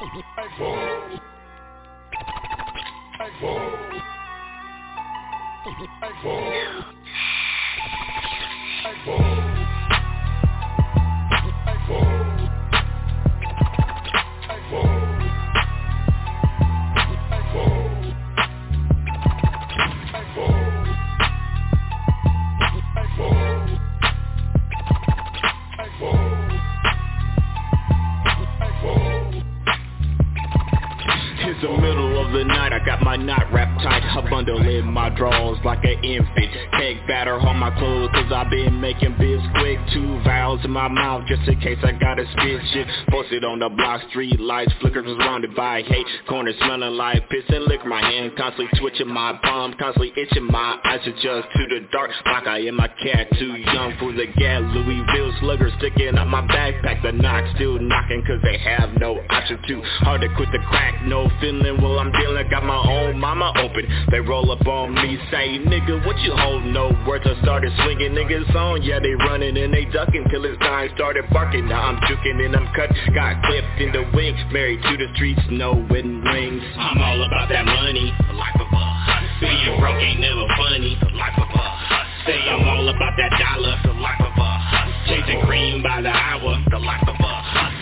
Hey, infant. Peg batter home on the block, street lights flickers surrounded by hate. Corner smelling like piss and liquor My hand. Constantly twitching my palm Constantly itching my eyes adjust to the dark. Like I am a cat too young for the gas Louisville slugger sticking up my backpack. The knock still knocking cause they have no option too Hard to quit the crack, no feeling. Well I'm dealing, got my own mama open. They roll up on me, say nigga what you hold? No words I started swinging niggas on, yeah they running and they ducking Till it's time started barking. Now I'm juking and I'm cut, got clipped in the wing Married to the streets, no wedding rings. I'm all about that money, the life of a hustler Being broke ain't never funny, the life of a hustler I'm all about that dollar, the life of a hustler Chasing cream by the hour, the life of a hustler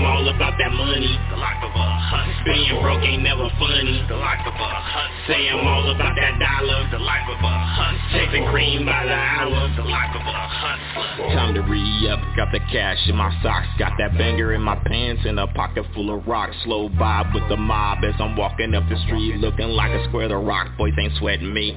I'm all about that money, the life of a hustler. Being broke ain't never funny, the life of a hustler. Say I'm all about that dollar, the life of a hustler. Chasing cream by the hour, the life of a hustler. Time to re-up, got the cash in my socks. Got that banger in my pants and a pocket full of rocks. Slow vibe with the mob as I'm walking up the street Looking like a square the rock, boys ain't sweating me.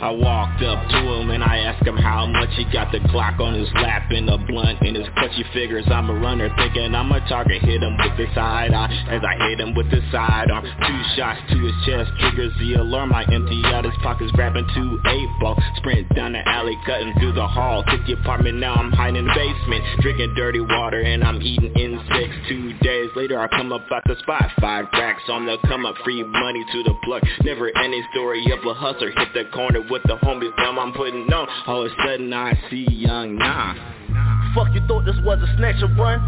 I walked up to him and I asked him how much he got the Glock on his lap and a blunt in his clutchy figures. I'm a runner thinking I'm a target hit him with the side eye. As I hit him with the sidearm Two shots to his chest triggers the alarm. I empty out his pockets grabbing two eight ball Sprint down the alley cutting through the hall. Took the apartment now I'm hiding in the basement. Drinking dirty water and I'm eating insects. Two days later I come up at the spot. Five racks on the come up free money to the plug Never any story of a hustler. Hit the corner with the homies Now I'm putting on. All of a sudden I see young nah Fuck you thought this was a snatch and run?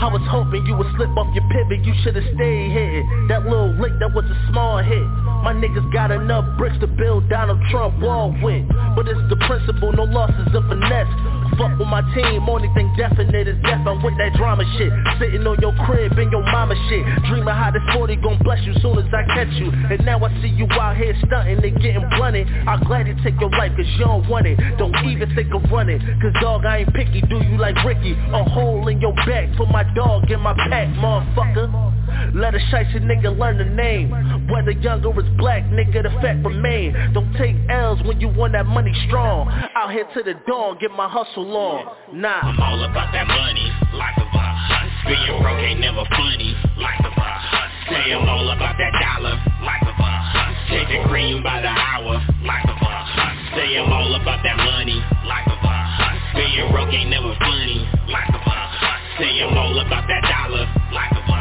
I was hoping you would slip off your pivot, you should've stayed here. That little lick, that was a small hit. My niggas got enough bricks to build Donald Trump wall with. But it's the principle, no losses of finesse Fuck with my team, only thing definite is death. I'm with that drama shit. Sitting on your crib in your mama shit. Dreaming how this 40 gon' bless you soon as I catch you. And now I see you out here stunting and getting blunted. I'll gladly take your life cause you don't want it. Don't even think of running. Cause dog I ain't picky, do you like Ricky? A hole in your back for my dog in my pack, motherfucker. Let a shicey nigga learn the name. Whether young or is black, nigga, the fact remain. Don't take L's when you want that money strong. Out here to the dawn, get my hustle on Nah I'm all about that money, life of a hustler Being broke ain't never funny, life of a hustler Say I'm all about that dollar, life of a hustler Chasing cream by the hour, life of a hustler Say I'm all about that money, life of a hustler Being broke ain't never funny, life of a hustler Say I'm all about that dollar, life of a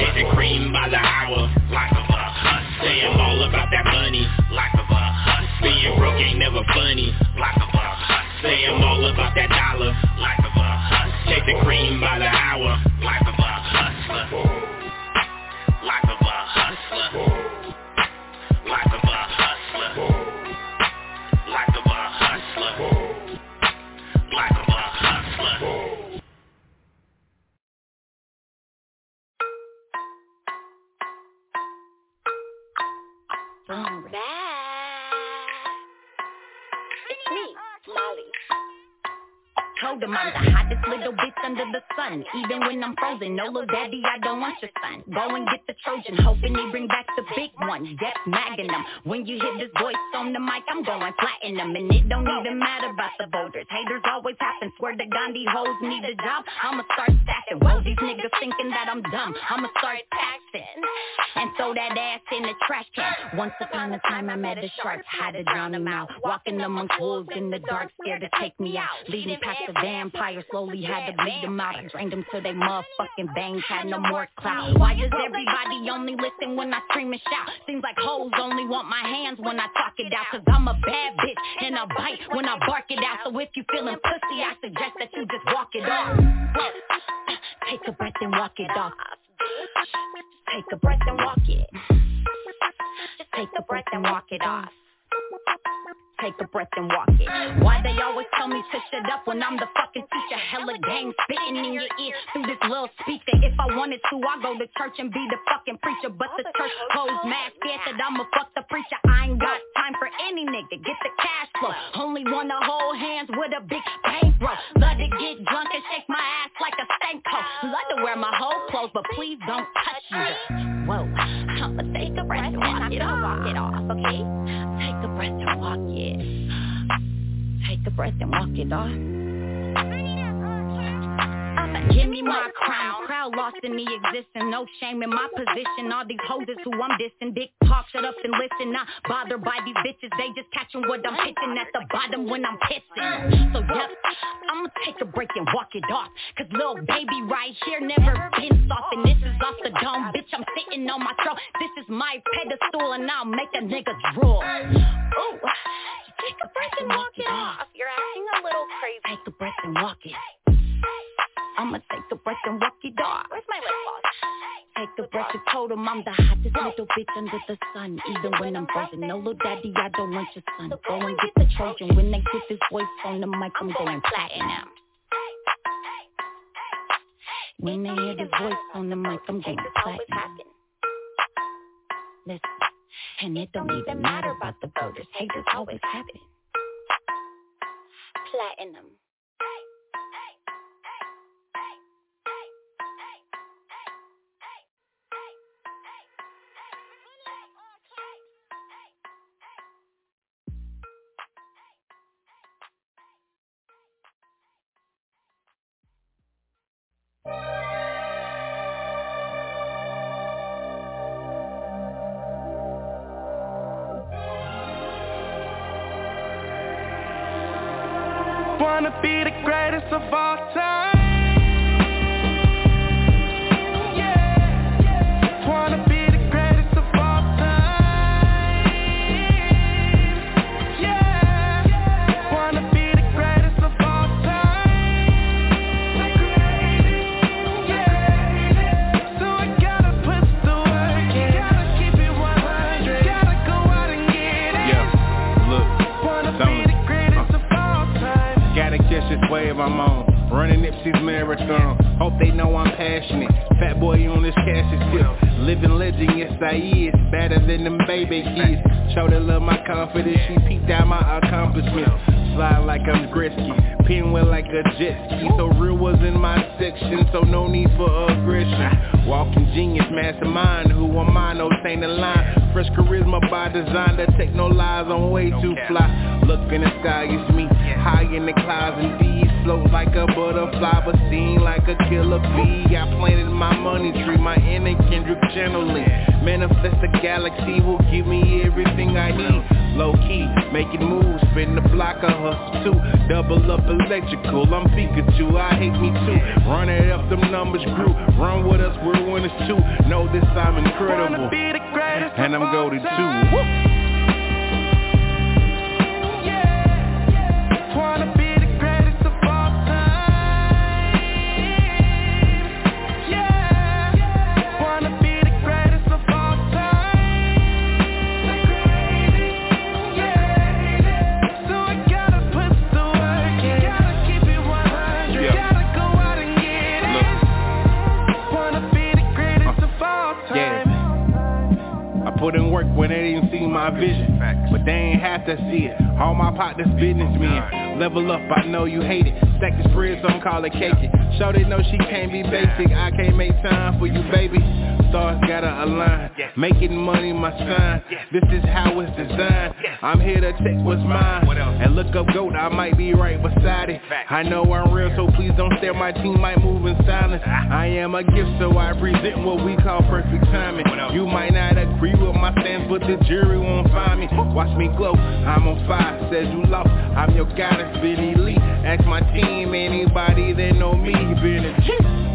Chasing cream by the hour, like of a hunt. Say I'm all about that money, like of a hunt. Being broke ain't never funny, like of a hunt. Say I'm all about that dollar, like of a hunt. the cream by the hour, like of a hustler. Told him I'm the hottest little bitch under the sun. Even when I'm frozen, no little daddy, I don't want your son. Go and get the Trojan, hoping they bring back the big one. Death Magnum. When you hear this voice on the mic, I'm going platinum. And it don't even matter about the voters. Haters always happen. Swear to Gandhi hoes need a job. I'ma start stacking. Whoa, these niggas thinking that I'm dumb. I'ma start And throw that ass in the trash can. Once upon a time I met a shark, had to drown him out. Walking amongst wolves in the dark, scared to take me out. Leading past the vampire, slowly had to bleed them out. Drained them till they motherfucking veins had no more clout. Why does everybody only listen when I scream and shout? Seems like hoes only want my hands when I talk it out. Cause I'm a bad bitch and I bite when I bark it out. So if you feeling pussy, I suggest that you just walk it off. Take a breath and walk it off. Take a breath and walk it. Just take a breath and walk it off take a breath and walk it. Why they always tell me to shut up when I'm the fucking teacher? Hella gang spitting in your ear through this little speaker. If I wanted to, I go to church and be the fucking preacher. But the church hoes mad scared that I'ma fuck the preacher. I ain't got time for any nigga. Get the cash flow. Only wanna hold hands with a big bankroll. Love to get drunk and shake my ass like a stank hoe. Love to wear my whole clothes, but please don't touch me. Whoa, I'ma take a breath and walk it off, walk it off, okay? Breath and walk it. Take a breath and walk it off. Give me my crown. Crowd lost in me existing. No shame in my position. All these hoes is who I'm dissing. Big talk, shut up and listen. Not bothered by these bitches. They just catching what I'm pitching at the bottom when I'm pissing. So yep, I'ma take a break and walk it off. Cause little baby right here never been soft. And this is off the dome. Bitch, I'm sitting on my throne. This is my pedestal and I'll make a nigga drool. Ooh. Take a breath and walk it off. You're acting a little crazy. Take a breath and walk it. I'ma take a breath and walk it off. Where's my lip gloss? Take a breath and told him I'm the hottest little bitch under the sun. Even when I'm frozen, no little daddy, I don't want your son. Go and get the Trojan. When they put this voice on the mic, I'm going platinum. When they hear this voice on the mic, I'm going platinum. Listen, and it don't even matter about the voters. Haters always happening. Platinum. Fresh charisma by design. The take no lies. I'm way too fly. Look in the sky, it's me. High in the clouds and these float like a butterfly, but sting like a killer bee. I planted my money tree, my inner Kendrick channeling. Manifest a galaxy will give me everything I need. Low key, making moves, spin the block, I hustle too. Double up electrical, I'm Pikachu, I hate me too. Run it up, them numbers grew. Run with us, we're winners too. Know this, I'm incredible. Wanna be the greatest And I'm goaded too. Woo! Work when they didn't see my vision, but they ain't have to see it. All my partners businessmen. Level up, I know you hate it. Stack the spread, some call it cake it. Show they know she can't be basic. I can't make time for you, baby. Stars gotta align. Making money my son. This is how it's designed. I'm here to take what's mine. And look up GOAT, I might be right beside it. I know I'm real, so please don't stare. My team might move in silence. I am a gift, so I present what we call perfect timing. You might not agree with my stance, but the jury won't find me. Watch me glow, I'm on fire. Says you lost, I'm your goddess, Benny Lee. Ask my team, anybody that know me, been a G.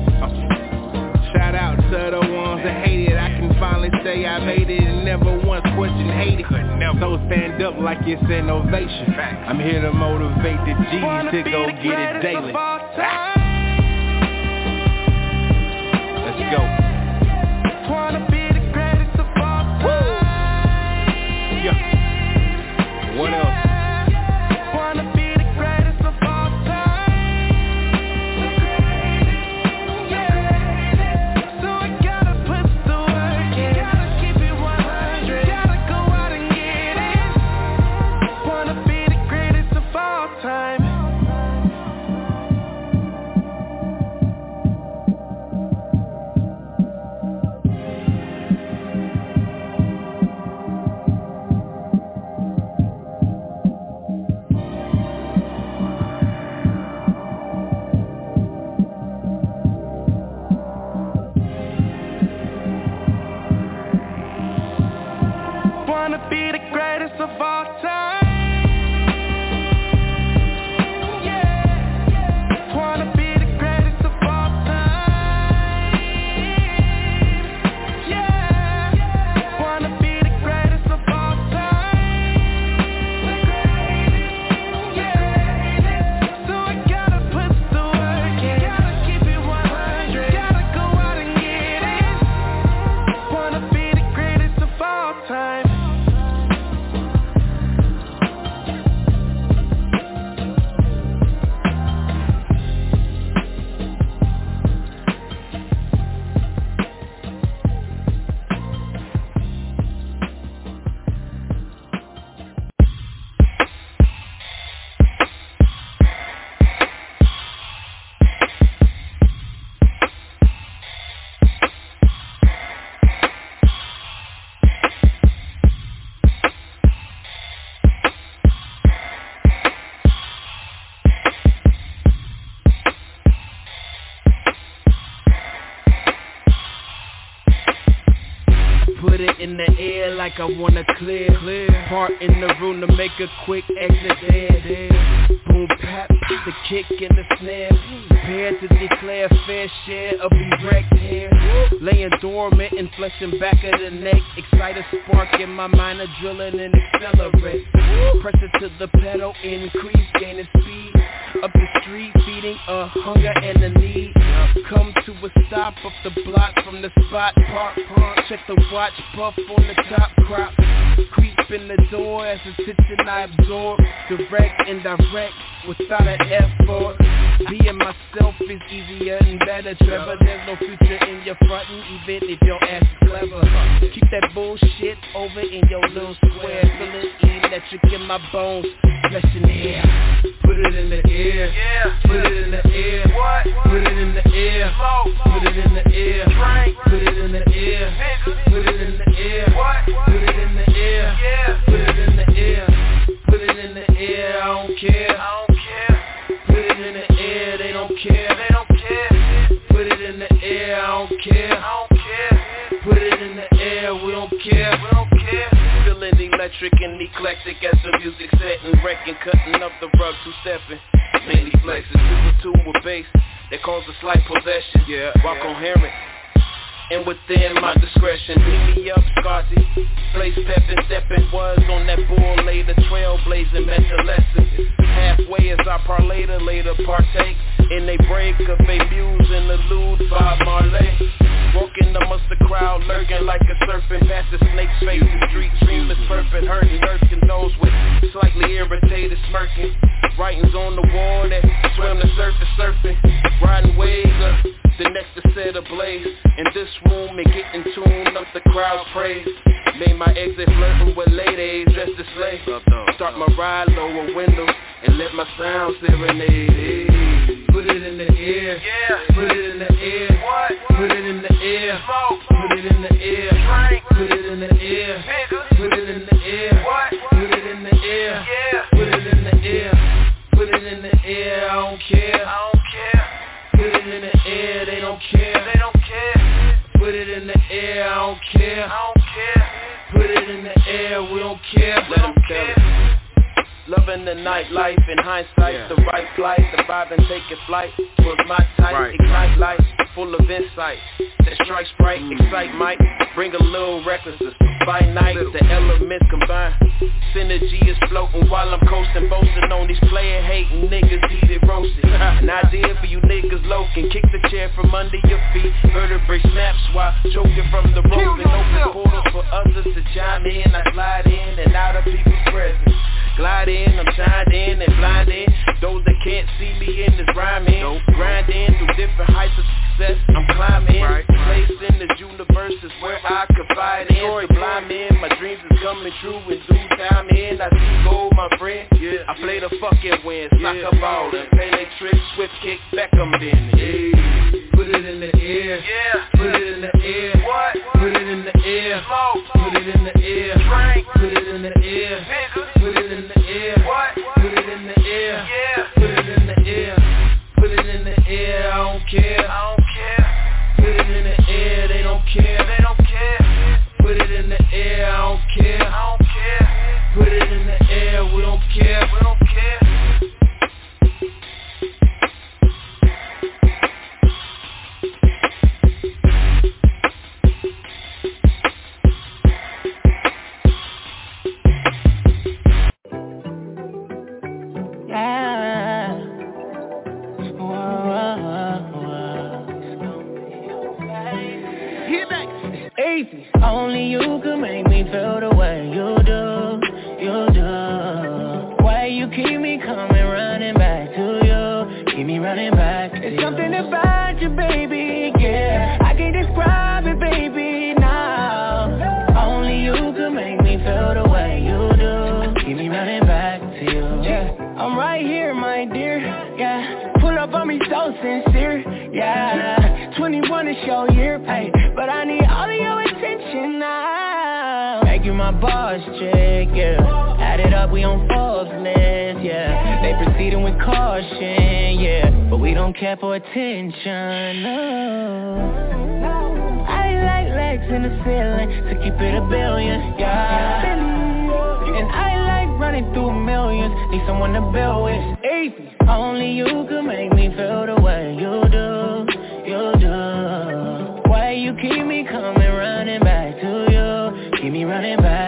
Shout out to the ones that hate it. I can finally say I made it and never once question hated. So stand up like it's an ovation. I'm here to motivate the G's to go get it daily. Let's go. Woo. Yeah. What else? In the air like I wanna clear, clear. Part in the room to make a quick exit there. Boom, pap, the kick and the snare. Prepared to declare fair share of erect hair. Laying dormant and fleshing back of the neck. Excited spark in my mind, a drilling and accelerate. Press it to the pedal, increase, gaining speed. Up the street, feeding a hunger and a need. Come to a stop up the block from the spot. Park, park, check the watch, buff on the top crop. Creep in the door as attention I absorb. Direct and direct without an effort. Being myself is easier and better, Trevor. There's no future in your frontin', even if your ass is clever. Keep that bullshit over in your little square. Feeling electric in my bones, flesh in the air. Put it in the air, Yeah. put it in the air, What? put it in the air, put it in the air, Drink. put it in the air, put it in the air, What? put it in the air, Yeah. put it in the air, put it in the air, I don't care. They don't care. Put it in the air, I don't care. Put it in the air, we don't care. We don't care. Feeling electric and eclectic as the music setting, wrecking, cutting up the rug, two stepping. Mainly flexing, super two with bass that cause a slight possession. Yeah, Walk yeah. coherent. And within my discretion, beat me up, Scotty. Place peppin', steppin', was on that bull later, trailblazing, meant a lesson. Halfway as I parlay to later partake in they break of a muse and the lewd Bob Marley. Walking amongst the crowd, lurking like a serpent past the snake's face. The street dream is perfect, hurting, nursing those with slightly irritated smirking. Writings on the wall that swim the surface, surfing, riding waves. Uh, the next to set ablaze in this room and get in tune up the crowd's praise. Made my exit flirting with ladies dressed as slay Start my ride, lower windows, and let my sound serenade. Put it in the air, Yeah. put it in the air, What? put it in the air, Smoke. put it in the air, Drink. put it in the air, Nigga. put it in the air, What? put it in the air, Yeah. put it in the air, put it in the air, I don't care. I don't care. Put it in the don't care. They don't care. Put it in the air, I don't care. I don't care. Put it in the air, we don't care. Let 'em tell it. Loving the nightlife in hindsight, Yeah. the right flight, the vibe and taking flight was my type. Right. Ignite light, full of insight. That strikes bright, excite might bring a little recklessness. By night, the elements combine. Synergy is floating while I'm coasting, boasting on these player hating niggas, heated roasted. An idea for you niggas low kick the chair from under your feet. Vertebrae snaps while choking from the rope and open portals for others to chime in. I slide in and out of people's presence. Glide in, I'm shined in and blind in. Those that can't see me in this rhyming. Grinding through different heights of success. I'm climbing. Right. Place in this universe is where I confide in. Sublime in. My dreams is coming true in due time in. I see gold, my friend. Yeah. I play the fucking win. Soccer Yeah. ball and Pele trick, swift kick, Beckham bend. Yeah. Put it in the air, Yeah. put it in the air, What? put it in the air, Smoke. put it in the air, Drink. put it in the air, Nigga. put it in the air, What? put it in the air, Yeah. put it in the air, put it in the air, I don't care. I don't care. Put it in the air, they don't care. They don't care. Put it in the air, I don't care. I don't care. Put it in the air, we don't care. We don't care. Boss chick, yeah. Add it up, we on Forbes list, yeah. They proceeding with caution, yeah, but we don't care for attention, no. I like legs in the ceiling to keep it a billion, yeah. And I like running through millions, need someone to build with. Easy. Only you can make me feel the way you do, you do. Why you keep me coming running back to you, keep me running back.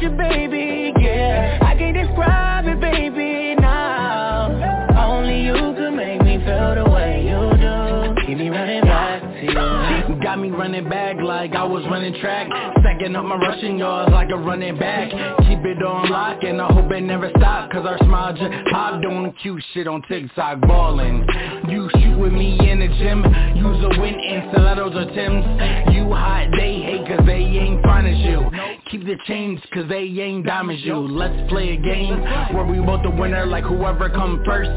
About you, baby, yeah. I can't describe it, baby, now. Only you can make me feel the way you do, keep me running back to you. Got me running back like I was running track Stacking up my rushing yards like a running back Keep it on lock and I hope it never stop Cause our smile just popped doing cute shit on TikTok ballin' You shoot with me in the gym Use a win in stilettos or Tims You hot, they hate cause they ain't as you Keep the change cause they ain't diamonds you. Let's play a game. where we both the winner Like whoever come first.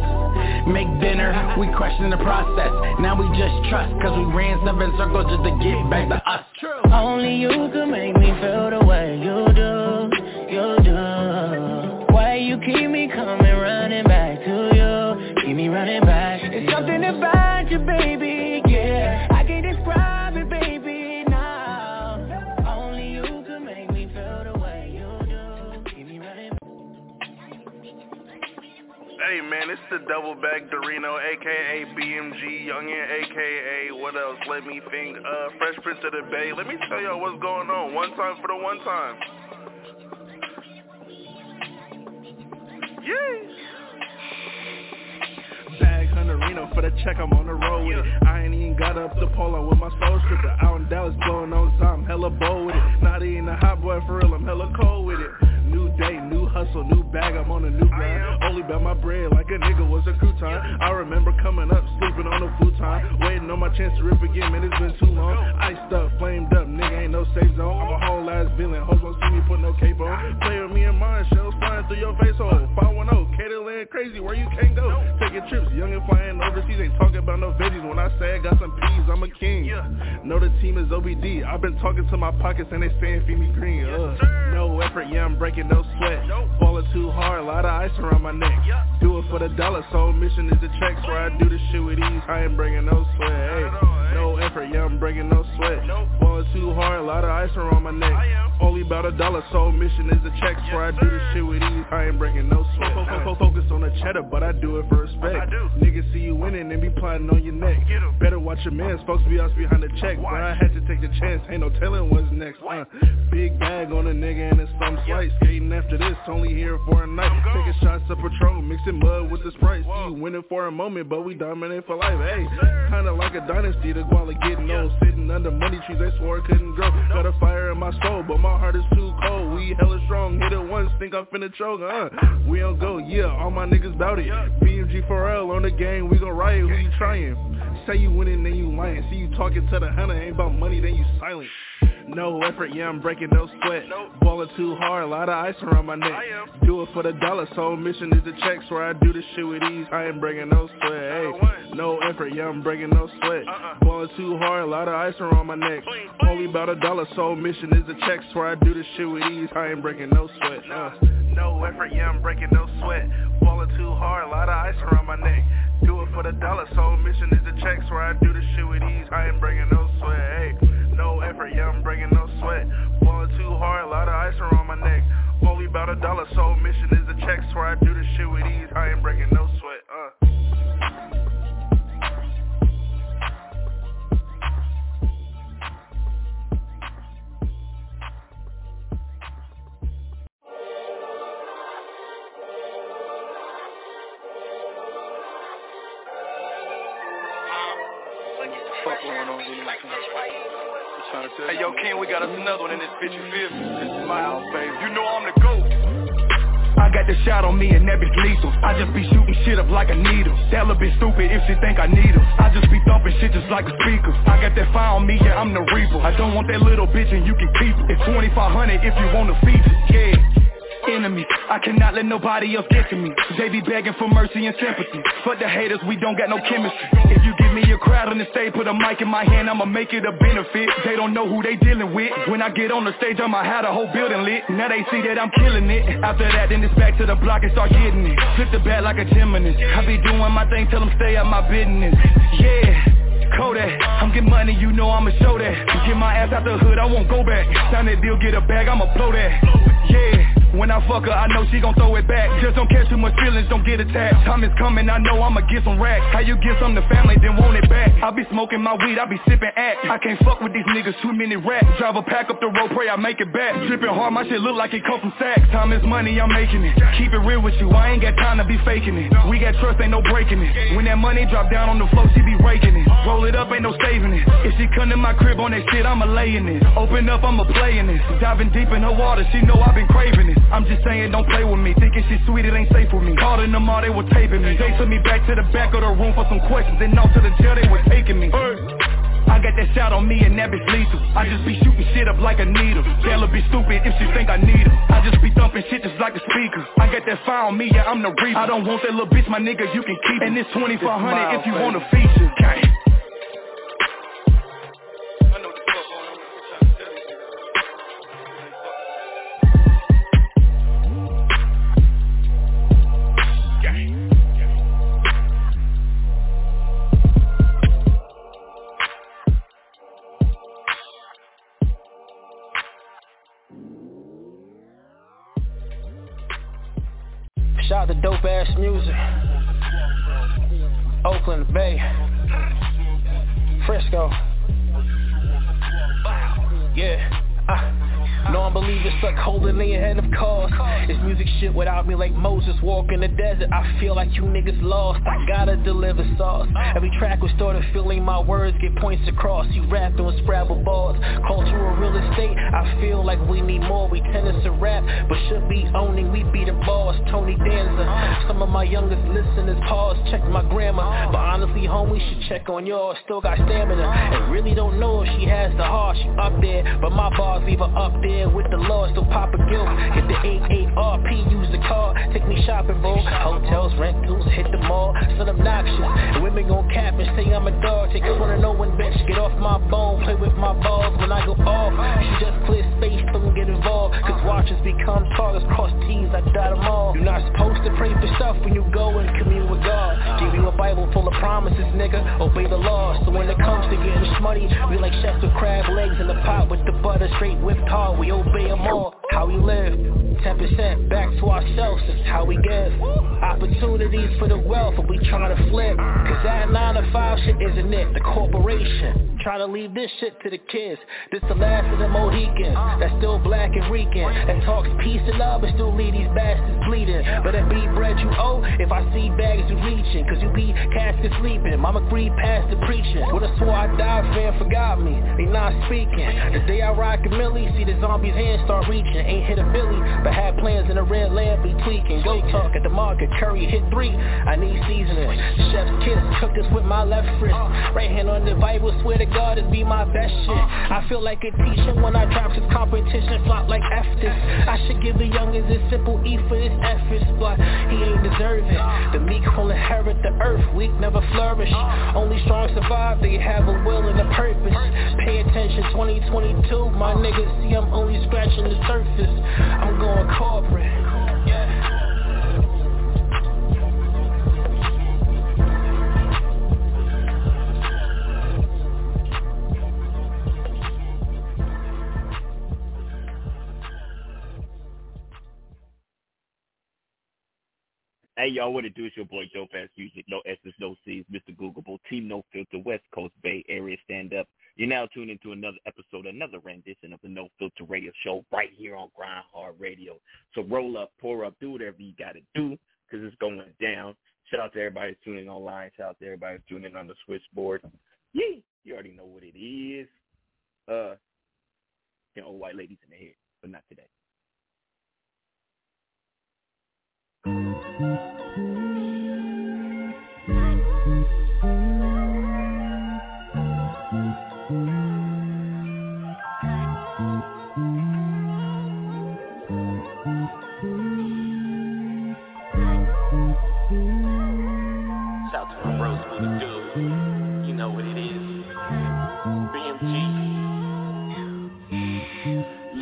Make dinner, we question the process. Now we just trust cause we ran seven circles just to get back to us. Only you can make me feel the way you the double back Dorino, aka BMG Youngin, aka what else? Let me think. Uh, Fresh Prince of the Bay. Let me tell y'all what's going on. One time for the one time. Yeah. Bag Hunter Reno for the check, I'm on the road with it. I ain't even got up the pole, with my soul stripper. Out in Dallas blowing on some, hella bold with it. Not even a hot boy for real, I'm hella cold with it. New day, new hustle, new bag, I'm on a new grind. Only about my bread like a nigga was a crouton. I remember coming up, sleeping on a futon. Waiting on my chance to rip again, man, it's been too long. Iced up, flamed up, nigga ain't no safe zone. I'm a whole ass villain, hoes won't see me put no cape on. Play with me and mine, shells flying through your face hole. 510, Caterland crazy, where you can't go. Taking trips, young and flying overseas, ain't talking about no veggies. When I say I got some peas, I'm a king. Know the team is OBD. I've been talking to my pockets and they saying feed me green. Ugh. No effort, yeah, I'm breaking no sweat. Falling too hard, a lot of ice around my neck. Do it for the dollar, so mission is the checks where I do the shit with ease. I ain't bringing no sweat. Hey, no effort, yeah, I'm breaking no sweat. Falling too hard, a lot of ice around my neck. Only about a dollar, so mission is the checks where I do the shit with ease. I ain't breaking no sweat. Focus on the cheddar, but I do it for respect. Niggas see you winning and be plotting on your neck. Better watch your mans, folks be us behind the check. But I had to take the chance, ain't no telling what's next. Uh, big bag on a nigga and it's some slight. After this, only here for a night. Taking shots of Patrón, mixing mud with the Sprite. See you winning for a moment, but we dominate for life. Hey, kinda like a dynasty, the guala getting old. Sitting under money trees, they swore it couldn't grow. Got a fire in my soul, but my heart is too cold. We hella strong, hit it once, think I'm finna choke. Uh, we don't go, yeah, all my niggas bout it. BMG 4L on the game, we gon' riot, who you trying? Say you winning, then you lying. See you talking to the hunter, ain't about money, then you silent. No effort, yeah, I'm breaking no sweat. Ballin' too hard, a lot of ice around my neck. Do it for the dollar, so mission is the checks where I do this shit with ease. I ain't breaking no sweat. Hey, no effort, yeah, I'm breaking no sweat. Ballin' too hard, a lot of ice around my neck. Only about a dollar, so mission is the checks where I do this shit with ease. I ain't breaking no sweat. Uh. No effort, yeah, I'm breaking no sweat. Ballin' too hard, a lot of ice around my neck. Do it for the dollar, so mission is the checks where I do this shit with ease. I ain't breaking no sweat. Hey, no effort, yeah, I'm breaking no sweat. Ballin' too hard, a lot of ice around my neck. Only about a dollar, so mission is the checks where I do this shit with ease. I ain't breaking no sweat. Uh. Fuck going on with you? Hey yo, Ken, we got us another one in this bitch, you feel me? Just smile, baby. You know I'm the GOAT. I got the shot on me and that bitch lethal. I just be shooting shit up like a needle. That little bitch stupid if she think I need her. I just be thumping shit just like a speaker. I got that fire on me, yeah, I'm the reaper. I don't want that little bitch and you can keep it. It's 2500 if you want to feed feature, yeah. Enemy, I cannot let nobody else get to me. They be begging for mercy and sympathy. Fuck the haters, we don't got no chemistry. If you give me a crowd on the stage, put a mic in my hand, I'ma make it a benefit. They don't know who they dealing with. When I get on the stage, I'ma have the whole building lit. Now they see that I'm killing it. After that, then it's back to the block and start getting it. Flip the bat like a gymnast. I be doing my thing, tell them stay out my business. Yeah. Kodak. I'm getting money, you know I'ma show that. Get my ass out the hood, I won't go back. Sign that deal, get a bag, I'ma blow that. Yeah. When I fuck her, I know she gon' throw it back. Just don't catch too much feelings, don't get attached. Time is coming, I know I'ma get some racks. How you give some to family, then want it back? I be smoking my weed, I be sipping act. I can't fuck with these niggas, too many rats Drive a pack up the road, pray I make it back. Dripping hard, my shit look like it come from Saks. Time is money, I'm making it. Keep it real with you, I ain't got time to be faking it. We got trust, ain't no breaking it. When that money drop down on the floor, she be raking it. Roll it up, ain't no saving it. If she come to my crib on that shit, I'ma lay in it. Open up, I'ma play in it. Diving deep in her water, she know I been craving it I'm just saying don't play with me. Thinking she sweet, it ain't safe with me. Calling them all, they were taping me. They took me back to the back of the room for some questions. And out to the jail, they were taking me. I got that shot on me and that bitch lethal. I just be shooting shit up like a needle. Tell her be stupid if she think I need her. I just be thumping shit just like a speaker. I got that fire on me, yeah, I'm the reaper I don't want that little bitch, my nigga, you can keep it. And it's 2500 if you want a feature Shit without me like Moses walking the desert. I feel like you niggas lost, I gotta deliver sauce. Every track was started feeling my words get points across. You rap doing Scrabble balls Cultural real estate, I feel like we need more. We tennis to rap, but should be owning We be the boss, Tony Danza Some of my youngest listeners pause, check my grammar. But honestly homie we should check on yours. Still got stamina, and really don't know if she has the heart. She up there, but my bars leave her up there with the law, still pop a gill. Hit the 88RP, use the car, take me shopping, bro. Hotels, rentals, hit the mall, son obnoxious. Women gon' cap and say I'm a dog. Take a wanna know when bitch get off my bone, play with my balls when I go off. She just clear space, don't get involved. Cause watches become targets, cross T's, I dot them all. You're not supposed to pray for stuff when you go and commune with God. Give you a Bible full of promises, nigga. Obey the law. So when it comes to getting money, we like chefs with crab legs in the pot with the butter straight whipped hard we obey them all. How we live, 10% back to ourselves, that's how we give. Opportunities for the wealth, but we trying to flip. Cause that 9 to 5 shit isn't it, the corporation. Trying to leave this shit to the kids. This the last of the Mohicans, that's still black and reeking. That talks peace and love and still leave these bastards bleeding. But that be bread you owe, if I see bags you reaching. Cause you be casket sleeping, mama breathe past the preaching. When I swore I died, fam forgot me, they not speaking. The day I rock a millie, see the zombie's hands start reaching. Ain't hit a Billy, but had plans in the red lab, be tweaking. Go talk at the market, curry hit three. I need seasoning. Chef's kiss, cook this with my left wrist. Right hand on the Bible, swear to God it be my best shit. I feel like a teacher when I drop this competition, flop like F this. I should give the youngins a simple E for his efforts, but he ain't deserving. The meek will inherit the earth, weak never flourish. Only strong survive, they have a will and a purpose. Pay attention 2022, my niggas see I'm only scratching the surface. I'm going corporate. Hey y'all, what it do? It's your boy Dope Ass Music, no S's, no C's, Mr. Googleable, Team No Filter, West Coast Bay Area Stand Up. You're now tuned into another episode, another rendition of the No Filter Radio Show right here on Grind Hard Radio. So roll up, pour up, do whatever you got to do because it's going down. Shout out to everybody tuning online. Shout out to everybody tuning on the switchboard. Yeah, you already know what it is. Uh, you know, old white ladies in the head, but not today.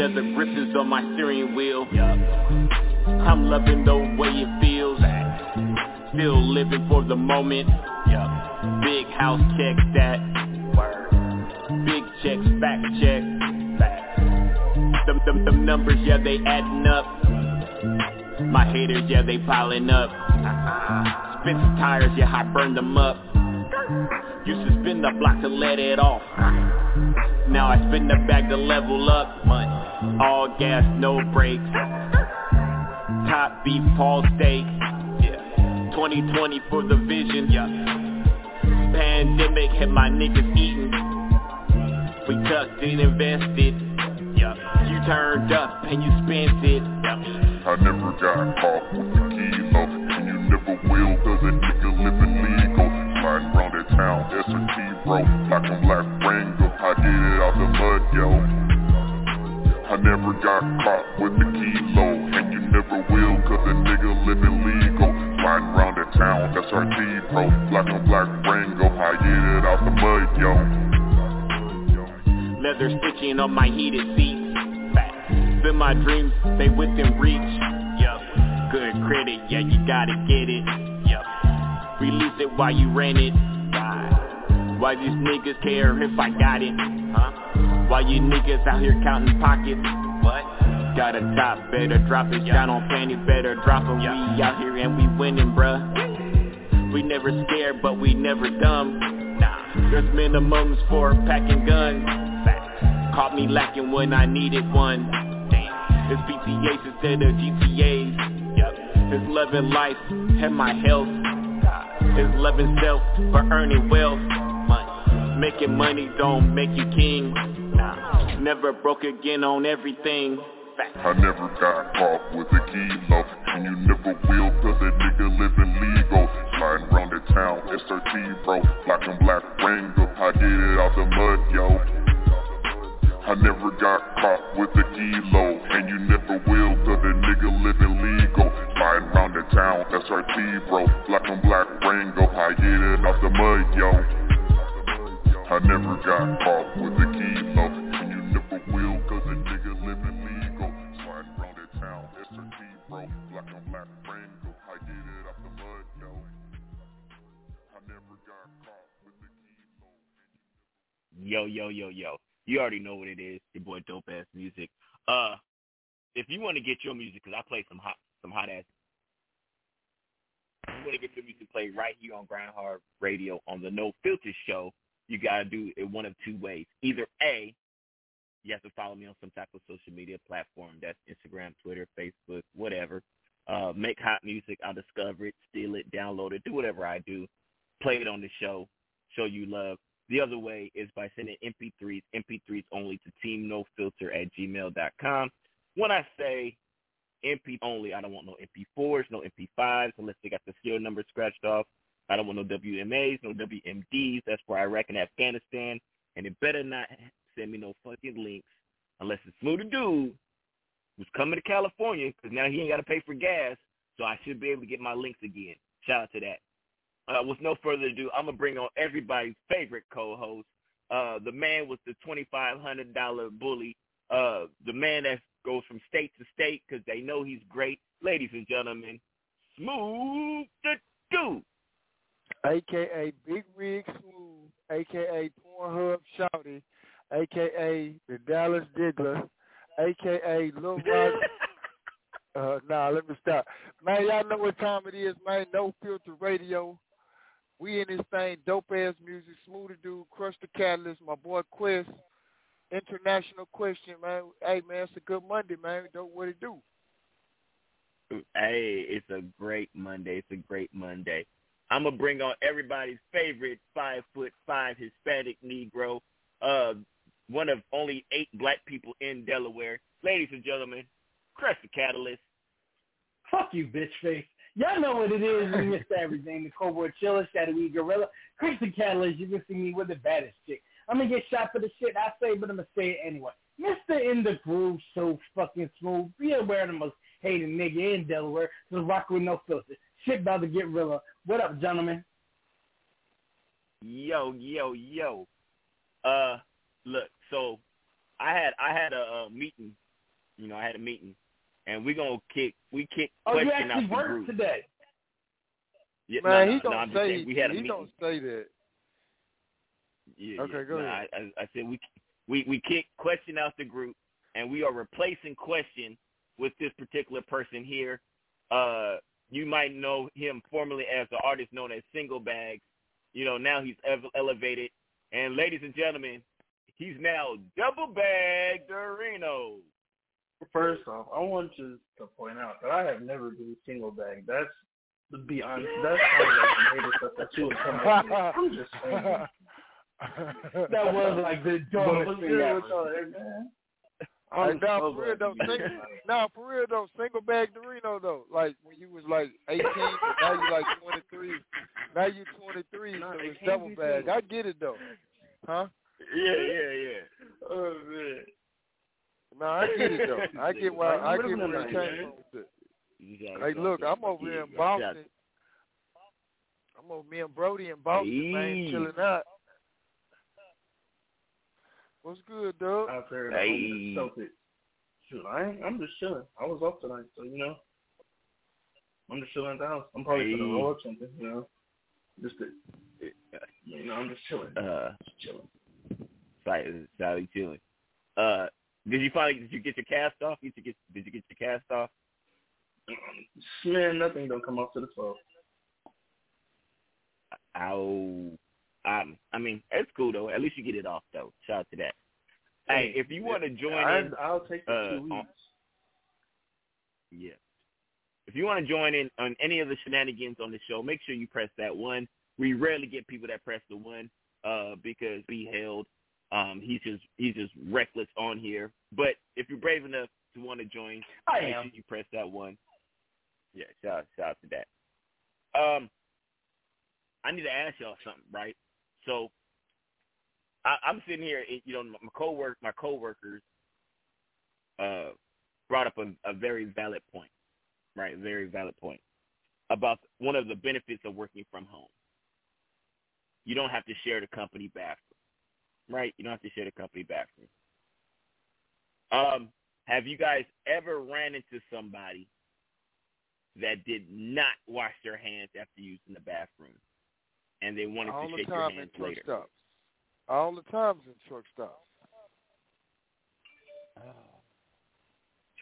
Leather grippers on my steering wheel. I'm loving the way it feels. Still living for the moment. Big house check that. Big checks, back check. Them, them, them numbers, yeah, they adding up. My haters, yeah, they piling up. Spin some tires, yeah, I burn them up. Used to spin the block to let it off. Now I spin the bag to level up. Money. All gas, no brakes. Top beef, Paul steak. Yeah. 2020 for the vision. Yeah. Pandemic had my niggas eating. We tucked and invested. Yeah. You turned up and you spent it. Yeah. I never got caught with the kilo And you never will cause a nigga living legal Sliding around that town, SRT bro Black and black Wrangler, I get it out the mud yo I never got caught with the kilo And you never will cause a nigga living legal Sliding around that town, SRT bro Black and black Wrangler, I get it out the mud yo Leather stitching on my heated seats Spin my dreams, they within reach. Yup. Good credit, yeah, you gotta get it. Release it while you rent it. Why? These niggas care if I got it? Huh? Why you niggas out here counting pockets? What? Got a top, better drop it. Got on panties, better drop 'em. We out here and we winning, bruh. We never scared, but we never dumb. Nah, there's minimums for packing guns. Caught me lacking when I needed one. Damn, It's PTAs instead of GTAs. Yep. It's loving life and my health. It's loving self for earning wealth. Making money don't make you king. Nah. Never broke again on everything. I never got caught with a kilo And you never will cause a nigga living legal Sliding around the town, SRT bro Black and black Wrangler, I get it out the mud yo I never got caught with a kilo And you never will cause a nigga living legal around the town, SRT bro. Black and black Wrangler, I get it out the mud yo. I never got caught with a kilo And you never will cause a nigga living legal. Sliding around the town, SRT bro. Black and black Wrangler, I get it out the mud yo. Yo, yo, yo, yo. You already know what it is. Your boy Dope Ass Music. Uh, if you want to get your music, cause I play some hot, some hot ass. You want to get your music played right here on Hard Radio on the No Filter Show, you gotta do it one of two ways. Either a, you have to follow me on some type of social media platform. That's Instagram, Twitter, Facebook, whatever. Uh, make hot music. I'll discover it, steal it, download it, do whatever I do. Play it on the show. Show you love. The other way is by sending MP3s, MP3s only to teamnofilter at gmail.com. When I say MP only, I don't want no MP4s, no MP5s, unless they got the serial number scratched off. I don't want no WMAs, no WMDs. That's where I reckon Afghanistan. And it better not send me no fucking links unless it's Smooth Dude who's coming to California because now he ain't got to pay for gas. So I should be able to get my links again. Shout out to that. Uh, with no further ado, I'm gonna bring on everybody's favorite co-host, uh, the man with the twenty-five hundred dollar bully, uh, the man that goes from state to state because they know he's great. Ladies and gentlemen, Smooth the Dude. AKA Big Rig Smooth, AKA Pornhub Shouty, AKA the Dallas Diggler, AKA Lil Rock. uh, nah, let me stop. Man, y'all know what time it is, man. No Filter Radio. We in this thing, dope ass music, smoother dude, crush the catalyst, my boy Quest, international question, man. Hey man, it's a good Monday, man. Don't what it do. Hey, it's a great Monday. It's a great Monday. I'm gonna bring on everybody's favorite five foot five Hispanic Negro, uh, one of only eight black people in Delaware. Ladies and gentlemen, Crush the Catalyst. Fuck you, bitch face. Y'all know what it is. We missed everything. The Cobra Chiller, Shadowy Gorilla, Christian Catalyst. You can see me with the baddest chick. I'm gonna get shot for the shit I say, but I'm gonna say it anyway. Mr. In the Groove, so fucking smooth. Be aware of the most hated nigga in Delaware. So rock with no filter. Shit about to get realer. What up, gentlemen? Yo, yo, yo. Uh, look. So, I had I had a, a meeting. You know, I had a meeting, and we gonna kick we kick Oh, you question actually out the worked today. Yeah, Man, no, he no, don't no, say saying we had a he meeting. don't say that. Yeah, Okay, yeah. go No, ahead. I, I, I said we we we kick question out the group, and we are replacing question with this particular person here. Uh, you might know him formerly as the artist known as Single Bags. You know, now he's ev- elevated. And ladies and gentlemen, he's now Double Bag Dorino. First off, I want you to point out that I have never been single bag. That's to be honest, that's kind of like some hater stuff that you would come up with. I'm just saying. That was like the But dumbest thing ever. with y'all, man? Hey, I'm now for real though, single, now for real though, single bag Dorino though, like when you was like 18, now you like 23. Now you 23, so it's can't double bag. single. I get it though, huh? Yeah, yeah, yeah. Oh man. No, I get it though. I get why I get living where it came man. from. with it. You gotta Hey, look, I'm over here in Boston. I'm over me and Brody in Boston, man, chilling out. What's good, dog? Out there in Hey. the Celtics. Shoot, I ain't, I'm just chilling. I was off tonight, so you know. I'm just chilling at the house. I'm probably gonna Hey. roll up something, you know. Just to, you know, I'm just chilling. Uh, Just chilling. Sally, Sally chilling. Uh, did you finally did you get your cast off? Did you get did you get your cast off? Man, nothing don't come off to the 12. Ow. Um, I mean, it's cool though. At least you get it off though. Shout out to that. Hey, if you want to join I, in, I'll take the uh, two on- weeks. yeah. If you want to join in on any of the shenanigans on the show, make sure you press that one. We rarely get people that press the one uh, because we held. Um, he's just he's just reckless on here. But if you're brave enough to want to join, I make am. sure you press that one. Yeah, shout shout out to that. Um, I need to ask y'all something, right? So, I, I'm sitting here, you know, my cowork my coworkers uh brought up a, a very valid point, right? Very valid point about one of the benefits of working from home. You don't have to share the company bathroom, right? You don't have to share the company bathroom. Um, have you guys ever ran into somebody that did not wash their hands after using the bathroom, and they wanted All to the shake your time in hands truck later? stops. All the times in truck stops. Oh.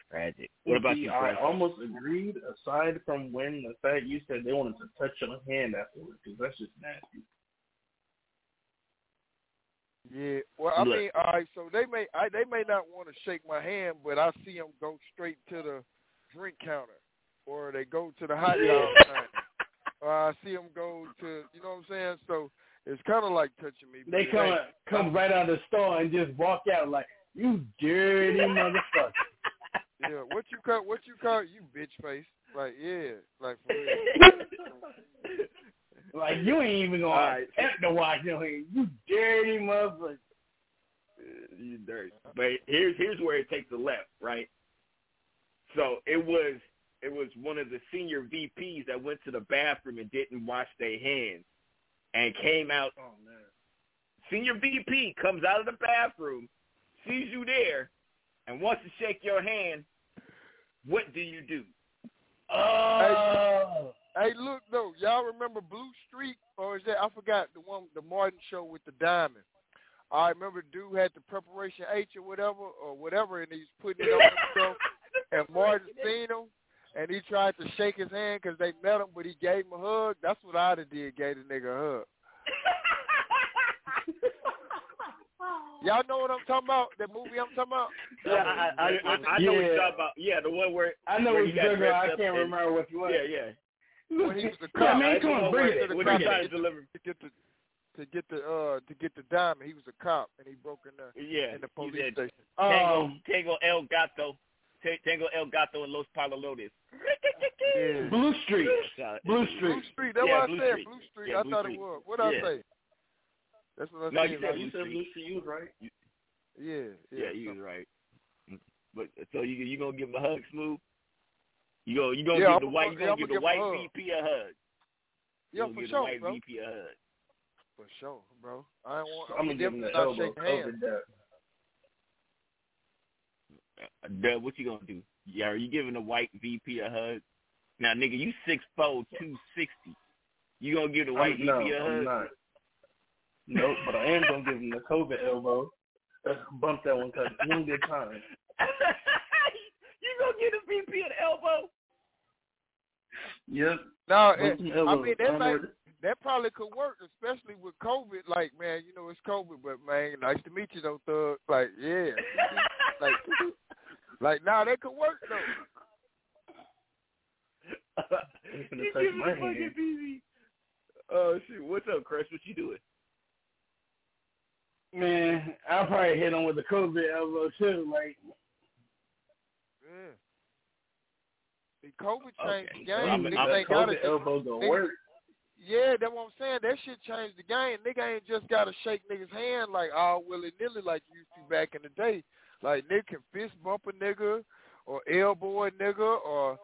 Tragic. What about See, you, I Fred? almost agreed, aside from when the fact you said they wanted to touch your hand afterwards, because that's just nasty. Yeah. Well, I Look. mean, all right. So they may, I, they may not want to shake my hand, but I see them go straight to the drink counter, or they go to the hot dog stand, or I see them go to, you know what I'm saying? So it's kind of like touching me. They but it come ain't. come right out of the store and just walk out like you dirty motherfucker. Yeah. What you call? What you call? You bitch face. Like yeah. Like for real. Like you ain't even gonna All right. attempt to wash your hands. You dirty motherfucker. you dirty. But here's here's where it takes a left, right? So it was it was one of the senior VPs that went to the bathroom and didn't wash their hands and came out. Oh man. Senior VP comes out of the bathroom, sees you there, and wants to shake your hand. What do you do? Oh. Hey, look though, y'all remember Blue Streak, or is that I forgot the one, the Martin show with the diamond. I remember the dude had the preparation H or whatever, or whatever, and he's putting it on himself. And Martin seen him, and he tried to shake his hand because they met him, but he gave him a hug. That's what I'd have did, gave the nigga a hug. Y'all know what I'm talking about? That movie I'm talking about? Yeah, I, I, I, I know what you're talking about. Yeah, the one where I know where what he you're got talking about. I dressed up can't and- remember what you want. Yeah, yeah. When he was the Yeah, cop. man, That's come on, one bring where it. the When cop he to tried to get deliver. to get the to get the uh to get the diamond. He was a cop and he broke in the Yeah, in the police station. Tango, Um, Tango El Gato, Ta- Tango El Gato and Los Palalotes. Yeah. Blue Streak. Blue Streak. Blue Streak. Street. That's Yeah, what I Blue said. Street. Blue Streak. Yeah, I Blue thought Street. it was. What did Yeah. I say? That's what I No, said. you like, said you said Blue Streak, you was right. yeah, Yeah, yeah. you was right. But so you you gonna give him a hug, Smooth? You go you gonna Yeah, give the I'ma- white you yeah, gonna I'ma give give the a white. VP a hug? You Yeah, gonna for sure, the bro. VP hug? For sure, bro. I don't want. I'm gonna give him to the not elbow. shake hands. Covered. Uh, Dub, what you gonna do? Yeah, are you giving the white VP a hug? Now, nigga, you six four two sixty. You gonna give the white I'm, no, VP a hug? I'm not. Nope, but I am gonna give him the COVID elbow. Bump that one, cause one good time. you gonna give a VP an elbow? Yep. No, Bump it, I mean that I'm might, that probably could work, especially with COVID. Like, man, you know it's COVID, but man, nice to meet you, though, thug. Like, yeah, like, like, nah, that could work though. Ain't finna you touch give me my a fucking hand. Oh shit! What's up, Chris? What you doing? Man, I'll probably hit him with the COVID elbow too. Like, Yeah. See, COVID Okay. changed the Well, game. I'm- Niggas I'm- ain't gotta COVID elbow gonna niggas- work. Yeah, that's what I'm saying. That shit changed the game. Nigga ain't just gotta shake niggas' hand like all willy nilly like you used to back in the day. Like nigga can fist bump a nigga or elbow a nigga or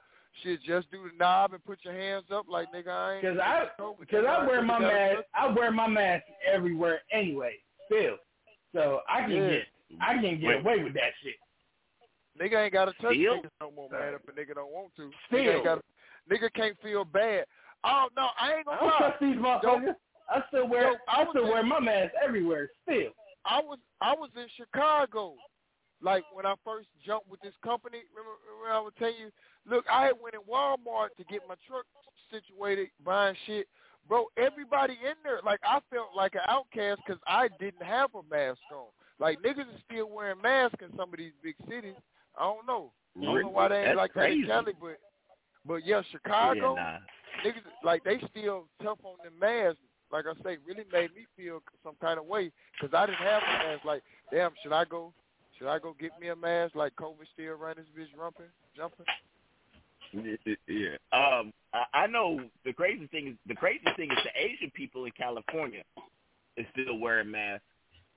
shit just do the knob and put your hands up like nigga I ain't. cause I, cause I wear my mask. I wear my mask everywhere anyway. Still, so I can Yeah. get, I can get Wait. away with that shit. Nigga ain't gotta touch Still? niggas no more, man. If a nigga don't want to, nigga Still. ain't gotta. Nigga can't feel bad. Oh no, I ain't gonna don't lie. trust these motherfuckers. I still wear, Yo, I I was still in- wear my mask everywhere. Still. I was I was in Chicago, like when I first jumped with this company. Remember, remember I was telling you, look, I had went in Walmart to get my truck situated, buying shit. Bro, everybody in there, like I felt like an outcast because I didn't have a mask on. Like niggas is still wearing masks in some of these big cities. I don't know. I don't know why they ain't That's like that in crazy. Cali, but but yeah, Chicago, Yeah, nah. niggas like they still tough on the masks. Like I say, really made me feel some kind of way because I didn't have a mask. Like, damn, should I go? Should I go get me a mask? Like COVID still running this bitch rumping, jumping. Yeah. Um, I, know the crazy thing is the crazy thing is the Asian people in California is still wearing masks.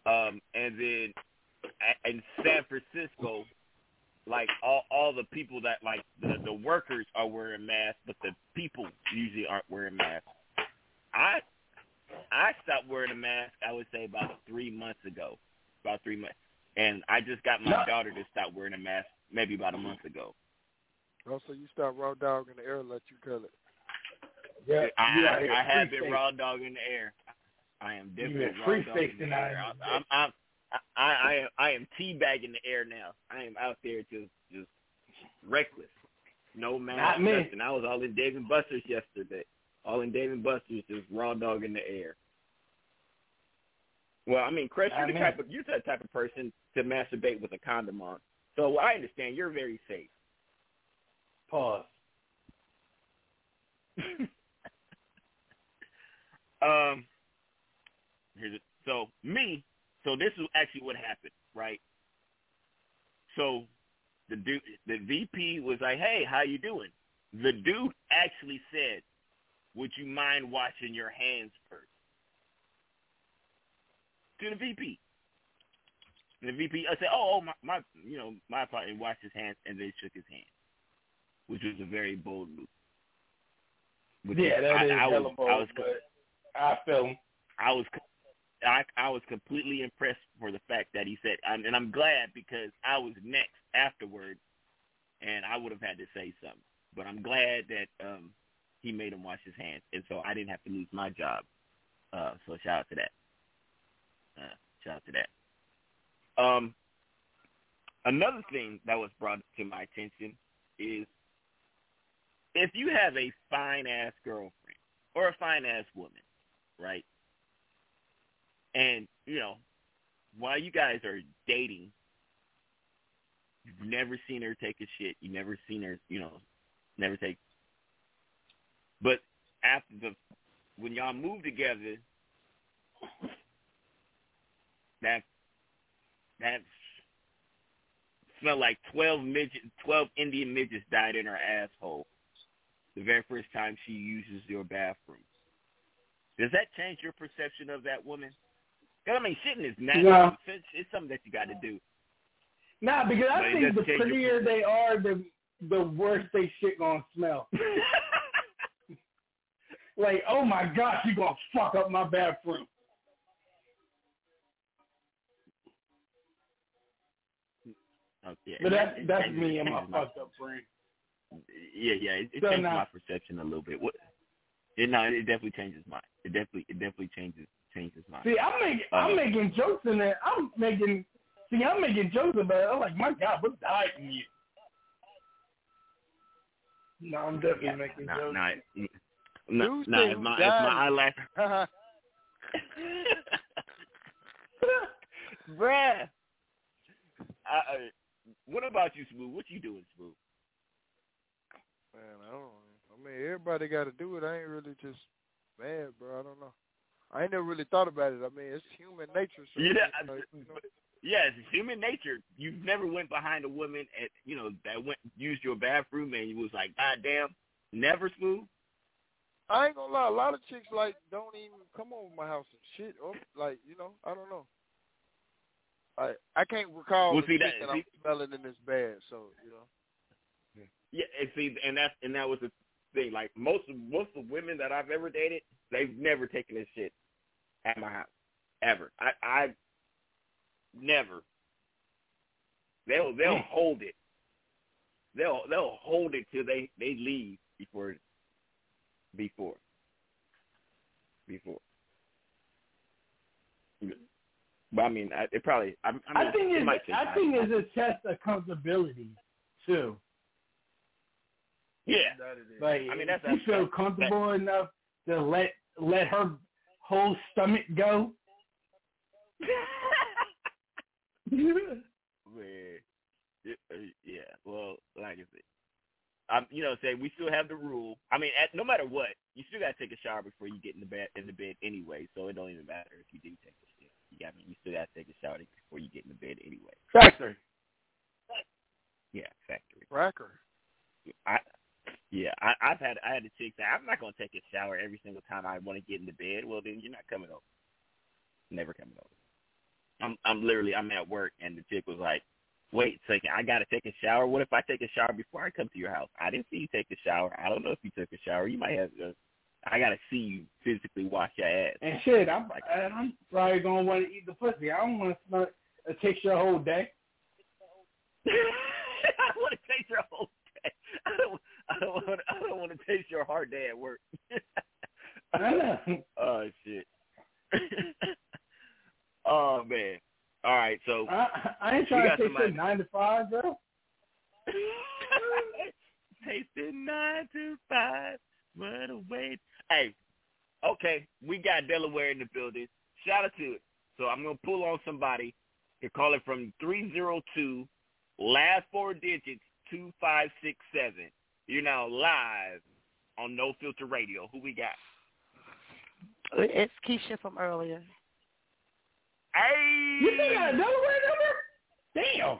Um, and then in San Francisco, like all all the people that like the the workers are wearing masks, but the people usually aren't wearing masks. I I stopped wearing a mask. I would say about three months ago, about three months, and I just got my daughter to stop wearing a mask maybe about a month ago. Oh, so you start raw dog in the air, let you tell it. Yeah, I, you out here I, I have been raw dog in the air. I am definitely raw dog in the air. I'm, I'm, I'm, I, I am, I am teabagging the air now. I am out there just, just reckless. No mask, Not me. nothing. I was all in Dave and Buster's yesterday. All in Dave and Buster's, just raw dog in the air. Well, I mean, Chris, you're Not the me. type of you're the type of person to masturbate with a condom on. So I understand you're very safe. Pause. Um, here's it. So me, so this is actually what happened, right? So the dude, the VP was like, "Hey, how you doing?" The dude actually said, "Would you mind washing your hands first? To the VP. And the VP, I said, "Oh, oh my, my, you know, my partner washed his hands and then shook his hand, which was a very bold move." Which Yeah, that I, is I was, bold, I was, I feel. I was I I was completely impressed for the fact that he said, and and I'm glad because I was next afterward, and I would have had to say something. But I'm glad that um he made him wash his hands, and so I didn't have to lose my job. Uh, so shout out to that. Uh, shout out to that. Um, another thing that was brought to my attention is if you have a fine ass girlfriend or a fine ass woman, right? And, you know, while you guys are dating, you've never seen her take a shit. You never seen her, you know, never take. But after the, when y'all move together, that, that smelled like 12 midget, 12 Indian midgets died in her asshole the very first time she uses your bathroom. Does that change your perception of that woman? 'Cause, I mean, shitting is natural. No. It's, it's something that you got to do. Nah, because I it think the doesn't change your prettier they are, the the worse they shit gonna smell. like, oh my gosh, you gonna fuck up my bathroom. Yeah, But yeah, that's that's changes- me it and my changes fucked up brain. Yeah, yeah, it, it So changes now- my perception a little bit. What? It, no, it definitely changes mine. It definitely, it definitely changes changes mine. See, I'm making I'm Uh, making jokes in there. I'm making See, I'm making jokes about it. I'm like, my God, what's dieting you? No, I'm definitely making nah, jokes. nah, nah, Dude nah, said if who my, if my eyelash, bruh. I, I, what about you, Smooth? What you doing, Smooth? Man, I don't. I mean, everybody got to do it. I ain't really just mad, bro. I don't know. I ain't never really thought about it. I mean, it's human nature. So Yeah, you know, you know. yeah, it's human nature. You never went behind a woman at you know that went used your bathroom and you was like, God damn, never smooth. I ain't gonna lie. A lot of chicks like don't even come over my house and shit. Or like, you know, I don't know. I I can't recall Well, see, that- that, I'm smelling in this bad. So you know. Yeah, and see, and that's and that was the thing. Like most of most of the women that I've ever dated, they've never taken this shit at my house ever. I I never. They'll they'll hold it. They'll they'll hold it till they they leave before before before. But I mean, I, it probably. I, I, mean, I think it it's, might I think it's a test of comfortability too. Yeah. Like, I mean, that's if you feel that's- comfortable enough to let let her whole stomach go. Man, uh, yeah. Well, like I said, um, you know, say we still have the rule. I mean, at, no matter what, you still gotta take a shower before you get in the bed in the bed anyway. So it don't even matter if you do take a shit. I mean, you still gotta take a shower before you get in the bed anyway. Factory. Yeah, factory. Cracker. I yeah, I, I've had I had a chick say I'm not gonna take a shower every single time I want to get into bed. Well, then you're not coming over. Never coming over. I'm I'm literally I'm at work and the chick was like, "Wait a second, I gotta take a shower. What if I take a shower before I come to your house? I didn't see you take a shower. I don't know if you took a shower. You might have. Uh, I gotta see you physically wash your ass." And shit, I'm and I'm probably gonna want to eat the pussy. I don't want to smell it. Uh, it takes your whole day. I want to taste your whole day. I don't. I don't want. I don't want to taste your hard day at work. I know. oh shit. oh man. All right. So I, I ain't trying to take somebody- nine to five, bro. Tasting nine to five. What a wait. Hey, okay, we got Delaware in the building. Shout out to it. So I'm gonna pull on somebody to call it from three zero two, last four digits two five six seven. You're now live on No Filter Radio. Who we got? It's Keisha from earlier. Hey, You still got a Delaware number? Damn.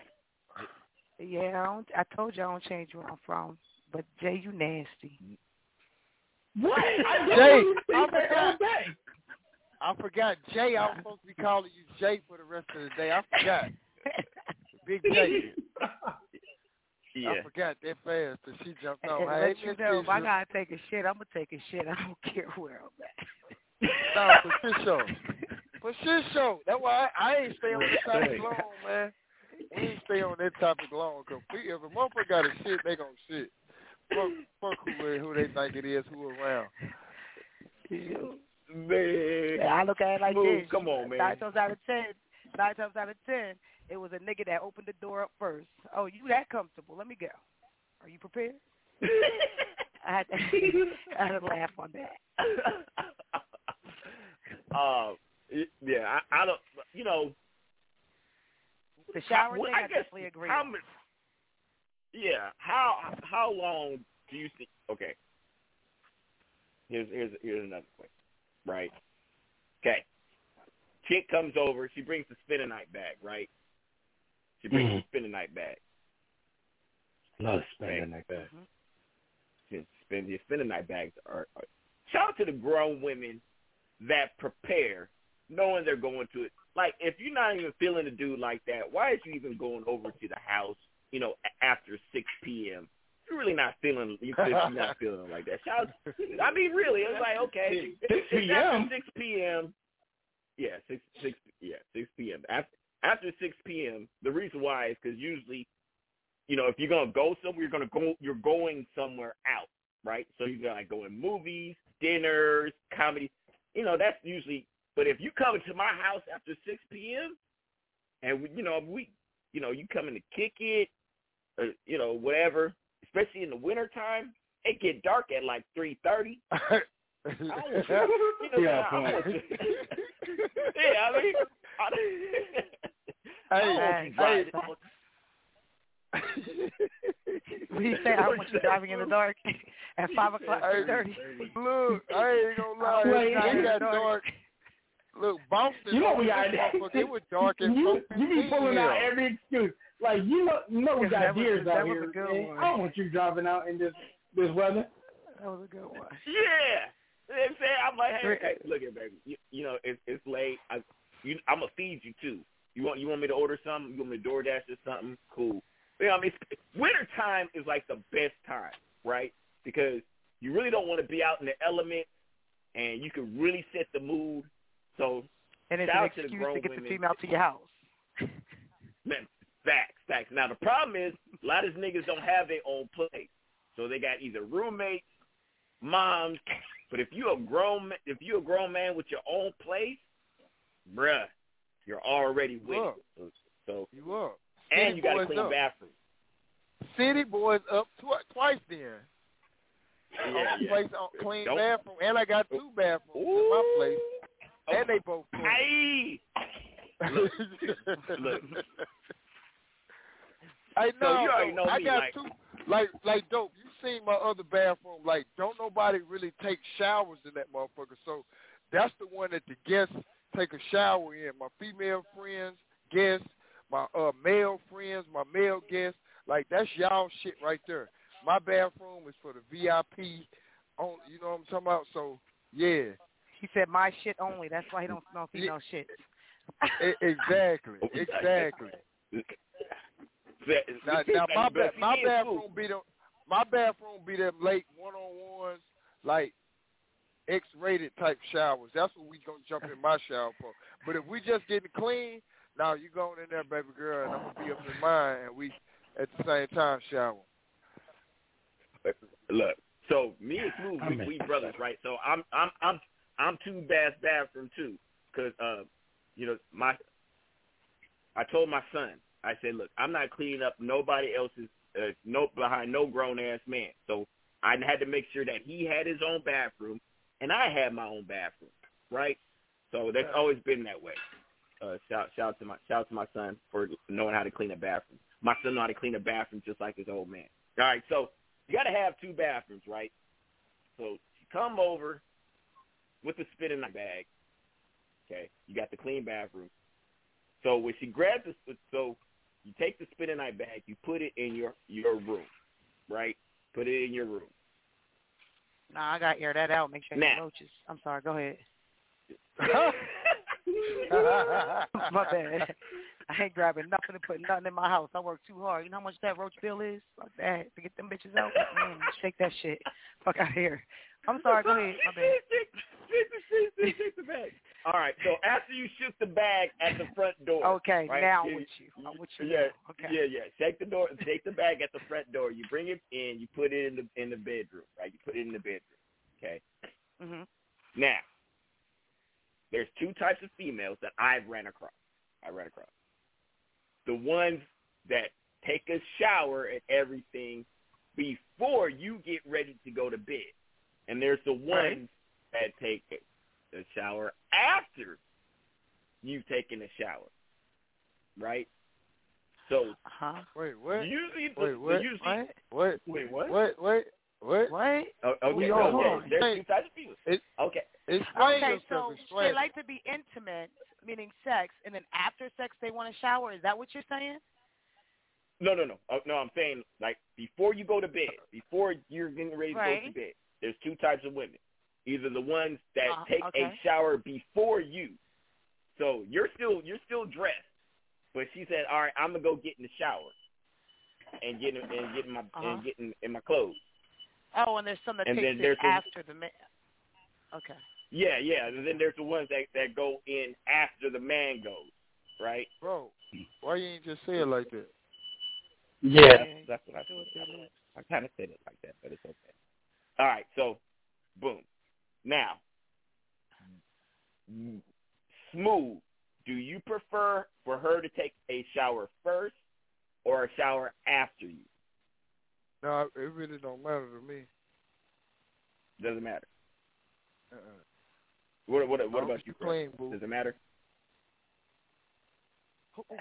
Yeah, I, don't, I told you I don't change where I'm from. But Jay, you nasty. What? I Jay, Jay, I think that all forgot. I forgot Jay. I was supposed to be calling you Jay for the rest of the day. I forgot. Big Jay. Yeah. I forgot that fast that she jumped And, on. and Hey, let you know, if I gotta take a shit, I'm gonna take a shit. I don't care where I'm at. No, for shit show. For shit show. That's why I, I ain't stay on this topic long, man. We ain't stay on that topic long. Cause if a motherfucker got a shit, they gonna shit. Fuck, fuck who, who they think it is, who around. Man, I look at it like Smooth, this. Come on, man. Nine times out of ten, nine times out of ten, it was a nigga that opened the door up first. Oh, you that comfortable? Let me go. Are you prepared? I had to, I had to laugh on that. uh, yeah, I, I don't. You know, The shower Well, thing, I I, guess definitely agree. how on. mu- Yeah. How how long do you think? Okay. Here's here's here's another question. Right. Okay. Chick comes over. She brings the spinning night bag. Right. She brings the spinning night bag. Love spending like that. Spin, spin, the spinning night bags are, are. Shout out to the grown women that prepare, knowing they're going to it. Like if you're not even feeling the dude like that, why is you even going over to the house? You know, after six p.m. You're really not feeling. You you're not feeling like that. Shout. I mean, really, it's like okay, Six it's after p.m.. six p.m. Yeah, six six yeah six p.m. After after six p.m. The reason why is because usually, you know, if you're gonna go somewhere, you're gonna go. You're going somewhere out, right? So you're gonna like go in movies, dinners, comedy. You know, that's usually. But if you come to my house after six p.m., and we, you know we, you know, you come in to kick it, or you know whatever. Especially in the winter time, it get dark at like three thirty. I don't want you, you know, Yeah, I want point. you- yeah, I mean, I, I don't want you driving. What do you say? I want you driving in the dark at five o'clock Hey, thirty. Look, I ain't gonna lie. Wait, it, got dark. dark. Look, Boston, You know we got motherfucker, it was dark as you, you be 15 pulling out every excuse. Like you know, you know we got That was- deers out here. a good man. one. I don't want you driving out in this this weather. That was a good one. Yeah. You know what I'm saying? I'm like, hey, hey look here, baby. You, you know, it's it's late. I, you, I'm gonna feed you too. You want you want me to order something? You want me to DoorDash or something? Cool. You know, I mean, it's, winter time is like the best time, right? Because you really don't want to be out in the element, and you can really set the mood. So, And it's an out to excuse to get women. the female to your house. Man, facts, facts. Now the problem is a lot of these niggas don't have their own place, so they got either roommates, moms. But if you a grown, if you a grown man with your own place, bruh, you're already winning. up. So, so You up. and you got a boys clean up. bathroom. City boys up twi- twice then. Yeah, yeah. place on clean Don't- bathroom, and I got two bathrooms in my place, and oh. they both clean. Hey, look, look. I So know. you already though. know I got like- two. Like, like, dope. You seen my other bathroom? Like, don't nobody really take showers in that motherfucker. So that's the one that the guests take a shower in. My female friends, guests, my uh male friends, my male guests. Like that's y'all shit right there. My bathroom is for the VIP. On, you know what I'm talking about? So yeah, He said my shit only. That's why he don't smell female shit. e- exactly, exactly. Now, now my ba- my bathroom be them my bathroom be them late one on ones like X rated type showers. That's what we gonna jump in my shower for. But if we just getting clean, now you going in there, baby girl, and I'm gonna be up in mine, and we at the same time shower. Look, so me and Smooth, we, we brothers, right? So I'm I'm I'm I'm two bath bathroom too, cause uh, you know my. I told my son, I said, look, I'm not cleaning up nobody else's uh, no behind no grown ass man. So I had to make sure that he had his own bathroom, and I had my own bathroom, right? So that's always been that way. Uh, shout shout out to my shout out to my son for knowing how to clean a bathroom. My son know how to clean a bathroom just like his old man. All right, so you got to have two bathrooms, right? So you come over with the spinning bag. Okay, you got the clean bathroom. So when she grabs the, so you take the spinning night bag, you put it in your your room, right? Put it in your room. Nah, I got to air that out. Make sure you Now. roaches. I'm sorry. Go ahead. my bad. I ain't grabbing nothing and putting nothing in my house. I work too hard. You know how much that roach bill is? Fuck that. To get them bitches out. Mm, shake that shit. Fuck out of here. I'm sorry. Go ahead. My bad. Take the bag. All right. So after you shoot the bag at the front door. Okay, right, now I'm with you. I'm with you. Yeah. Okay. yeah, yeah. Take the door. Take the bag at the front door. You bring it in. You put it in the in the bedroom. Right. You put it in the bedroom. Okay. Mhm. Now, there's two types of females that I've ran across. I ran across the ones that take a shower and everything before you get ready to go to bed, and there's the ones Right. that take a shower after you've taken a shower, right? So huh? Wait, what? usually, Wait, what? usually, What? Wait, what? What? What? What? What? Oh, okay, We all- okay. on. There's Hey, two types of people. It, okay. Explain okay, so explain. they like to be intimate, meaning sex, and then after sex they want to shower. Is that what you're saying? No, no, no. Oh, no, I'm saying like before you go to bed, before you're getting ready to go to bed, there's two types of women. Either the ones that Uh, take a shower before you, so you're still you're still dressed, but she said, "All right, I'm gonna go get in the shower and get in, and get in my Uh-huh. and get in, in my clothes." Oh, and there's some that And takes then it there's after the man. Okay. Yeah, yeah. And then there's the ones that that go in after the man goes, right? Bro, why you ain't just say it like that? Yeah, that's, that's what I said. I kind of said it like that, but it's okay. All right, so boom. Now, smooth. do you prefer for her to take a shower first or a shower after you? No, it really don't matter to me. Doesn't matter. Uh-uh. What what what about you? just clean, Does it matter?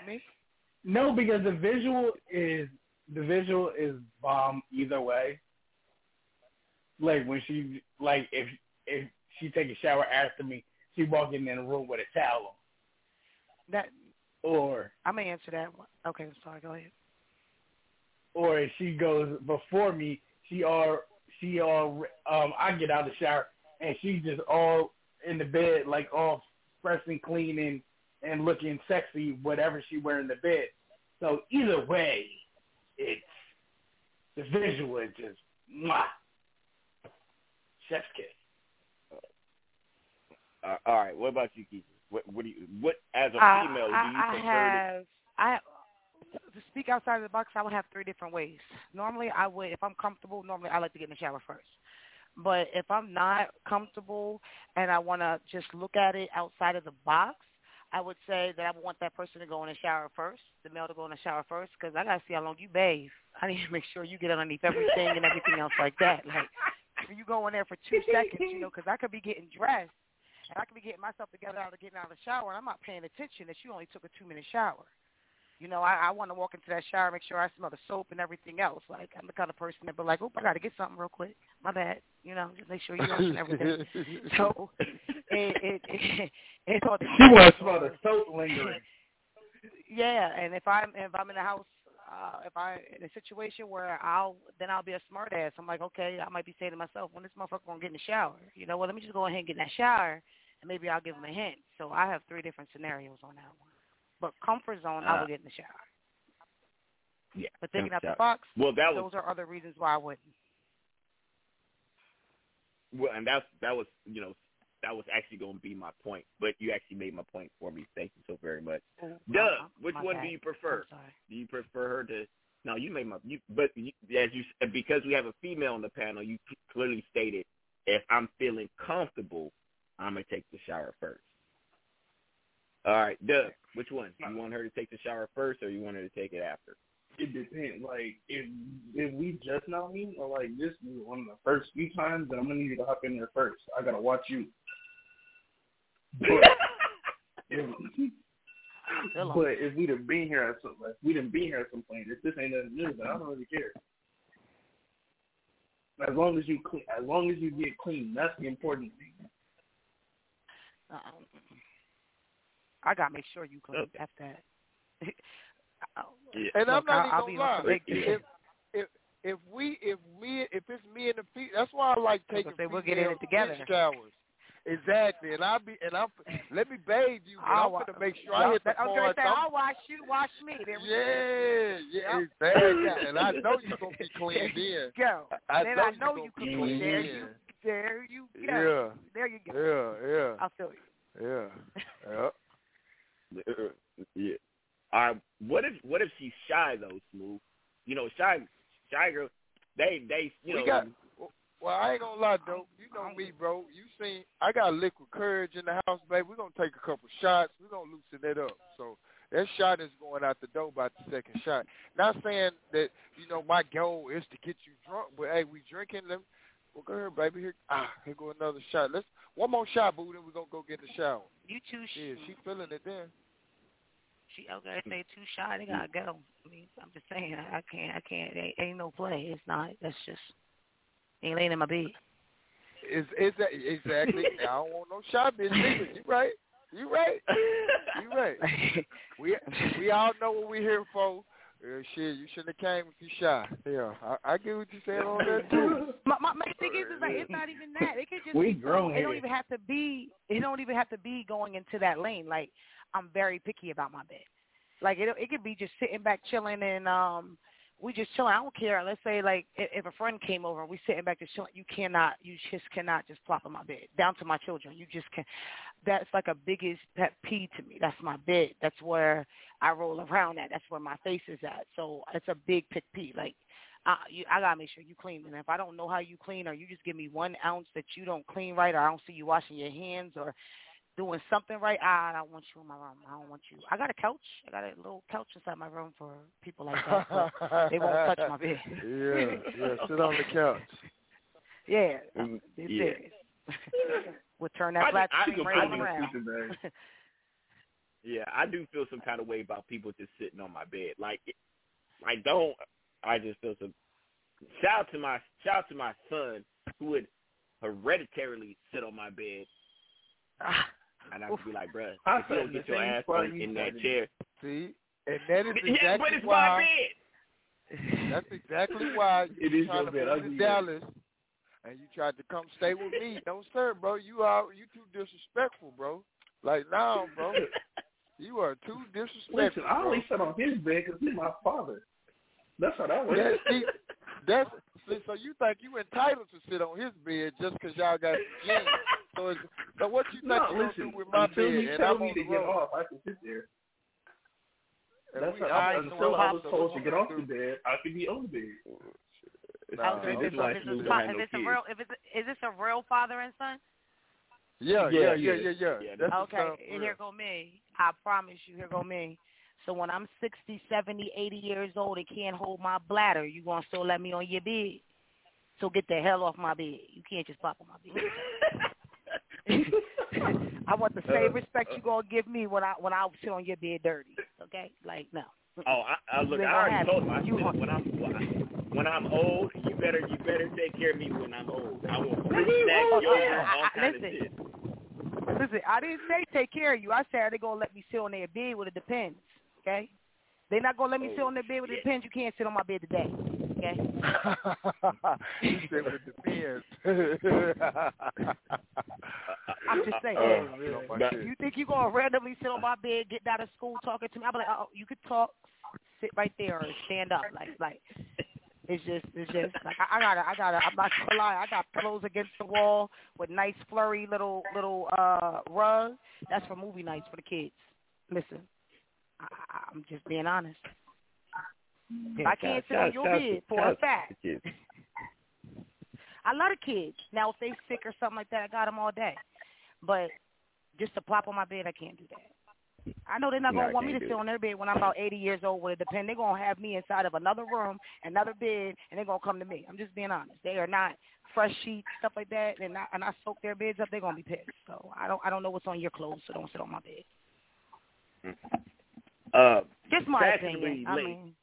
Me? No, because the visual is the visual is bomb either way. Like when she like if if she take a shower after me, she walk in the room with a towel That. Or I'm gonna answer that one. Okay, I'm sorry. Go ahead. or if she goes before me, she all she all um I get out of the shower and she's just all in the bed like all fresh and clean and and looking sexy whatever she wearing the bed. So either way, it's the visual is just mwah. Chef's kiss. Uh, all right. What about you, Keith? What what do you what as a female do you I, I prefer? have I to speak outside of the box. I would have three different ways. Normally, I would if I'm comfortable. Normally, I like to get in the shower first. But if I'm not comfortable and I want to just look at it outside of the box, I would say that I would want that person to go in the shower first, the male to go in the shower first, because I gotta see how long you bathe. I need to make sure you get underneath everything and everything else like that. Like you go in there for two seconds, you know, because I could be getting dressed I could be getting myself together out of getting out of the shower, and I'm not paying attention that you only took a two minute shower. You know, I, I want to walk into that shower, make sure I smell the soap and everything else. Like I'm the kind of person that be like, "Oh, I got to get something real quick." My bad. You know, just make sure you wash everything. so it it it, it all She depends wants to smell the soap lingering. yeah, and if I'm if I'm in the house, uh, if I in a situation where I'll then I'll be a smart ass. I'm like, okay, I might be saying to myself, when this motherfucker gonna get in the shower, you know, well let me just go ahead and get in that shower, and maybe I'll give him a hint. So I have three different scenarios on that one. But comfort zone, I Uh, would get in the shower. Yeah. But thinking out the box, Well, that was those are other reasons why I wouldn't. well, and that's that was you know that was actually going to be my point, but you actually made my point for me. Thank you so very much. Oh, Doug, my- which my one bad. do you prefer? Do you prefer her to? No, you made my. You, but you, as you because we have a female on the panel, you clearly stated if I'm feeling comfortable, I'm gonna take the shower first. All right, Doug, which one? You want her to take the shower first, or you want her to take it after? It depends. Like if if we just now meet, or like this is one of the first few times, then I'm gonna need you to hop in there first. I gotta watch you. But if, but if we'd have been here at some, if we didn't be here at some point, if this ain't nothing new, then I don't really care. As long as you clean, as long as you get clean, that's the important thing. Uh-uh. I gotta make sure you uh, clean. That's that. Oh, yeah. And I'm Look, not I'll- I'll even gonna lie. some big If, if if we if me if it's me and the feet, that's why I like taking gonna say, we'll get in it together. showers. Exactly, and I'll be and I'm let me bathe you, but I'll I'm gonna make sure I hit the I was gonna say, I'm- I'll wash you, wash me. There we Yeah, yeah, exactly. And I know you're gonna be cleaned in. go. I then know I you know gonna you can clean. There you, there you go. Yeah. There you go. Yeah, yeah, I'll feel you. yeah, yeah. yeah. All right. What if what if she's shy though, Smooth? You know, shy shy girl. They they you we know. got. Well, I ain't gonna lie, though. You know me, bro. You seen I got liquid courage in the house, baby. We're gonna take a couple shots. We're gonna loosen it up. So that shot is going out the door by the second shot. Not saying that you know my goal is to get you drunk, but hey, we drinking. Let well, go ahead, baby. Here, ah, here go another shot. Let's one more shot, boo. Then we're gonna go get the shower. You too. Yeah, she feeling it then. She okay? Say too shy. They gotta go. I mean, I'm just saying. I, can't. I can't. Ain't, ain't no play. It's not. That's just ain't laying in my bed. Is is that exactly? I don't want no shot, bitch. Either. You right? You right? You right? We we all know what we here for. Uh, shit, you shouldn't have came if you shy. Yeah, I, I get what you saying on that too. My, my, my thing is, is like it's not even that. It could just We be grown It don't even have to be. It don't even have to be going into that lane. Like I'm very picky about my bed. Like it, it could be just sitting back chilling and um, we just chilling. I don't care. Let's say like if, if a friend came over and we sitting back just chilling, you cannot, you just cannot just plop on my bed. Down to my children, you just can. That's like a biggest pet peeve to me. That's my bed. That's where I roll around at. That's where my face is at. So it's a big pet peeve. Like I, you, I gotta make sure you clean. And if I don't know how you clean, or you just give me one ounce that you don't clean right, or I don't see you washing your hands, or doing something right. Ah, I don't want you in my room. I don't want you. I got a couch. I got a little couch inside my room for people like that. but they won't touch my bed. Yeah, yeah. Sit on the couch. Yeah, Mm, yeah. we'll turn that I flat just- I screen do- right I on do around. Yeah, I do feel some kind of way about people just sitting on my bed. Like, I don't. I just feel some. Shout out to my shout out to my son who would hereditarily sit on my bed, and I would be like, bruh, I if you don't get your ass on in that chair, See, and that is yeah, exactly but it's my why. bed. That's exactly why It you is trying your to bed. move I'll to Dallas, and you tried to come stay with me. No, sir, bro. You are you too disrespectful, bro. Like now, bro. You are too disrespectful. Listen, I bro. only sit on his bed because he's my father. That's how that works. That's see, so you think you entitled to sit on his bed just because y'all got genes. So, it's, so what you think no, you listen. gonna do with my until bed? you and tell I'm me on to the get road. off, I can sit there. And That's we how, all until I how was told to get off the bed, I could be on the bed. Oh, so See, is this this, why is this, Snoop a, is no this a kids. real? If it's, is this a real father and son? Yeah, Yeah, yeah, yeah, yeah. yeah, yeah. Yeah, That's the Okay, stuff, and yeah. here go me. I promise you, here go me. So when I'm 60, 70, 80 years old and can't hold my bladder, you gonna still let me on your bed? So get the hell off my bed. You can't just pop on my bed. I want the same Uh, respect you gonna give me when I when I sit on your bed dirty. Okay, like no. Oh, I, I look. I already told him. I You said when I'm when, I'm old, you better you better take care of me when I'm old. I will Nigga, snack, oh, all kind of listen. shit. Listen, I didn't say take care of you. I said they gonna let me sit on their bed with it depends. Okay, they not gonna let me sit on their bed with it depends. You can't sit on my bed today. Okay. you said with the depends. I'm just saying. But- you think you gonna randomly sit on my bed, get out of school talking to me? I'm like, oh, you could talk, sit right there, or stand up. Like, like, it's just, it's just like I, I gotta, I gotta. I'm not gonna lie. I got pillows against the wall with nice flurry little, little uh rug. That's for movie nights for the kids. Listen, I, I'm just being honest. I can't sit on your bed for a fact. I love the kids. Now, if they sick or something like that, I got them all day. But just to plop on my bed, I can't do that. I know they're not No, gonna want me to sit it. on their bed when I'm about 80 years old. Would it depend? They're gonna have me inside of another room, another bed, and they're gonna come to me. I'm just being honest. They are not fresh sheets, stuff like that, and I, and I soak their beds up. They're gonna be pissed. So I don't I don't know what's on your clothes, so don't sit on my bed. Uh, Just my fashionably opinion. I mean,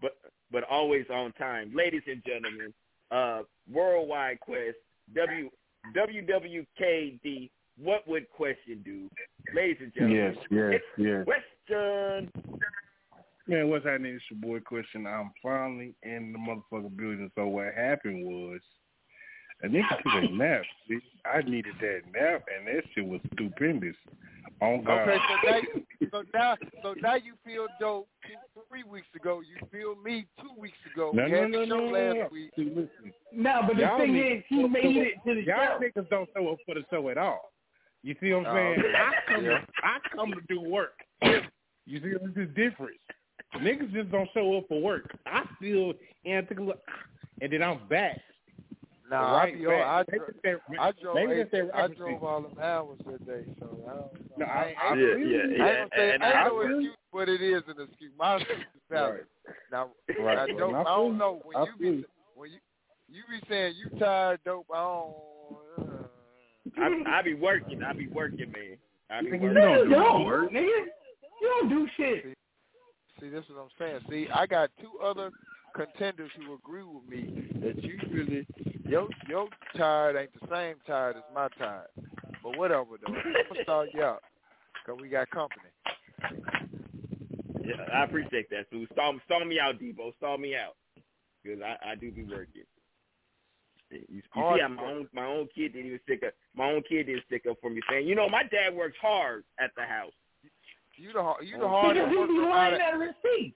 but but always on time, ladies and gentlemen. Uh, Worldwide Quest W WWKD. What would question do, ladies and gentlemen? Yes, yes, yes. Question. Man, what's happening? It's your boy Question. I'm finally in the motherfucking building. So what happened was a nigga took a nap. I needed that nap, and that shit was stupendous. On God. Okay, so now, you, so now, so now you feel dope. Three weeks ago, you feel me. Two weeks ago, No, we no, had no, the show no, no, last no. week. See, listen. No, but the Y'all thing niggas is, he made it to the Y'all show. niggas don't show up for the show at all. You see what I'm Oh, saying? okay. I come Yeah. to I come to do work. You see what's the different. Niggas just don't show up for work. I still and took a look, and then I'm back. Nah, right I be on. I, dro- I drove. maybe eight- that's that I drove all them hours that day, so I don't know. No, I, I, I, Yeah, feel yeah, you. I ain't yeah. gonna say and I I ain't no excuse, but it is an excuse. My excuse is valid. Now, Right, now, right. dope. I I don't know when I you feel be when you you be saying you tired, dope. I don't. Uh, I, I be working. I be working, man. I be Nigga, working. you don't do don't, work. nigga. You don't do shit. See, this is what I'm saying. See, I got two other contenders who agree with me that you really your your tired ain't the same tired as my tired. But whatever though, I'm gonna start you out because we got company. Yeah, I appreciate that. So stall, stall me out, Debo. Stall me out, because I, I do be working. You, you see Hard how my own my own kid didn't even stick up. My own kid didn't stick up for me, saying, you know, my dad works hard at the house. You the har- you the Oh. hardest Because he be worker out lying of, out of receipt.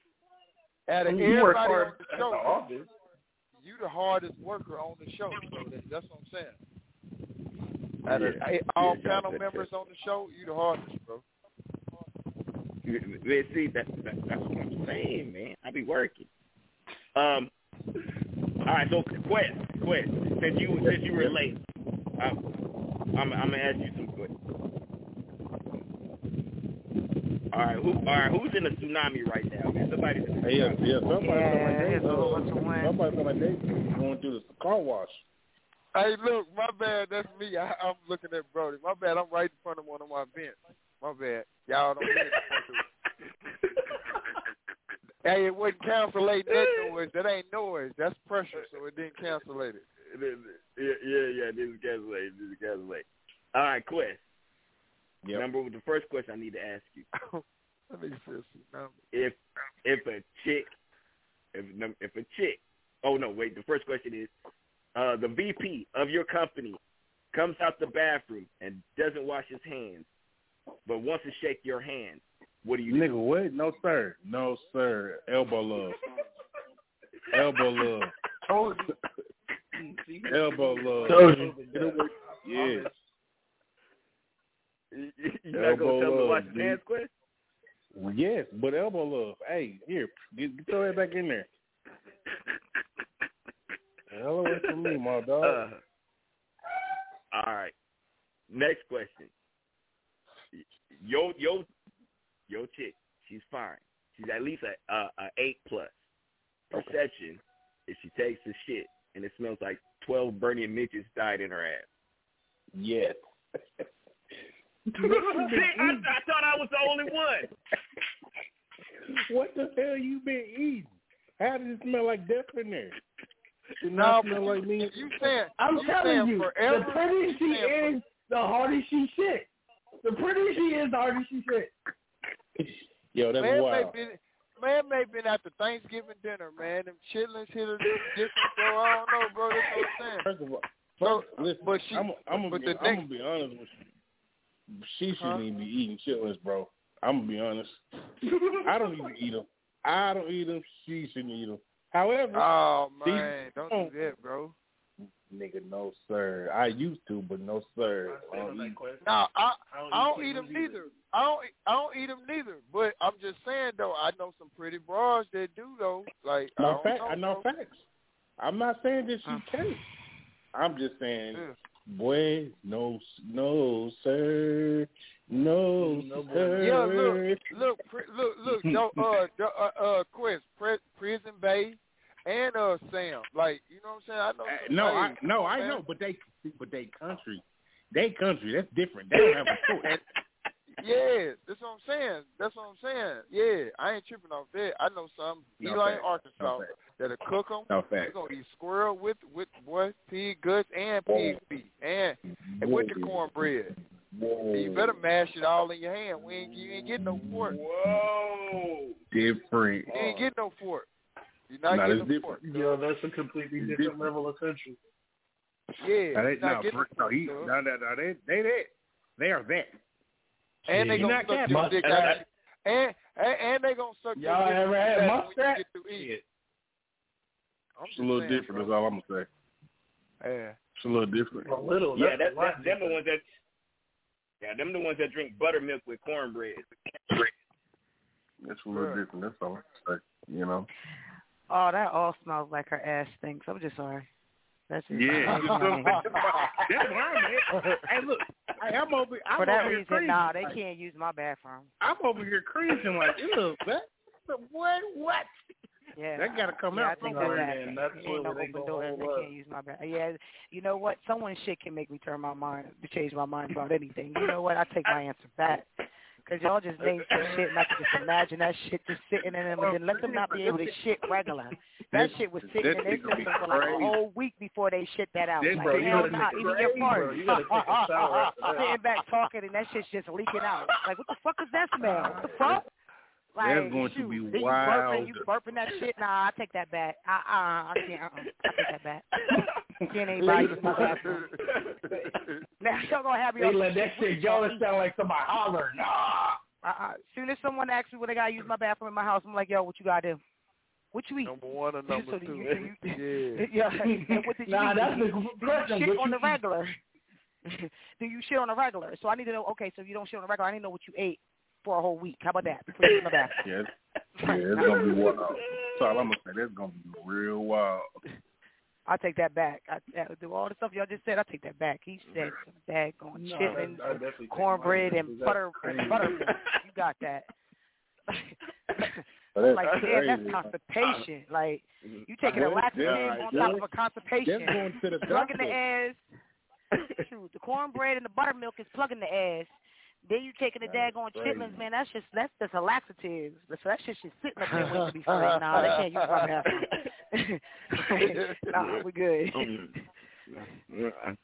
out of You work everybody hard on the at the office. You the hardest worker on the show. So that, that's what I'm saying. Out of Yeah. all Yeah, panel members on the show, you the hardest, bro. Man, see, that, that that's what I'm saying, man. I be working. Um. All right, so Quest, Quest, since you since you were late, I'm I'm, I'm gonna ask you some questions. All right, who? All right, who's in a tsunami right now? Man, somebody. Hey, yeah, yeah. Somebody Yeah, feel like they, it's a whole bunch of somebody feel like they going through the car wash. Hey, look, my bad. That's me. I, I'm looking at Brody. My bad. I'm right in front of one of my vents. My bad. Y'all don't hear it. Hey, it wasn't cancelating that noise. That ain't noise. That's pressure, so it didn't cancellate it. Yeah, yeah, yeah. This is Caslay. This is Caslay. All right, Quest. Yep. Number the first question I need to ask you: Let me see number. if if a chick, if if a chick, oh no, wait. The first question is, uh, the VP of your company comes out the bathroom and doesn't wash his hands, but wants to shake your hand. What do you do? Nigga, what? No, sir. No, sir. Elbow love. Elbow love. Told you. Elbow love. Told you. Yes. You, you not gonna tell him to wash his hands, Quest? Yes, but elbow love. Hey, here, get, get throw that back in there. Hell away from me, my dog. Uh, all right. Next question. Yo, yo, yo, chick. She's fine. She's at least a a, a eight plus. Perception if she takes the shit and it smells like twelve burning midgets died in her ass. yes. See, I, I thought I was the only one. what the hell you been eating? How does it smell like death in there? It No, smell like me. You saying? I'm you telling saying you, forever? the prettier she You saying is, the harder she shit. The prettier she is, the harder she shit. Yo, that's man wild. may been man may been at the Thanksgiving dinner, man. Them chitlins hit a different, bro. I don't know, bro. That's what I'm saying. First of all, So, listen, but she, I'm, I'm, gonna be, I'm gonna be honest with you. She shouldn't Huh? even be eating chitlins, bro. I'm gonna be honest. I don't even eat them. I don't eat them. She shouldn't eat them. However, oh she- man, don't do that, bro. nigga, no sir. I used to, but no sir. I don't eat- No, I don't I don't eat them chitlins neither. I don't I don't eat them neither. But I'm just saying though, I know some pretty bras that do though. Like I No don't fact. know, I know bro. facts. I'm not saying that she can't. I'm just saying, boy, no, no sir, no, sir. Yeah, look, look, pri- look, look, no, uh, uh, uh, Quest, Pri- Prison Bay, and uh, Sam. Like, you know what I'm saying? I know. Uh, no, I no, I know, but they, but they country, they country. That's different. They don't have a choice. saying? Yeah, that's what I'm saying. That's what I'm saying. Yeah, I ain't tripping off that. I know some No Eli, facts. Arkansas, No facts. that'll cook them. No They're gonna eat squirrel with with boy pig guts and pig feet and and with the cornbread. Whoa, you better mash it all in your hand. We ain't you ain't getting no fork. Whoa. different. You ain't getting no fork. You're not Nah, getting no different. fork. Yo, that's a completely different different. level of country. Yeah, Now, they, not no, getting no, no he, no, no, no, they, they, they, they are that. And they He gonna not suck your dick And out. And, and and they gonna suck your Y'all dick ever had when muskrat? get to eat. It's a little saying, different. That's all I'm gonna say. Yeah. It's a little different. A little. Yeah, that's that, a that, them the ones that. Yeah, them the ones that drink buttermilk with cornbread. It's a little different. That's all I'm gonna say. You know. Oh, that all smells like her ass stinks. I'm just sorry. That's just Yeah, that's you know, that's where I'm at. Hey, look, hey, I'm over. I'm For that over here reason, cringing. nah, they Like, can't use my bathroom. I'm over here cringing like, ew, that, what, what? Yeah, That gotta come yeah, out I take somewhere. that. And that's Ain't no open doors. They can't use my bathroom. Yeah, you know what? Someone's shit can make me turn my mind, to change my mind about anything. You know what? I take my answer back. Because y'all just name some shit and I can just imagine that shit just sitting in them and then let them not be able to shit regular. That shit was sitting in their shit gonna be system for like a whole week before they shit that out. That- like, bro, hell nah, even your fart. bro. You gotta take a shower after that. Sitting back talking and that shit's just leaking out. Like, what the fuck is that smell? What the fuck? Like, That's going to be then you wild. burping, you burping that shit. Nah, I take that back. Uh, uh, I can't. Uh, I take that back. Can't anybody use my bathroom. Now y'all gonna have me. They let that shit go and sound like somebody holler. Nah. Uh-uh. Soon as someone asks me when they gotta use my bathroom in my house, I'm like, yo, what you gotta do? What you eat? Number one or number So two? you- do yeah. yeah. And what did you Nah, eat? that's the you, do question. you shit on the regular? do you shit on the regular? So I need to know. Okay, so you don't shit on the regular. I need to know what you ate for a whole week. How about that? Before you use my bathroom. Yeah, yeah, it's gonna be wild. That's all I'm gonna say. That's gonna be real wild. I take that back. I, I do all the stuff y'all just said. I take that back. He said some daggone No, chitlins, I- I cornbread, mine, and 'cause that's butter You got that. That's like, damn, that's crazy. constipation. Like, mm-hmm. you taking a laxative yeah, on yeah. top of a constipation. That's going to the plugging the doctor. ass. Shoot, the cornbread and the buttermilk is plugging the ass. Then you taking the daggone crazy. chitlins, man. That's just that's just a laxative. So that shit just sitting up there waiting to be free. Nah, they can't use my bathroom. nah, we good. Um,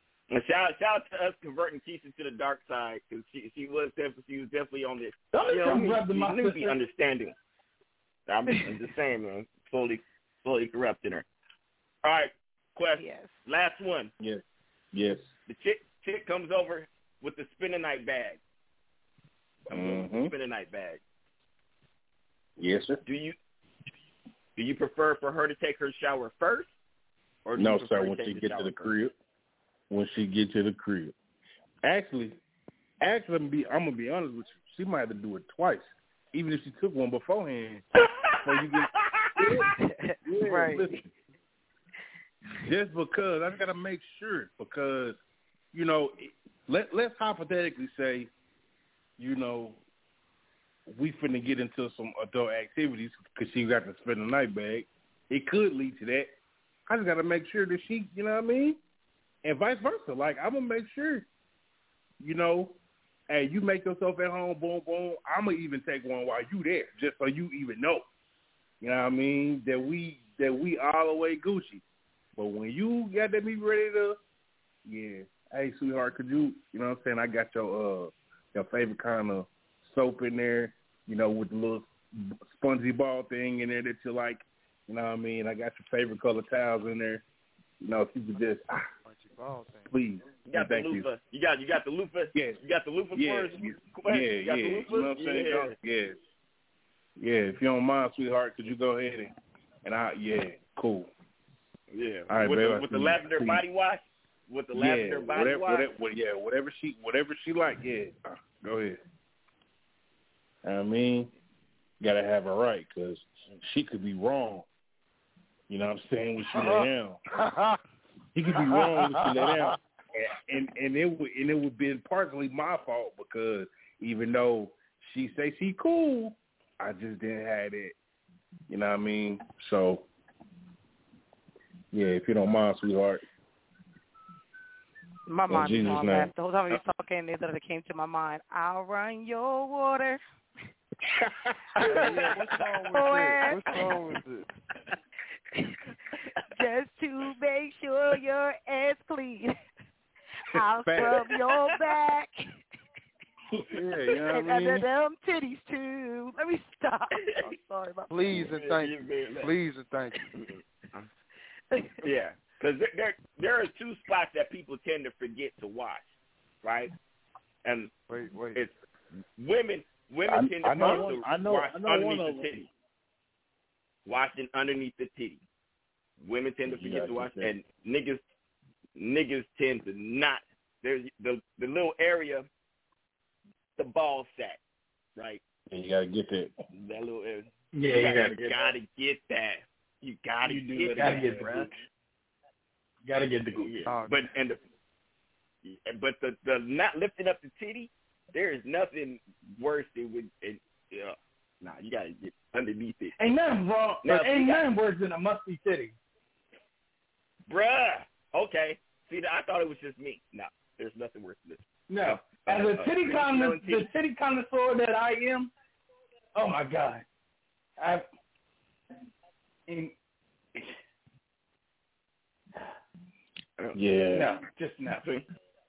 shout shout out to us converting Keisha to the dark side because she she was definitely she was definitely on the Don't you know, come we, we to be sister. understanding. I'm, I'm just saying, man, slowly slowly corrupting her. All right, question. Yes. Last one. Yes. Yes. The chick chick comes over with the spin night bag. Comes over with the Mhm. spin a night bag. Yes, sir. Do you do you prefer for her to take her shower first, or No, sir. When she get to the first? crib, when she get to the crib, actually, actually, I'm, be, I'm gonna be honest with you. She might have to do it twice, even if she took one beforehand. before you get, yeah, Right. listen. Just because I gotta make sure because you know, let let's hypothetically say, you know, we finna get into some adult activities because she got to spend the night bag. It could lead to that. I just got to make sure that she, you know what I mean, and vice versa. Like I'm gonna make sure, you know, hey, you make yourself at home, boom, boom. I'm gonna even take one while you there, just so you even know. You know what I mean? That we that we all the way Gucci. But when you got to be ready to, yeah, hey sweetheart, could you, you know what I'm saying? I got your uh your favorite kind of soap in there, you know, with the little spongy ball thing in there that you like. You know what I mean? I got your favorite color towels in there. You know, if you could just, ah, please, You got thank the you. You got you got the loofah. Yes. You got the loofah Yeah, first. yeah, yeah, You got yeah. the You know what I'm saying? Yeah. Go- Yeah, yeah. If you don't mind, sweetheart, could you go ahead and, and I, yeah, cool. Yeah. All right, with babe, the, with the lavender Please. body wash. With the lavender yeah, body whatever, wash. whatever, what- yeah, whatever she, whatever she like, yeah. Uh, Go ahead. I mean, gotta have her right because she could be wrong. You know what I'm saying? When she lay down, he could be wrong when she lay down, and and, and it would and it would be partially my fault because even though she say she cool, I just didn't have it. You know what I mean? So yeah, if you don't mind, sweetheart. My In mind is Jesus' on that. Uh, the whole time you was talking, it literally came to my mind. I'll run your water. Yeah, what's wrong with it? What's wrong with it? Just to make sure your ass clean. I'll Fact. scrub your back. Yeah, you know and what I under mean? them titties too. Let me stop. I'm sorry about that. Please and thank you. Please and thank you. Yeah, because there, there there are two spots that people tend to forget to watch, right? And wait, wait. it's women. Women I- tend to I know one- I know- wash I know one underneath of the them. titty. Washing underneath the titty. Women tend to forget gotta to wash, get that. and niggas niggas tend to not. There's the the little area, the ball sack, right? And you gotta get that. That little area. Yeah, you gotta get gotta get that. You gotta You do get it. Gotta that, get gooch. Gotta get the. Yeah. But and the but the the not lifting up the titty, there is nothing worse than with and yeah. Nah, you gotta get underneath it. Ain't nothing wrong. Now, ain't nothing worse than a musty titty. Bruh. Okay. See I thought it was just me. No, there's nothing worse than this. No. Uh, As a uh, titty uh, con the titty. connoisseur that I am, oh my god, I. In, Yeah. no, just no,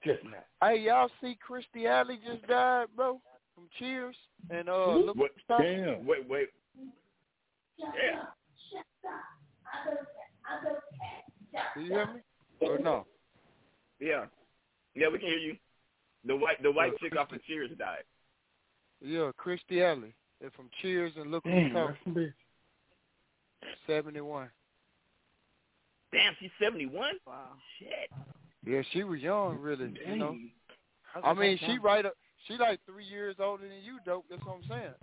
just no. Hey, y'all see Kirstie Alley just died, bro, from Cheers and uh, look What? Damn. Wait, wait. Yeah. Do you hear me? Or no? Yeah. Yeah, we can hear you. The white the white chick off of Cheers died. Yeah, Kirstie Alley. They're from Cheers and Look Who's Damn, Talking. that's a bitch. Seventy-one. Damn, she's seventy one? Wow. Shit. Yeah, she was young, really. You know. was I mean, she something. right up. She like three years older than you, dope. That's what I'm saying.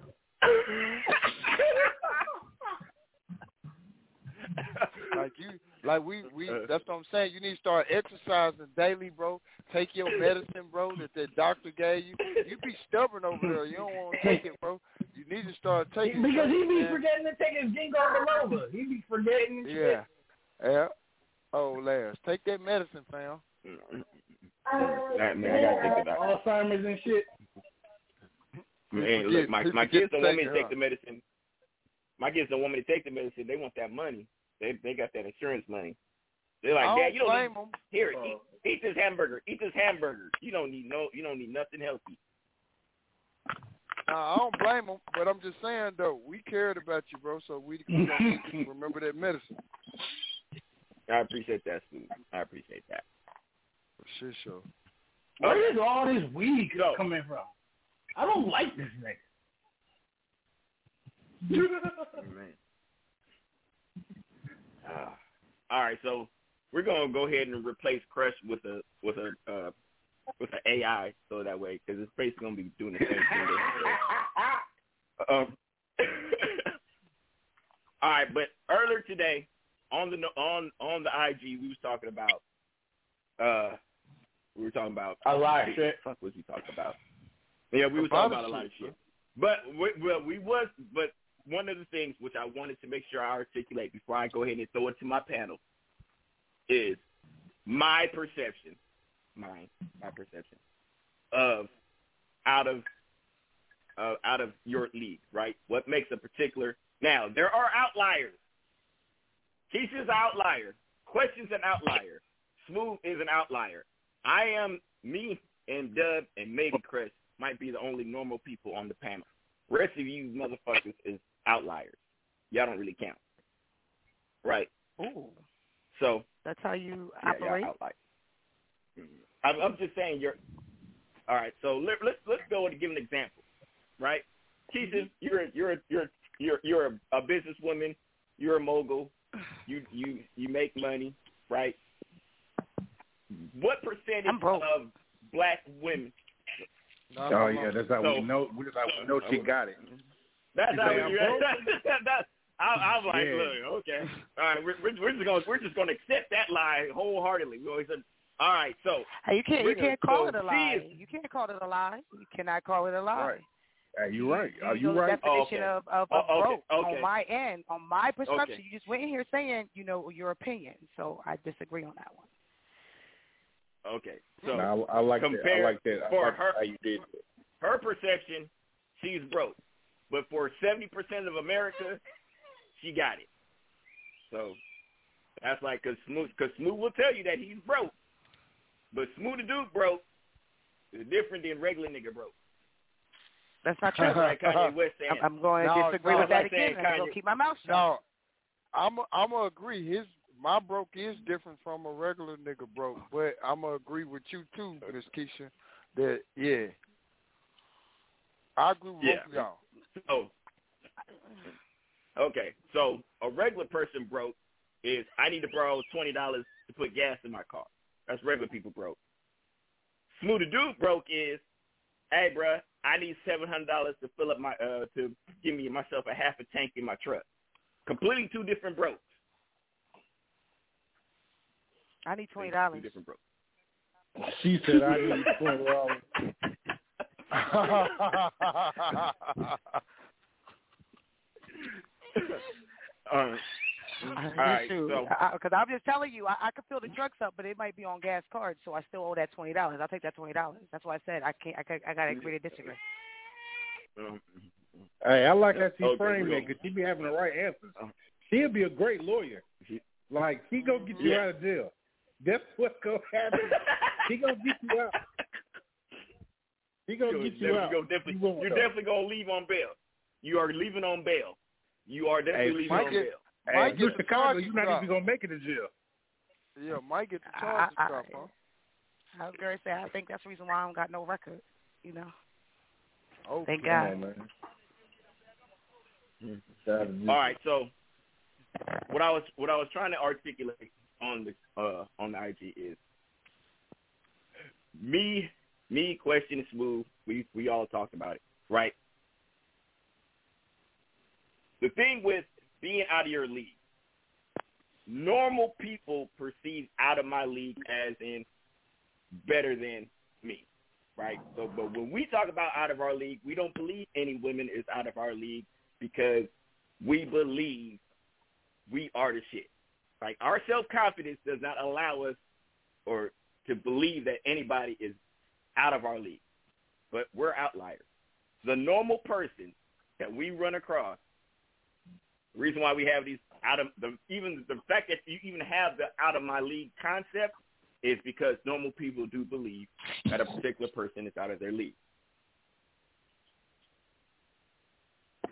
Like you, like we, we. Uh. That's what I'm saying. You need to start exercising daily, bro. Take your medicine, bro, that that doctor gave you. You be stubborn over there. You don't want to take it, bro. You need to start taking. because he it, be man. forgetting to take his ginkgo biloba. He be forgetting. and shit. Yeah. Yeah. Oh, Lars, take that medicine, fam. Right, man, I gotta think about it. Alzheimer's and shit. Man, forget- look, my my kids don't want me to take the medicine. My kids don't want me to take the medicine. They want that money. They they got that insurance money. They're like, I Dad, you don't blame need, 'em. here eat, eat this hamburger. Eat this hamburger. You don't need no. You don't need nothing healthy. Nah, I don't blame them, but I'm just saying though, we cared about you, bro. So we, we gonna need you to remember that medicine. I appreciate that, Stu. I appreciate that. For shit show. Where is all this weed Yo. coming from? I don't like this nigga. Uh, all right, so we're gonna go ahead and replace Crush with a with a uh, with an AI, so that way, because it's basically gonna be doing the same thing. um, all right, but earlier today on the on on the IG, we was talking about uh we were talking about A lot of shit. Fuck, was we talking about? Yeah, we were talking about a lot of shit. But we, well, we was, but one of the things which I wanted to make sure I articulate before I go ahead and throw it to my panel is my perception, mine, my perception of out of uh, out of your league, right? What makes a particular now? There are outliers. Keisha's an outlier. Question's an outlier. Smooth is an outlier. I am me and Dub and maybe Chris might be the only normal people on the panel. Rest of you motherfuckers is outliers. Y'all don't really count. Right. Ooh, So that's how you yeah, operate. outliers. Mhm. I'm, I'm just saying you're all right. So let, let's let's go and give an example, right? Keisha, you're you're you're you're you're a, a businesswoman. You're a mogul. You you you make money, right? What percentage broke. of black women? Oh yeah, that's how So- we know. That's how we know she got it. That's You how say we. I'm That, that, I, I'm like, Yeah. look, okay, all right, we're, we're, we're just gonna we're just gonna accept that lie wholeheartedly. We always said, all right, so Hey, you can't you can't gonna- call so it a lie. is- You can't call it a lie. You cannot call it a lie. Right. Hey, you right. Are you you know right? definition Oh, okay. of, of, Oh, of okay, broke okay. on my end, on my perception. Okay. You just went in here saying, you know, your opinion. So I disagree on that one. okay, so No, I, I like that. I like that. I for like her- how you did it. her perception, she's broke, but for seventy percent of America, she got it. So that's like because Smooth, cause Smooth will tell you that he's broke, but Smooth the Duke broke is different than regular nigga broke. That's not true. Like Kanye West saying. I'm, I'm going to No, disagree no, with that like again. and I'm going to keep my mouth shut. No, I'm i I'm gonna agree. His my broke is different from a regular nigga broke, but I'm gonna agree with you too, Miss Keisha. That yeah, I agree with Yeah. y'all. So, okay, so a regular person broke is I need to borrow twenty dollars to put gas in my car. That's regular people broke. Smooth the dude broke is, hey bro, I need seven hundred dollars to fill up my uh to give me myself a half a tank in my truck. Completely two different brokes. I need twenty dollars. Two different brokes. She said I need twenty dollars. Um, all right, so Because I'm just telling you, I, I can fill the trucks up, but it might be on gas cards, so I still owe that twenty dollars. I'll take that twenty dollars. That's why I said I can't. I, can't- I got to agree to disagree. um, Hey, I like that she Okay, framed it because she be having the right answers. She'll be a great lawyer. Like she gonna get you Yeah. out of jail. That's what's gonna happen. she gonna get you out. She gonna you're get you out. gonna definitely, You won't, you're definitely gonna leave on bail. You are leaving on bail. You are definitely Hey, leaving Mike on get- bail. Hey, Might if you're Chicago, you're not even gonna make it to jail. Yeah, might get the I- charges I- dropped, huh? I was gonna say I think that's the reason why I don't got no record. You know, Oh, thank God. on, man. All right, so what I was what I was trying to articulate on the uh on the IG is me me question smooth. We we all talked about it, right? The thing with being out of your league, normal people perceive out of my league as in better than me, right? So, but when we talk about out of our league, we don't believe any women is out of our league because we believe we are the shit. Like our self confidence does not allow us or to believe that anybody is out of our league, but we're outliers. The normal person that we run across, the reason why we have these out of the even the fact that you even have the out of my league concept is because normal people do believe that a particular person is out of their league.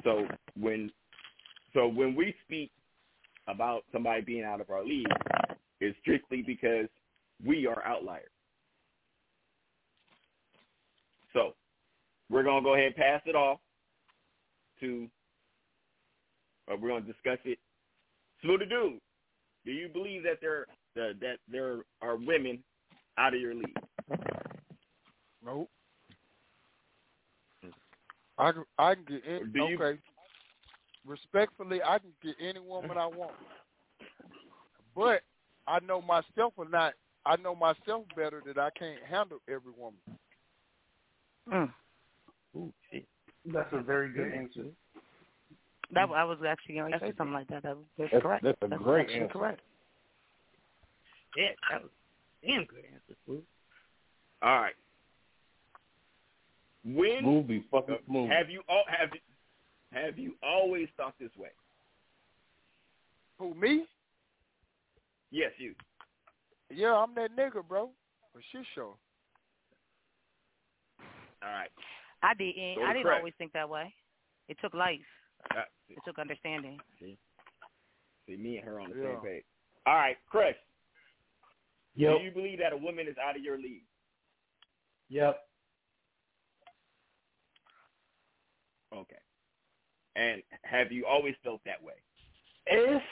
So when so when we speak about somebody being out of our league, it's strictly because we are outliers. So we're gonna go ahead and pass it off to or we're gonna discuss it. Smoothie Dude, do you believe that there uh, that there are women out of your league? Nope. I can, I can get in, Do you- okay. Respectfully, I can get any woman I want, but I know myself or not. I know myself better that I can't handle every woman. Mm. Ooh, shit. That's a very good answer. That mm-hmm. I was actually going to say something like that. That was that's, That's- correct. that's a great answer. correct. Yeah, that was damn good answer, Smooth. All right. When Smooth be fucking uh, smooth. have you all have have you always thought this way? Who me? Yes, you. Yeah, I'm that nigga, bro. For shit show. All right. I didn't. Go I didn't crack. always think that way. It took life. Uh, It took understanding. see, see, me and her on the Yeah. same page. All right, Chris. Yep. Do you believe that a woman is out of your league? Yep. Okay. And have you always felt that way? It's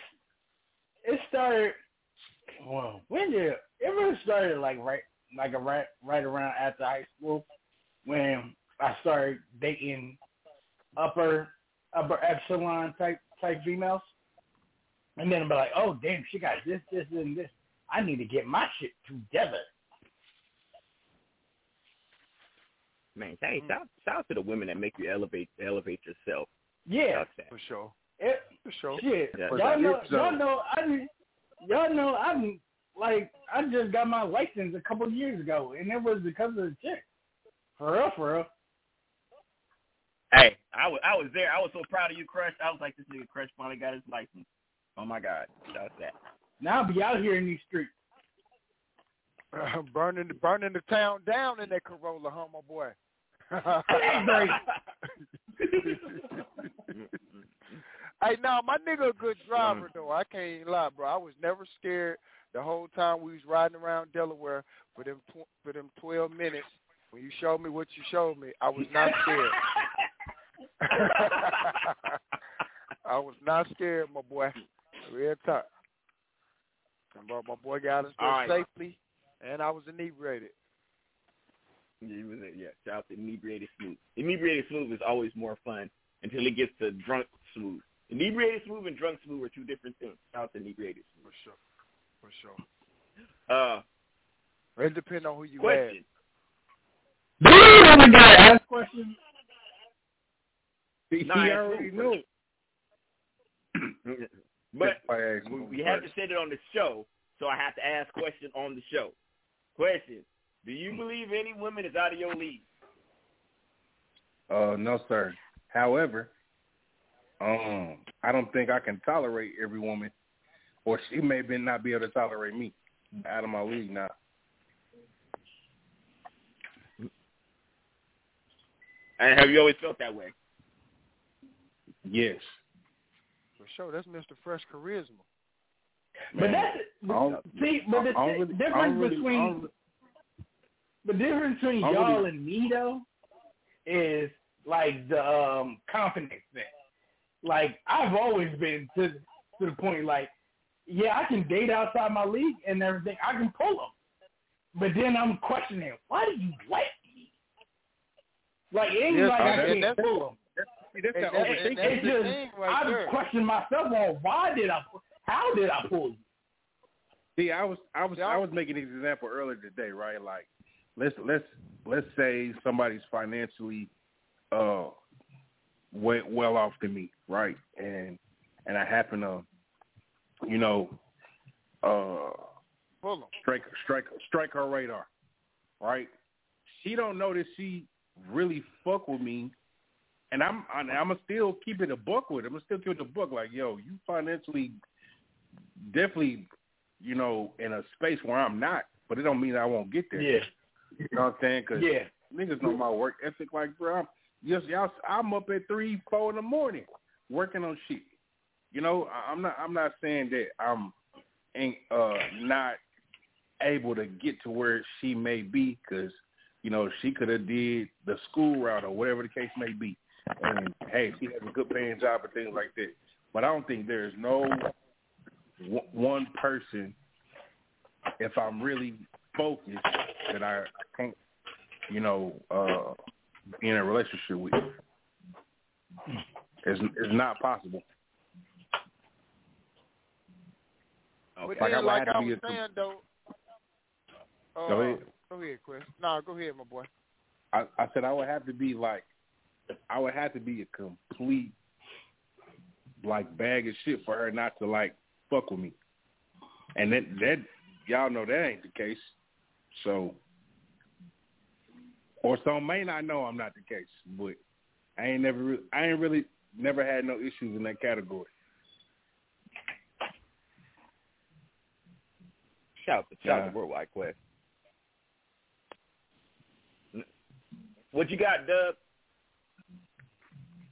it started. Well, when did it, it really started? Like right, like a right, right around after high school, when I started dating upper upper epsilon type type females, and then I'm like, oh damn, she got this, this, and this. I need to get my shit together. Man, hey, mm. shout, shout out to the women that make you elevate elevate yourself. Yeah, Shout that. For sure. it, For sure. shit. Yeah. Y'all know, y'all know, I, y'all know, I'm like, I just got my license a couple years ago, and it was because of the chick. For real, for real. Hey, I was I was there. I was so proud of you, Crush. I was like, this nigga Crush finally got his license. Oh my God, shout out to that. Now I'll be out here in these streets. Uh, burning the burning the town down in that Corolla, huh, my boy? Hey, now my nigga a good driver mm. though. I can't even lie, bro. I was never scared the whole time we was riding around Delaware for them tw- for them twelve minutes. When you showed me what you showed me, I was not scared. I was not scared, my boy. Real talk. And bro, my boy got us there All right. safely, and I was inebriated. Yeah, he yeah, shout out to inebriated smooth. Inebriated smooth is always more fun until it gets to drunk smooth. Inebriated smooth and drunk smooth are two different things. Shout out to inebriated For sure. For sure. Uh, It depends on who you question. Do you ever got asked questions? He, Nah, he already knows. But we, we have to say it on the show, so I have to ask question on the show. Question: Do you believe any woman is out of your league? Uh, no, sir. However, um, I don't think I can tolerate every woman, or she may be not be able to tolerate me. Out of my league now. And have you always felt that way? Yes. For sure. That's Mr. Fresh Charisma. But that's I see, but the I don't thi- really- difference really- between don't- the difference between I y'all really- and me though is like the um confidence thing. Like I've always been to to the point like, yeah, I can date outside my league and everything. I can pull them, but then I'm questioning, why do you like me? Like it ain't Yes, like uh, I can't pull them. See, that's And that that- overthinking. that's just thing right I there. question myself on why did I, how did I pull you? See, I was I was I was making an example earlier today, right? Like, let's let's let's say somebody's financially uh way, well off than me, right? And and I happen to, you know, uh, strike strike strike her radar, right? She don't know that she really fuck with me, and I'm I'm I'ma still keep it a buck with her. I'm still keep it a buck. Like, yo, you financially definitely, you know, in a space where I'm not, but it don't mean I won't get there. Yeah. You know what I'm saying? Cause Yeah. niggas know my work ethic. Like, bro, I'm, yes, y'all, I'm up at three, four in the morning working on shit. You know, I'm not. I'm not saying that I'm ain't uh not able to get to where she may be because you know she could have did the school route or whatever the case may be. And hey, she has a good paying job and things like that. But I don't think there's no w- one person if I'm really focused that I, I can't, you know, uh, be in a relationship with. It's it's not possible. But Like, I then, would like I was a- though. Uh, Go ahead. Go ahead, Chris. No, go ahead, my boy. I, I said I would have to be like, I would have to be a complete like bag of shit for her not to like fuck with me, and that that y'all know that ain't the case. So, or some may not know I'm not the case, but I ain't never re- I ain't really never had no issues in that category. Shout out to shout Yeah. to Worldwide Quest. What you got, Dub?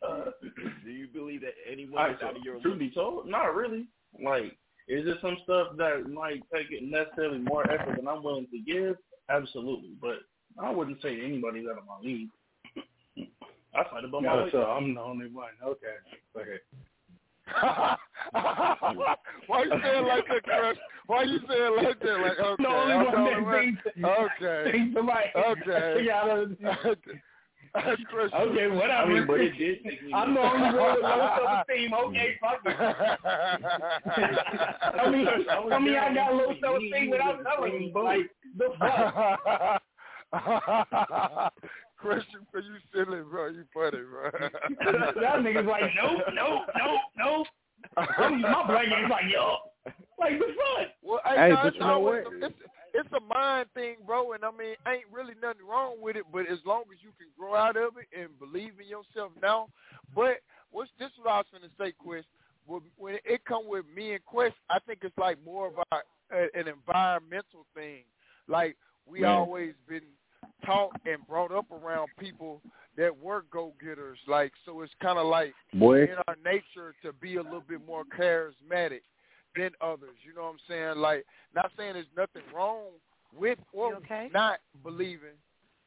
Uh, Do you believe that anyone I, is out of your truth be told, not really. Like, is there some stuff that might take it necessarily more effort than I'm willing to give? Absolutely, but I wouldn't say anybody's out of my league. I fight above my Yeah, weight. so I'm the only one. Okay. Okay. Why you saying like that, Chris? Why you saying like that? Like okay, The only I'm one the that only one. thinks- Okay. thinks somebody- Okay. Yeah, Chris, Okay, whatever. I mean, but it did take me. I'm the only one with low self-esteem. Okay, fuck it. I mean, I mean, I got low self-esteem without telling you. Like, the fuck? Christian, for you silly, bro. You funny, bro. that nigga's like, nope, nope, nope, nope. I'm- My brain is like, yo, like the fuck. Well, Hey, no, but you know always what? it's, it's a mind thing, bro, and I mean, ain't really nothing wrong with it. But as long as you can grow out of it and believe in yourself now, but what's this? Is what I was going to say, Quest. When, when it come with me and Quest, I think it's like more about a, an environmental thing. Like we Man. always been taught and brought up around people that were go getters. Like so, it's kind of like Boy. in our nature to be a little bit more charismatic than others. You know what I'm saying? Like, not saying there's nothing wrong with or okay? not believing.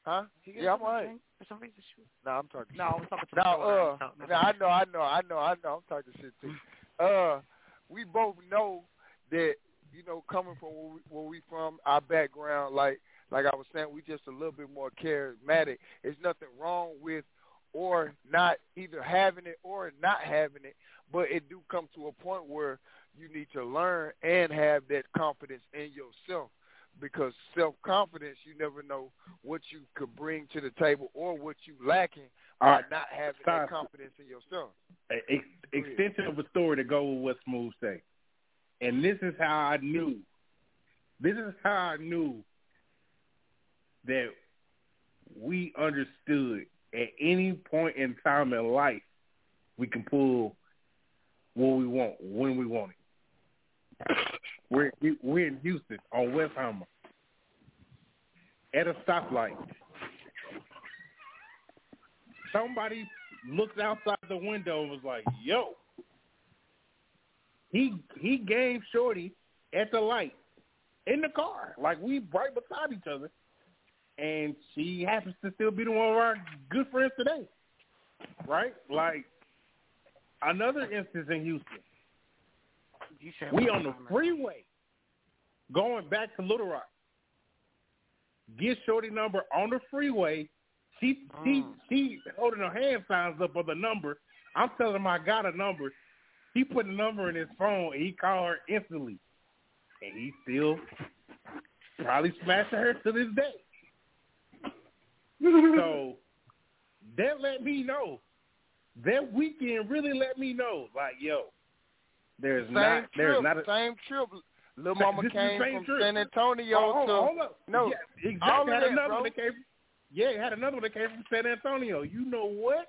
Huh? Yeah, I'm something right. For some reason, shoot. No, I'm talking. No, I was talking to No, my uh, No, no, I know, I know, I know, I know. I'm talking shit too. Uh, we both know that you know, coming from where we, where we from, our background, like like I was saying, we just a little bit more charismatic. There's nothing wrong with or not either having it or not having it, but it do come to a point where you need to learn and have that confidence in yourself because self confidence you never know what you could bring to the table or what you lacking by right. not having Stop. that confidence in yourself. ex- extension of a story to go with what Smooth say. And this is how I knew. This is how I knew that we understood at any point in time in life we can pull what we want when we want it. We're we're in Houston on Westheimer at a stoplight. Somebody looked outside the window and was like, "Yo." He he gave Shorty at the light in the car, like we right beside each other, and she happens to still be the one of our good friends today, right? Like another instance in Houston, we on the freeway going back to Little Rock. Get Shorty number on the freeway. She she she holding her hand signs up on the number. I'm telling him I got a number. He put the number in his phone and he called her instantly. and he still probably smashing her to this day. so that let me know. That weekend really let me know, like, yo, there's same not, trip, there's not a same trip. Little Mama came same from trip. San Antonio Oh, to on, hold up. no, yeah, all exactly. of Had that, another bro. one that came. From, yeah, it had another one that came from San Antonio. You know what?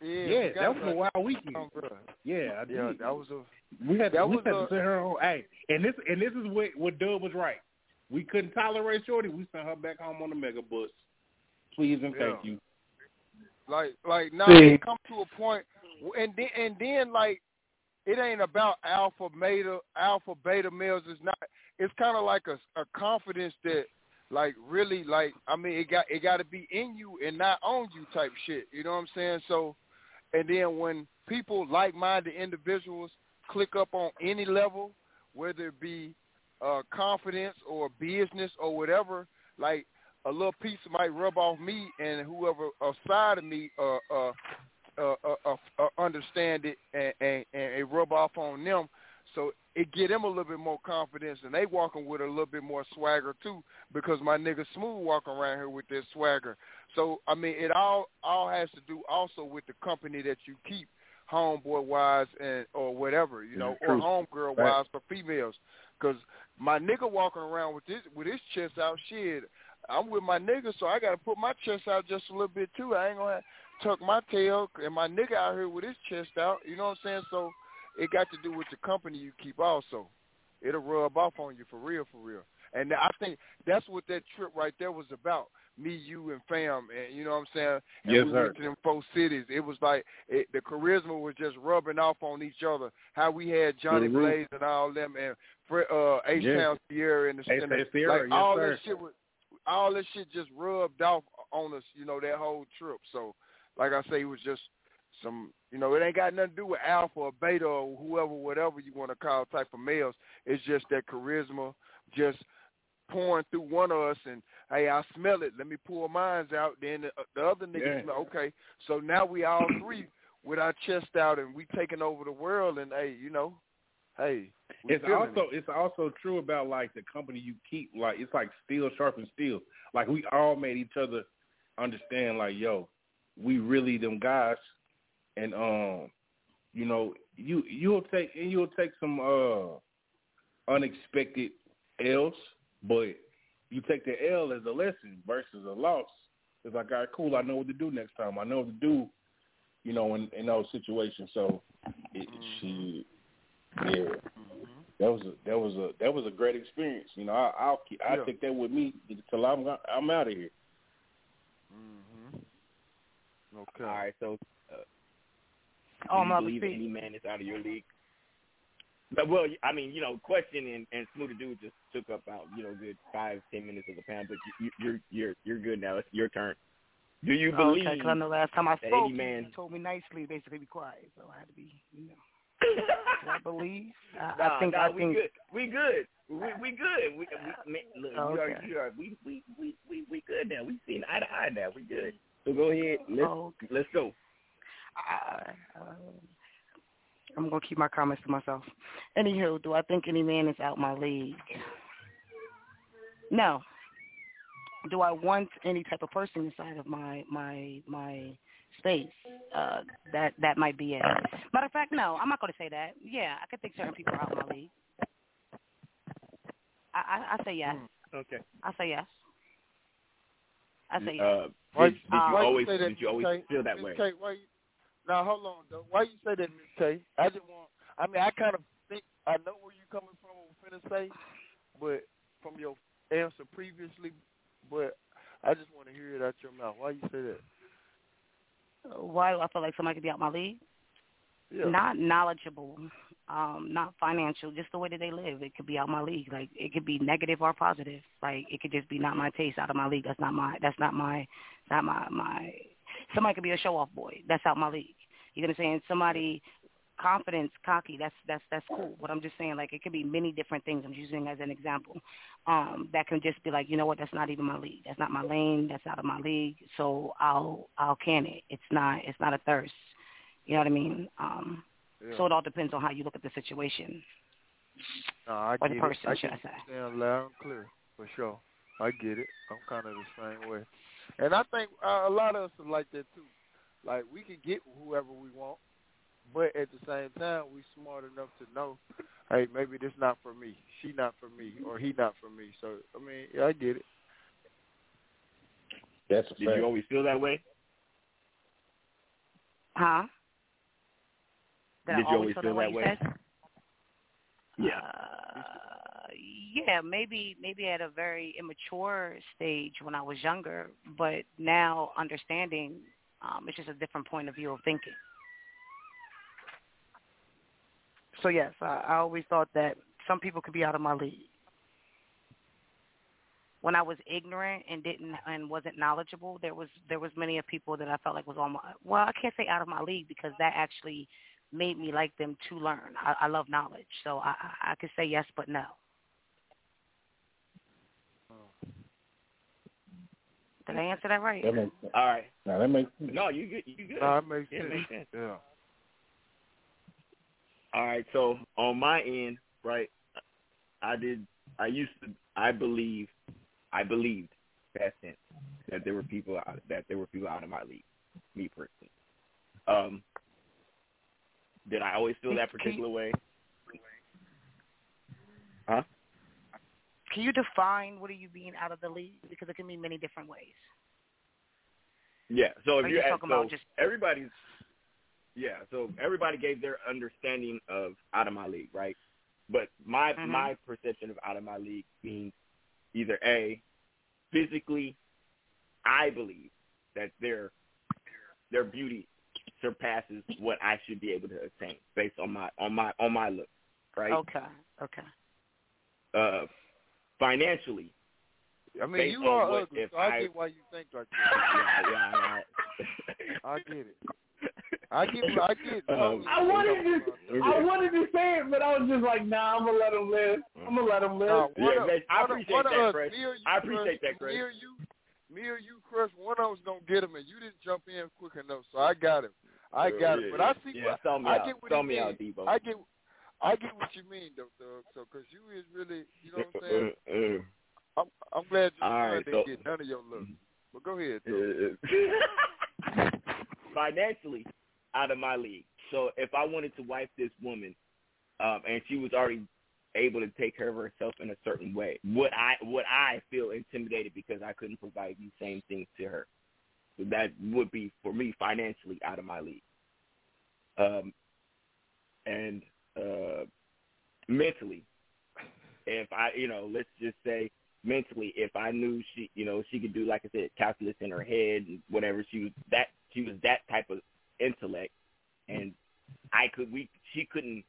Yeah, Yeah, that was a wild weekend. Oh. Yeah, I Yeah, that was a We had that we was had a- to send her home. Hey, and this and this is what what Dub was right. We couldn't tolerate Shorty. We sent her back home on the mega bus. Please and thank Yeah. you. like like now See. it come to a point and then and then like it ain't about alpha beta alpha beta males. It's not it's kind of like a, a confidence that like really like i mean it got it got to be in you and not on you type shit. You know what i'm saying? So and then when people like-minded individuals click up on any level whether it be uh confidence or business or whatever like a little piece might rub off me and whoever aside of me uh uh uh, uh, uh, uh understand it and, and and it rub off on them so it get them a little bit more confidence and they walking with a little bit more swagger too because my nigga smooth walking around here with this swagger so i mean it all all has to do also with the company that you keep homeboy wise and or whatever you know or homegirl Right. wise for females because my nigga walking around with this with his chest out shit I'm with my nigga, so I got to put my chest out just a little bit too. I ain't gonna tuck my tail, and my nigga out here with his chest out. You know what I'm saying? So it got to do with the company you keep also. It'll rub off on you for real, for real. And I think that's what that trip right there was about. Me, you, and fam, and you know what I'm saying. And Yes, we sir. went to them four cities. It was like it, the charisma was just rubbing off on each other. How we had Johnny roof. Blaze and all them, and uh, H Town Sierra and the, and the Sierra, like yes, all sir. that shit was all this shit just rubbed off on us, you know, that whole trip. So, like I say, it was just some, you know, it ain't got nothing to do with alpha or beta or whoever, whatever you want to call type of males. It's just that charisma just pouring through one of us and, hey, I smell it. Let me pull mines out. Then the, the other niggas Yeah. okay. So now we all three with our chest out and we taking over the world and, hey, you know, hey, It's also it's also true about like the company you keep. Like it's like steel sharpens steel. Like we all made each other understand. Like yo, we really them guys, and um, you know, you you'll take and you'll take some uh unexpected L's, but you take the L as a lesson versus a loss. It's like, all right, cool. I know what to do next time. I know what to do. You know, in in those situations. So, it, she, yeah, that was a that was a that was a great experience. You know, I, I'll keep, I Yeah. take that with me till I'm I'm out of here. Okay. All right, so uh, Oh, do I'm you believe speak. any man is out of your league? But, well, I mean, you know, question and, and Smoothie Dude just took up about you know good five ten minutes of the panel, but you, you, you're you're you're good now. It's your turn. Do you Oh, believe okay, 'cause I know last time I spoke, any man? you told me nicely, basically be quiet, so I had to be, you know. Do I believe? I, Nah, I think nah, I we think good. We good. We we good. We, we man, look, you are, okay. you are, we, we we we we good now. We seen eye to eye now. We good. So go ahead. Let's Oh, let's go. I, uh, I'm gonna keep my comments to myself. Anywho, do I think any man is out my league? No. Do I want any type of person inside of my my my space? Uh, that that might be it. Matter of fact, no, I'm not gonna say that. Yeah, I could think certain people are out my league. I I, I say yes. Okay. I say yes. I say. Uh, Why, did, did you why always say that, did you always Miss feel that Miss way? K, why you, now hold on though. Why you say that, Miss K? I just want. I mean, I kind of think I know where you're coming from. What I'm finna say, but from your answer previously, but I just want to hear it out your mouth. Why you say that? Why do I feel like somebody could be out my league? Yeah. Not knowledgeable, um, not financial, just the way that they live. It could be out my league. Like it could be negative or positive. Like it could just be not my taste out of my league. That's not my that's not my not my my somebody could be a show off boy. That's out my league. You know what I'm saying? Somebody confidence, cocky, that's that's that's cool. But I'm just saying like it could be many different things. I'm using as an example. Um, that can just be like, you know what, that's not even my league. That's not my lane, that's out of my league. So I'll I'll can it. It's not it's not a thirst. You know what I mean? Um Yeah. so it all depends on how you look at the situation. No, I or get the person, it. I should get I say? you saying loud and clear for sure. I get it. I'm kind of the same way, and I think uh, a lot of us are like that too. Like we can get whoever we want, but at the same time, we smart enough to know, hey, maybe this not for me. She not for me, or he not for me. So I mean, yeah, I get it. That's a Did fact. you always feel that way? Huh? Did, Did I always always feel feel that way? that you way? said? Yeah. Uh, yeah, maybe maybe at a very immature stage when I was younger, but now understanding, um, it's just a different point of view of thinking. So yes, I, I always thought that some people could be out of my league. When I was ignorant and didn't and wasn't knowledgeable, there was there was many of people that I felt like was on my well, I can't say out of my league because that actually made me like them to learn. I, I love knowledge, so I, I I could say yes, but no. Did I answer that right? That makes sense. All right. No, that makes sense. No, you good. You good. No, it makes Yeah, sense. makes sense. Yeah. All right. So on my end, right, I did. I used to. I believe. I believed past tense that there were people out, that there were people out of my league. Me personally. Um. Did I always feel that particular way? Huh? Can you define what are you being out of the league? Because it can mean many different ways. Yeah. So if Are you you ask, talking so about just- everybody's, yeah. So everybody gave their understanding of out of my league, right? But my Mhm. my perception of out of my league means either a physically, I believe that their their beauty surpasses what I should be able to attain based on my on my on my look, right? Okay. Okay. Uh, financially, I mean, you are what ugly, so I, I- get why you think like that. yeah, yeah, I get it. I get. I get. Um, I wanted to, I wanted to say it, but I was just like, nah, I'm gonna let him live. I'm gonna let him live. No, one Yeah, of- man, I appreciate one of that, us, Chris. me I appreciate that, Chris. Me or you, me or you, Chris. One of us gonna get him, and you didn't jump in quick enough, so I got him. I got yeah, him. But I see. yeah, what, me I out. get what he me mean. out, Debo. I get. I get what you mean, though, Doug. So, cause you is really, you know what I'm saying. Uh, uh, I'm, I'm glad your All son right, didn't so- get none of your looks. But go ahead. Though. uh, financially out of my league. So if I wanted to wife this woman, um, and she was already able to take care of herself in a certain way, would I would I feel intimidated because I couldn't provide these same things to her? That would be for me financially out of my league. Um, and uh, mentally, if I, you know, let's just say mentally, if I knew she, you know, she could do like I said, calculus in her head and whatever, she was that she was that type of intellect, and I could we she couldn't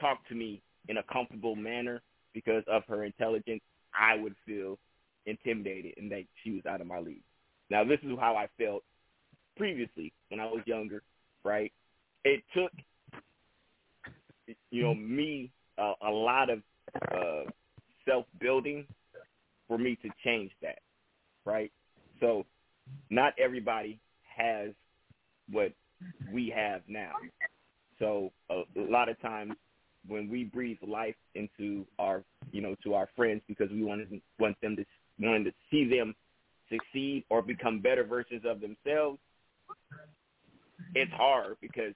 talk to me in a comfortable manner because of her intelligence. I would feel intimidated and that she was out of my league. Now this is how I felt previously when I was younger, right? It took you know me uh, a lot of uh, self building for me to change that, right? So not everybody has what we have now. So a, a lot of times when we breathe life into our, you know, to our friends because we want want them to want to see them succeed or become better versions of themselves, it's hard because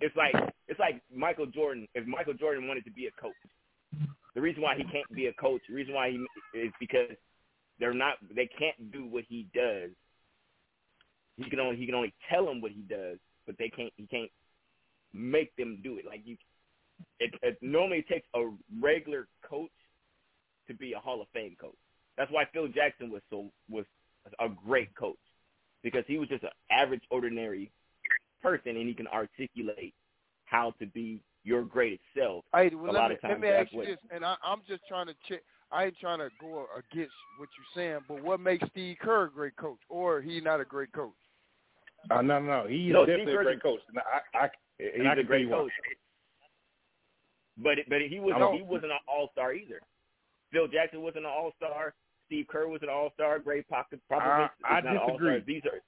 it's like it's like Michael Jordan. If Michael Jordan wanted to be a coach, the reason why he can't be a coach, the reason why he is because they're not they can't do what he does. He can only he can only tell them what he does, but they can't he can't make them do it. Like you, it, it normally takes a regular coach to be a Hall of Fame coach. That's why Phil Jackson was so was a great coach because he was just an average, ordinary person, and he can articulate how to be your greatest self. Hey, a lot me, of times let me ask you this, and I, I'm just trying to check. I ain't trying to go against what you're saying, but what makes Steve Kerr a great coach, or he not a great coach? Uh, no, no, he's No, definitely Steve a great coach. And I, I, He's and I a great tell you why. coach. But but he was he wasn't an all star either. Phil Jackson wasn't an all star. Steve Kerr was an all star. Gregg Pop- Popovich I- I is not an all star. disagree. These are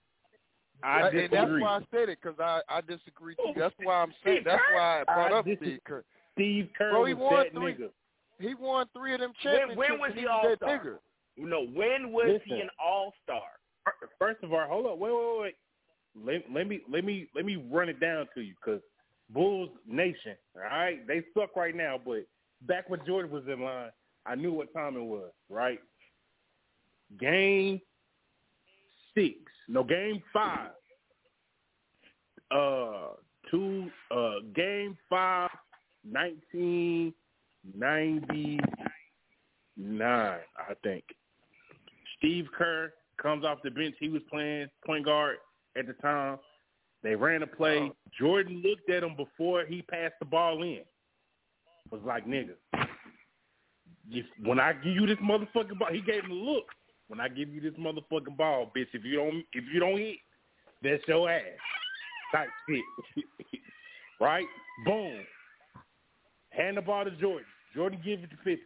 I and that's why I said it because I I disagree too. Oh, that's why I'm saying. That's why I brought I up disagree. Steve Kerr. Steve Kerr Bro, he was won that three. nigga. He won three of them championships. when was he he all that star? nigga. No, when was he an all star? First of all, hold up, wait, wait, wait. Let, let me let me let me run it down to you because Bulls Nation, all right, they suck right now. But back when Jordan was in line, I knew what time it was. Right, game six, no, game five. Uh, two, uh, game five, nineteen ninety nine, I think. Steve Kerr comes off the bench. He was playing point guard at the time. They ran a play. Jordan looked at him before he passed the ball in. Was like, nigga, if, when I give you this motherfucking ball, he gave him a look. When I give you this motherfucking ball, bitch, if you don't if you don't hit, that's your ass. Type shit. right? Boom. Hand the ball to Jordan. Jordan give it to Pippen.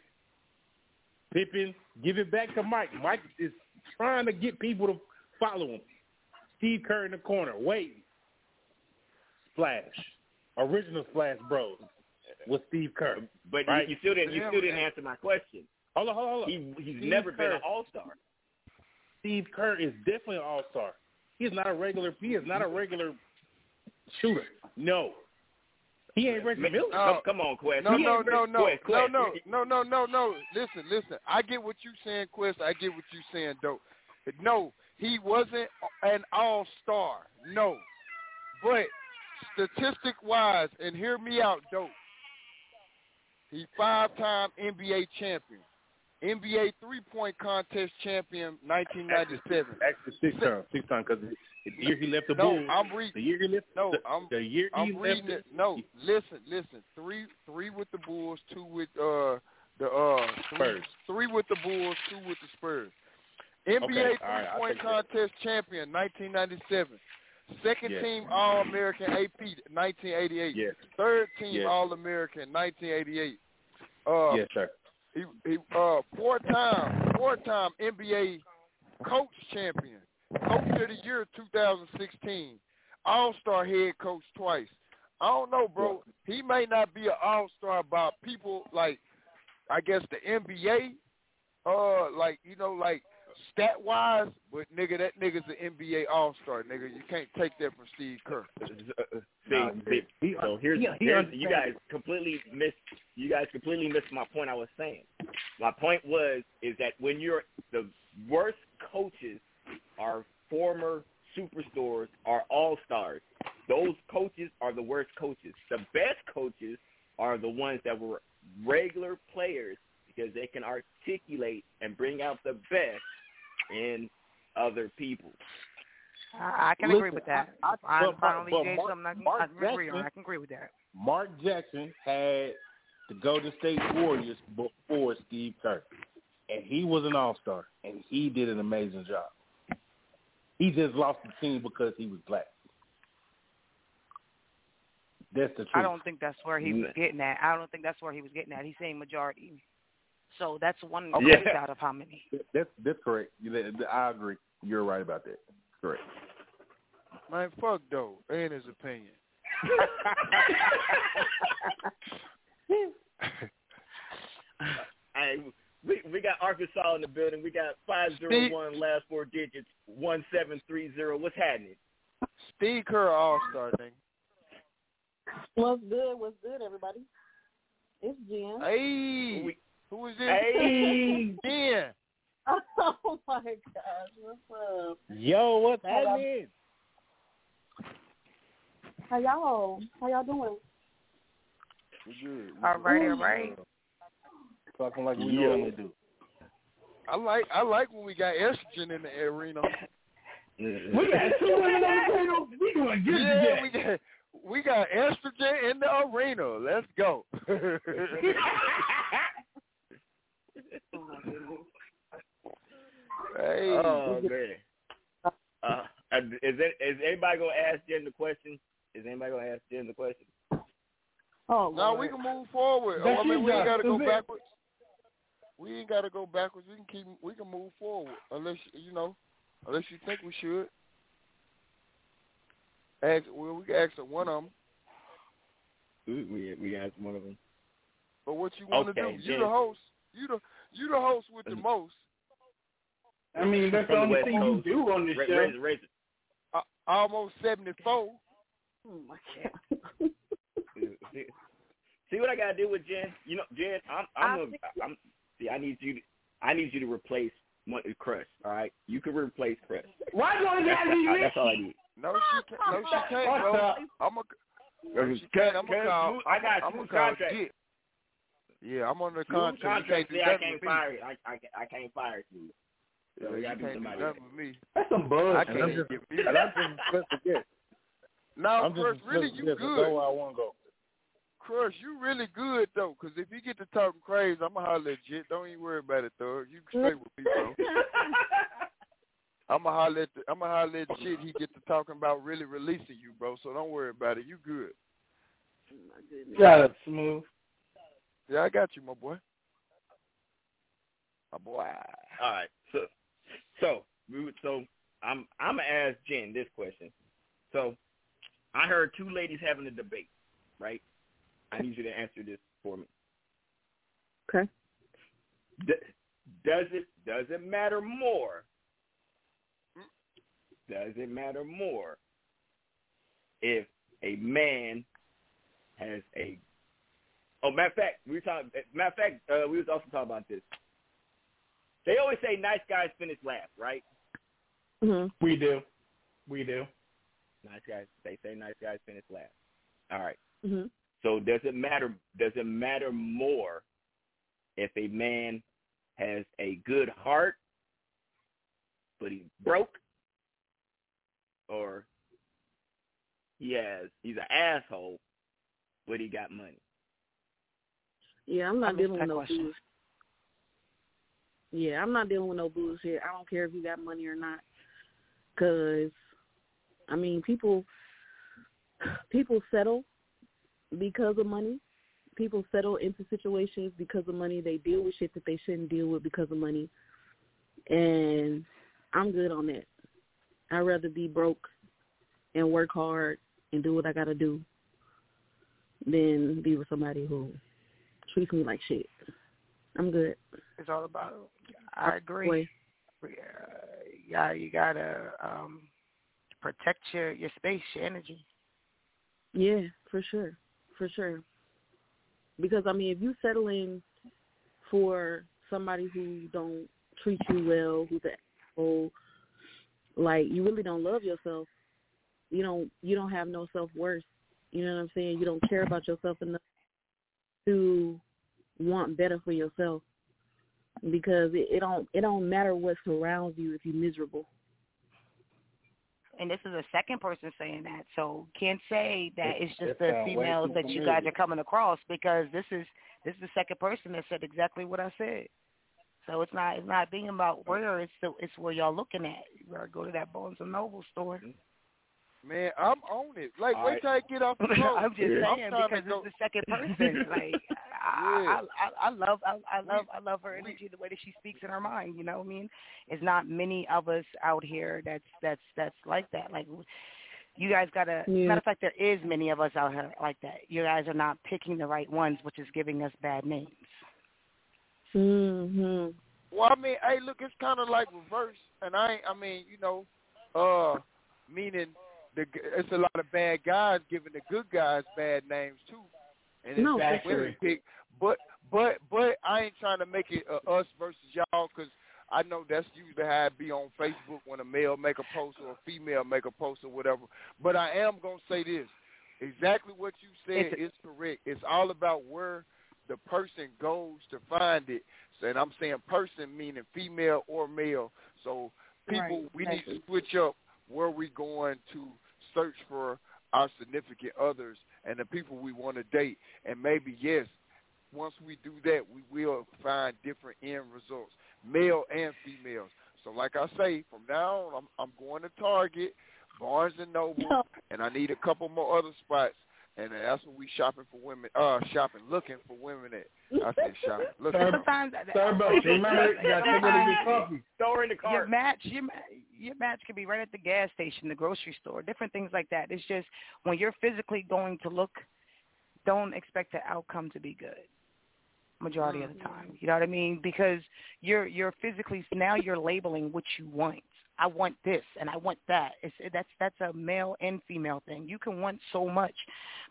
Pippen give it back to Mike. Mike is trying to get people to follow him. Steve Kerr in the corner, waiting. Splash. Original Splash Bros with Steve Kerr. But right? you, you still didn't. You still didn't answer my question. Hold on, hold on, hold on. He he's Steve never been an all star. Steve Kerr is definitely an all star. He is not a regular. He is not a regular shooter. No, he ain't Reggie Miller. No. Come on, Quest. No, He no, no, no, Quest, no, Quest. no, no, no, no, no. Listen, listen. I get what you saying, Quest. I get what you saying, dope. No, he wasn't an all star. No, but statistic wise, and hear me out, dope. He five time NBA champion, NBA three point contest champion, 1997. Actually, six times, six times because the year he left the No, Bulls, I'm reading. the year he left, No, the, I'm the year he I'm left it. No, listen, listen. Three, three with the Bulls, two with uh the uh Spurs. three with the Bulls, two with the Spurs. NBA Okay, three I'll point take that. contest champion, 1997. Second Yes. team All American AP, 1988. Yes. Third team Yes. All American, 1988. Uh, yes, sir. He, he uh four time four time NBA coach champion, coach of the year 2016, All Star head coach twice. I don't know, bro. He may not be an All Star by people like I guess the NBA, uh, like you know, like stat wise, but nigga, that nigga's an NBA All Star, nigga. You can't take that from Steve Kerr. See, Nah, see, he- uh, so here's, he- he here's you guys completely missed you guys completely missed my point I was saying. My point was is that when you're the worst coaches are former superstars are all stars. Those coaches are the worst coaches. The best coaches are the ones that were regular players because they can articulate and bring out the best in other people. I, I can agree with that. I- I but- finally but gave Mark- something I can, Mark I can agree on. Jackson- I can agree with that. Mark Jackson had the Golden State Warriors before Steve Kerr, and he was an All Star, and he did an amazing job. He just lost the team because he was black. That's the truth. I don't think that's where he was getting at. I don't think that's where he was getting at. He's saying majority. So that's one oh, Okay. case out of how many. That's that's correct. I agree. You're right about that. Correct. Man, fuck though, and his opinion. Hey, we we got Arkansas in the building. We got five zero one last four digits one seven three zero. What's happening? Steve Kerr All Star thing. What's good? What's good, everybody? It's Jen. Hey, who is it? Hey. Jen. Oh my gosh, what's up? Yo, what's How y'all- happening? How y'all? How y'all doing? We good. We All good. right, all right. Talking like we Yeah. normally do. I like I like when we got estrogen in the arena. We got two women on the panel. We doing good yeah, today. we got we got estrogen in the arena. Let's go. Hey. Oh man. Uh, is it, is anybody gonna ask Jen the question? Is anybody gonna ask Jen the question? Oh, no, we can move forward. That's I mean, we ain't got to go backwards. We ain't got to go backwards. We can keep. We can move forward unless you know, unless you think we should. Ask. Well, we can ask one of them. We we, we asked one of them. But what you want to Okay, do? You Jen. the host. You the you the host with the most. I mean, that's the only West thing you do on this Ra- show. raise raise it. Uh, almost seventy four. Oh my god. See, see what I gotta do with Jen? You know, Jen, I'm I'm a, I'm see. I need you. To, I need you to replace one, Crush. All right, you can replace Crush. Why do I That's, gotta be I- that's all I need. No, she can't. No, she can't, What's bro. up? I'm a. No, she can't. I'm gonna call. I got I'm smooth gonna call contract. Jit. Yeah, I'm on the Smooth contract. You can't do See, I can't with me. fire. I I I can't fire you. So Yeah, we you gotta do can't do somebody nothing with me. That's some I can't I'm just, get me. I'm just supposed to get. No, I'm Crush, really, you to get to good. go where I want to go. Crush, you really good though. Cause if you get to talking crazy, I'ma holler at Jit. Don't even worry about it, though. You can stay with me, bro. I'ma holler at the, I'ma holler at Jit. He get to talking about really releasing you, bro. So don't worry about it. You good. Oh, Shut up, smooth. Yeah, I got you, my boy. My boy. All right. So so we would so I'm I'm gonna ask Jen this question. So I heard two ladies having a debate, right? I need you to answer this for me. Okay. D- does it does it matter more? Does it matter more if a man has a Oh, matter of fact, we were talking. Matter of fact, uh, we was also talking about this. They always say nice guys finish last, right? hmm We do. We do. Nice guys. They say nice guys finish last. All right. hmm So does it matter? Does it matter more if a man has a good heart, but he's broke, or he has he's an asshole, but he got money? Yeah, I'm not dealing with no question. booze. Yeah, I'm not dealing with no bullshit. I don't care if you got money or not. Cause, I mean, people, people settle because of money. People settle into situations because of money. They deal with shit that they shouldn't deal with because of money. And I'm good on that. I'd rather be broke and work hard and do what I gotta do than be with somebody who treats me like shit. I'm good. It's all about. I agree. Boy. Yeah, you gotta um protect your your space, your energy. Yeah, for sure, for sure. Because I mean, if you settle in for somebody who don't treat you well, who's an asshole, like you really don't love yourself. You don't. You don't have no self worth. You know what I'm saying? You don't care about yourself enough to want better for yourself. Because it, it don't. It don't matter what surrounds you if you're miserable. And this is a second person saying that, so can't say that it's just It the females that you guys are coming across because this is this is the second person that said exactly what I said. So it's not it's not being about where it's the, it's where y'all looking at. You gotta go to that Barnes and Noble store. Man, I'm on it. Like, All wait right. till I get off the phone. I'm just I'm saying because to go. it's the second person. Like I, I, I, I love, I, I love, I love her energy, the way that she speaks in her mind. You know what I mean? It's not many of us out here that's that's that's like that. Like you guys gotta. Yeah. Matter of fact, there is many of us out here like that. You guys are not picking the right ones, which is giving us bad names. Mhm. Well, I mean, hey, look, it's kind of like reverse, and I, ain't- I mean, you know, uh, meaning the it's a lot of bad guys giving the good guys bad names too, and it's No, for women pick. But but but I ain't trying to make it uh, us versus y'all because I know that's usually how it be on Facebook when a male make a post or a female make a post or whatever. But I am gonna say this: exactly what you said It's- is correct. It's all about where the person goes to find it. So, and I'm saying person meaning female or male. So people, Right, we need to switch up where we going to search for our significant others and the people we want to date. And maybe yes, once we do that, we will find different end results, male and females. So like I say, from now on, I'm, I'm going to Target, Barnes and Noble, and I need a couple more other spots. And that's what we shopping for women. Uh, shopping, looking for women at. I said shopping, looking. Star- Sometimes Starbucks. Remember, you gotta take her to get coffee. Throw in the Your cart. match, your ma- your match could be right at the gas station, the grocery store, different things like that. It's just when you're physically going to look, don't expect the outcome to be good. majority of the time. You know what I mean? Because you're you're physically now you're labeling what you want. I want this and I want that. It's that's that's a male and female thing. You can want so much,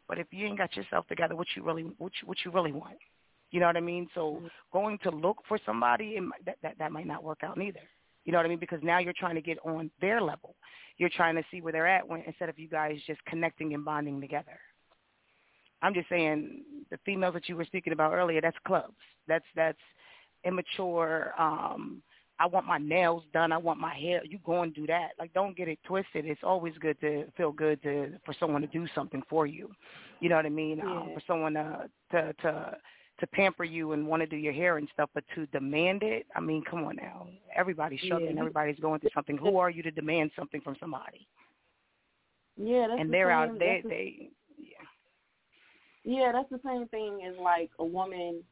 but if you ain't got yourself together, what you really what you, what you really want. You know what I mean? So going to look for somebody, might, that, that that might not work out neither. You know what I mean? Because now you're trying to get on their level. You're trying to see where they're at when, instead of you guys just connecting and bonding together. I'm just saying the females that you were speaking about earlier, that's clubs. That's that's immature. Um, I want my nails done. I want my hair. You go and do that. Like, don't get it twisted. It's always good to feel good to for someone to do something for you. You know what I mean? Um, for someone to to to to pamper you and want to do your hair and stuff, but to demand it, I mean, come on now. Everybody's struggling. Yeah. Everybody's going through something. Who are you to demand something from somebody? Yeah, that's and the they're same, out. They that's the- they Yeah, that's the same thing as like a woman,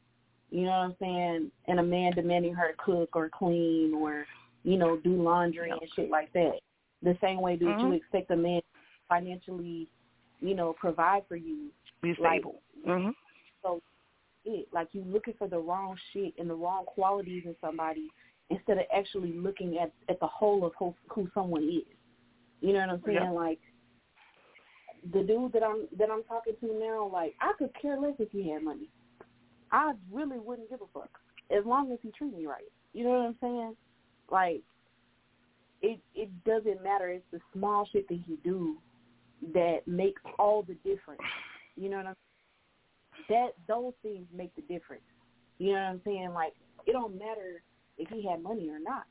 you know what I'm saying, and a man demanding her to cook or clean or, you know, do laundry and shit like that. The same way that you Mhm. expect a man financially, you know, provide for you. be Like, stable. hmm so it like you looking for the wrong shit and the wrong qualities in somebody instead of actually looking at at the whole of who, who someone is. You know what I'm saying? Yeah. Like the dude that I'm that I'm talking to now, like I could care less if he had money. I really wouldn't give a fuck as long as he treat me right. You know what I'm saying? Like it it doesn't matter. It's the small shit that he do that makes all the difference. You know what I'm that those things make the difference. You know what I'm saying? Like it don't matter if he had money or not.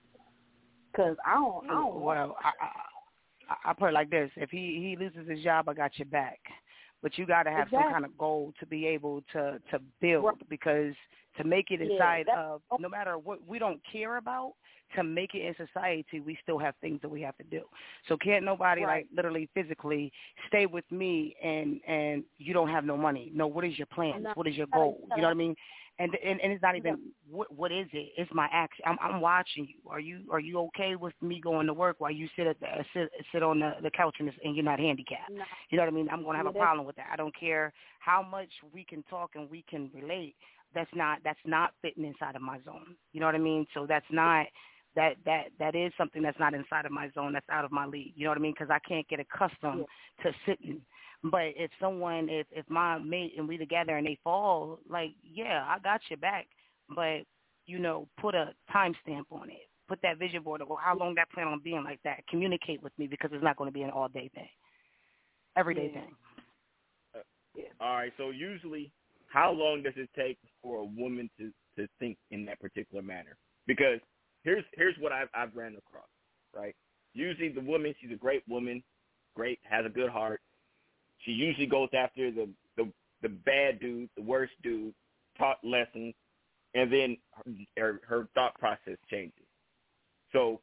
Cause I don't, I don't. Well, I, I I put it like this: if he he loses his job, I got your back. But you got to have some kind of goal to be able to to build because to make it inside that- of no matter what we don't care about to make it in society, we still have things that we have to do. So can't nobody Right. like literally physically stay with me and and you don't have no money. No, what is your plans? What is your goal? You know what I mean? And and and it's not even what what is it? It's my action. I'm I'm watching you. Are you are you okay with me going to work while you sit at the sit sit on the the couch and, and you're not handicapped? No. You know what I mean? I'm gonna have Yeah, a problem with that. I don't care how much we can talk and we can relate. That's not that's not fitting inside of my zone. You know what I mean? So that's not that that that is something that's not inside of my zone. That's out of my league. You know what I mean? Because I can't get accustomed to sitting. But if someone, if if my mate and we together and they fall, like yeah, I got your back. But you know, put a timestamp on it. Put that vision board. Or how long that plan on being like that. Communicate with me because it's not going to be an all day thing. Everyday Yeah. thing. Uh, all right. So usually, how long does it take for a woman to to think in that particular manner? Because here's here's what I've I've ran across. Right. Usually, the woman she's a great woman, great has a good heart. She usually goes after the the the bad dude, the worst dude, taught lessons, and then her her thought process changes. So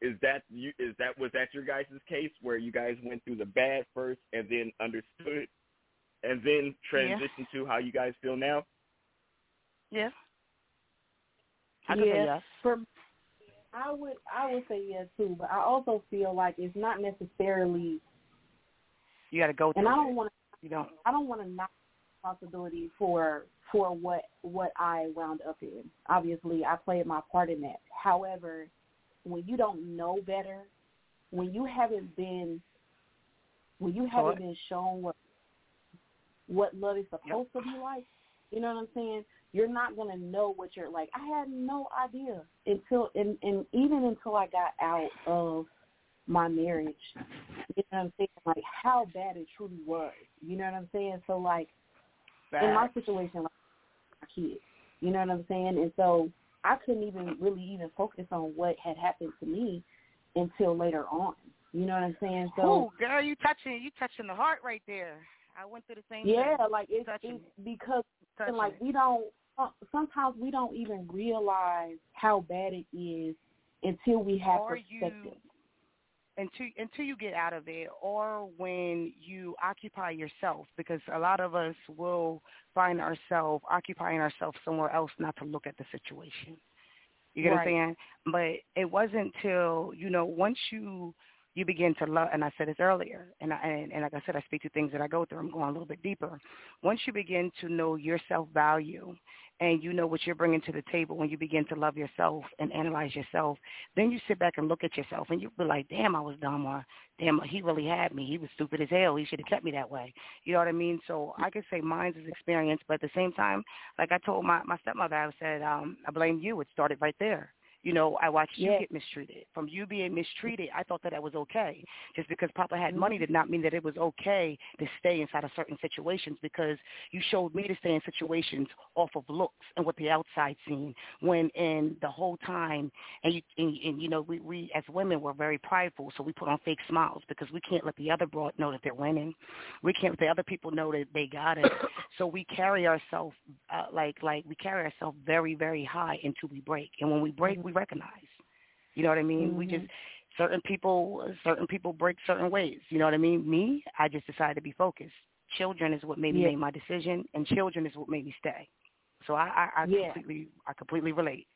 is that you is that was that your guys' case where you guys went through the bad first and then understood and then transition to how you guys feel now? Yeah. I could yeah, say yes. For I would I would say yes too, but I also feel like it's not necessarily You got to go through and I don't want to. You don't. I don't want to knock responsibility for for what what I wound up in. Obviously, I played my part in that. However, when you don't know better, when you haven't been when you haven't Taught. been shown what what love is supposed to be like, you know what I'm saying? You're not gonna know what you're like. I had no idea until and and even until I got out of my marriage. You know what I'm saying? Like how bad it truly was. You know what I'm saying? So like in my situation, like my kids. You know what I'm saying? And so I couldn't even really even focus on what had happened to me until later on. You know what I'm saying? So Ooh, girl, you touching you touching the heart right there. I went through the same yeah, thing. like it's, it's because touching like it. we don't sometimes we don't even realize how bad it is until we have Or you- perspective. Until until you get out of it or when you occupy yourself because a lot of us will find ourselves occupying ourselves somewhere else not to look at the situation. You get what i'm saying? But it wasn't till you know once you you begin to love. And I said this earlier, and I, and, and like I said, I speak to things that I go through. I'm going a little bit deeper. Once you begin to know your self value and you know what you're bringing to the table when you begin to love yourself and analyze yourself, then you sit back and look at yourself and you be like, damn, I was dumb or damn, he really had me. He was stupid as hell. He should have kept me that way. You know what I mean? So I could say mine's is experience, but at the same time, like I told my, my stepmother, I said, um, I blame you. It started right there. You know, I watched Yeah. you get mistreated. From you being mistreated, I thought that that was okay. Just because Papa had Mm-hmm. money did not mean that it was okay to stay inside of certain situations because you showed me to stay in situations off of looks and what the outside seen when in the whole time and you and, and you know we we as women we're very prideful so we put on fake smiles because we can't let the other broad know that they're winning we can't let the other people know that they got it so we carry ourselves uh, like like we carry ourselves very very high until we break and when we break we recognize. You know what i mean? We mm-hmm. just certain people certain people break certain ways. You know what i mean? Me i just decided to be focused. Children is what made me Yeah. make my decision and children is what made me stay. So i i, I Yeah. completely i completely relate.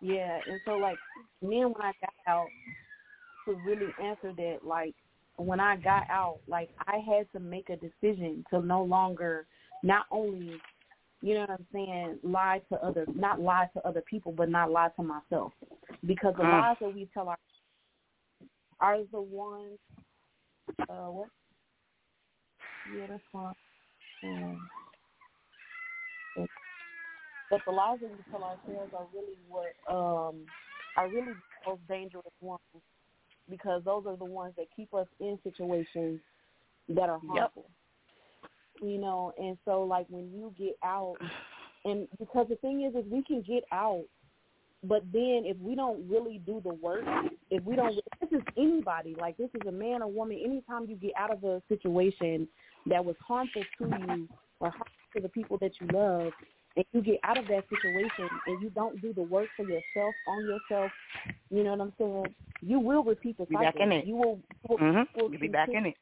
Yeah, and so like then when I got out to really answer that, like when I got out, like I had to make a decision to no longer not only you know what I'm saying, lie to other not lie to other people but not lie to myself. Because the Mm. lies that we tell our are the ones uh what yeah, that's fine. Um, but- the lies that we tell ourselves are really what um are really the most dangerous ones because those are the ones that keep us in situations that are harmful. You know, and so like when you get out and because the thing is is we can get out but then if we don't really do the work, if we don't this is anybody, like this is a man or woman, anytime you get out of a situation that was harmful to you or harmful to the people that you love, and you get out of that situation and you don't do the work for yourself on yourself, you know what I'm saying? You will repeat the cycle. back in it. You will, will, Mhm. will You'll be back in it.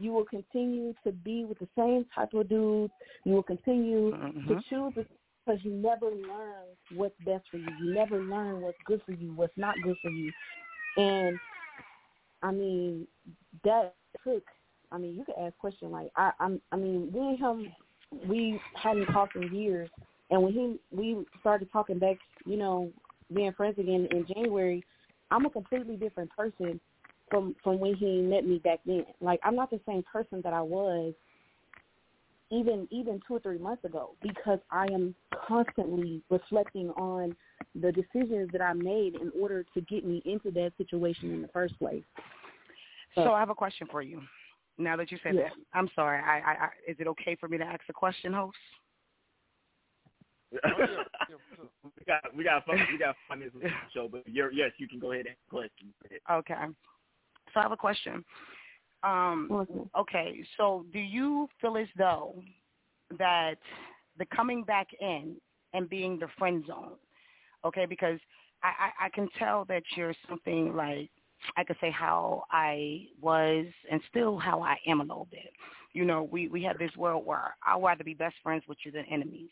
You will continue to be with the same type of dudes. You will continue to Mhm. choose because you never learn what's best for you. You never learn what's good for you, what's not good for you. And I mean, that took. I mean, you could ask question like I. I'm. I mean, me and him, we hadn't talked in years, and when he we started talking back, you know, being friends again in January, I'm a completely different person from from when he met me back then. Like I'm not the same person that I was even even two or three months ago because I am constantly reflecting on the decisions that I made in order to get me into that situation in the first place. So I have a question for you. Now that you said Yeah. that, I'm sorry. I, I, I, is it okay for me to ask a question, host? Oh, we got we got fun we got fun this show, but you're, yes, you can go ahead and ask questions. Okay. So I have a question. Um, okay, so do you feel as though that the coming back in and being the friend zone, okay, because I, I, I can tell that you're something like I could say how I was and still how I am a little bit. You know, we, we have this world where I'd rather be best friends with you than enemies.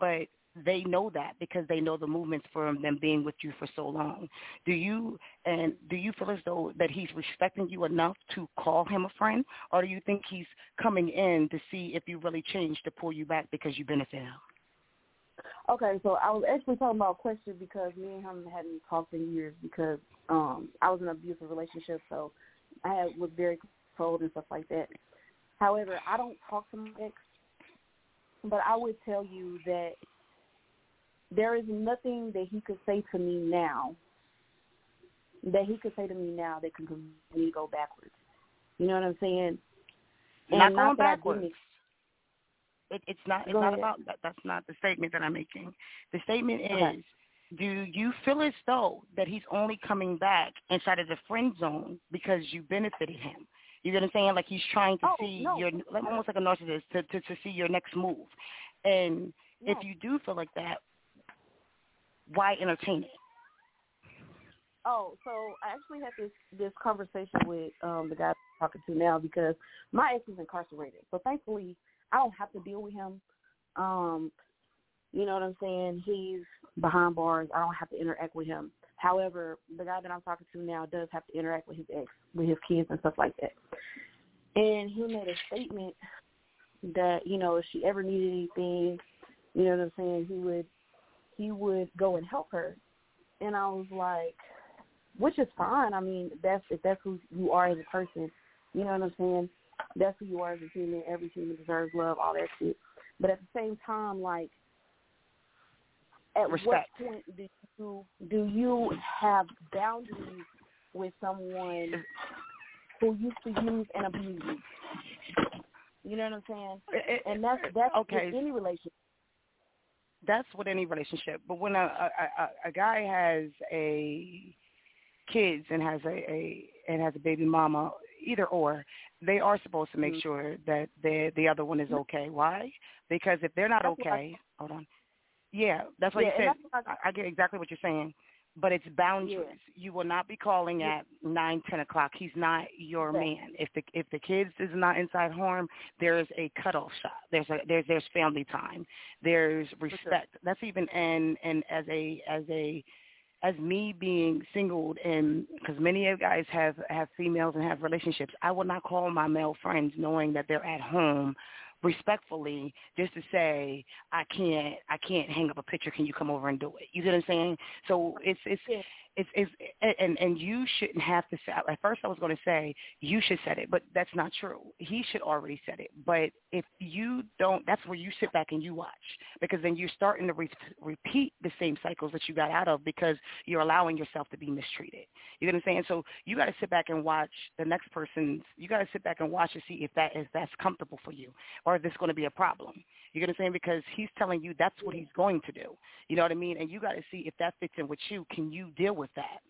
But they know that because they know the movements from them being with you for so long. Do you and do you feel as though that he's respecting you enough to call him a friend, or do you think he's coming in to see if you really changed to pull you back because you benefit him? Okay, so I was actually talking about a question because me and him hadn't talked in years because um I was in an abusive relationship, so I was very controlled and stuff like that. However, I don't talk to my ex, but I would tell you that there is nothing that he could say to me now that he could say to me now that can cause me to go backwards. You know what I'm saying? And not going backwards. It, it's not. It's Go not ahead. about that. That's not the statement that I'm making. The statement Okay. is: Do you feel as though that he's only coming back inside of the friend zone because you benefited him? You get what I'm saying? Like he's trying to Oh, see no. your, like almost like a narcissist, to, to to see your next move. And if you do feel like that, why entertain it? Oh, so I actually had this this conversation with um the guy I'm talking to now because my ex is incarcerated. So thankfully I don't have to deal with him. Um, you know what I'm saying? He's behind bars. I don't have to interact with him. However, the guy that I'm talking to now does have to interact with his ex, with his kids and stuff like that. And he made a statement that you know if she ever needed anything, you know what I'm saying, he would he would go and help her. And I was like, which is fine. I mean, that's if that's who you are as a person. You know what I'm saying? That's who you are as a human. Every human deserves love, all that shit. But at the same time, like, at Respect. what point do you do you have boundaries with someone who used to use and abuse you? You know what I'm saying? and that's that's okay. any relationship. That's with any relationship. But when a a, a, a guy has a kids and has a, a and has a baby mama, either or, they are supposed to make Mhm. sure that the the other one is okay. Why? Because if they're not That's okay, hold on. Yeah, that's what Yeah, you said. I, I get exactly what you're saying, but it's boundaries. You will not be calling at nine, ten o'clock. He's not your man. If the if the kids is not inside harm, there is a cutoff shot. There's a there's there's family time. There's respect. That's even and and as a as a as me being singled and because many of you guys have have females and have relationships, I will not call my male friends knowing that they're at home respectfully just to say I can't I can't hang up a picture. Can you come over and do it? You get what I'm saying? So it's it's it's it's and and you shouldn't have to say. At first, I was going to say you should set it, but that's not true. He should already set it. But if you don't, that's where you sit back and you watch because then you're starting to re- repeat the same cycles that you got out of because you're allowing yourself to be mistreated. You know what I'm saying? So you got to sit back and watch the next person's. You got to sit back and watch and see if that if that's comfortable for you or if it's going to be a problem. You get what I'm saying? Because he's telling you that's what he's going to do. You know what I mean? And you got to see if that fits in with you. Can you deal with that?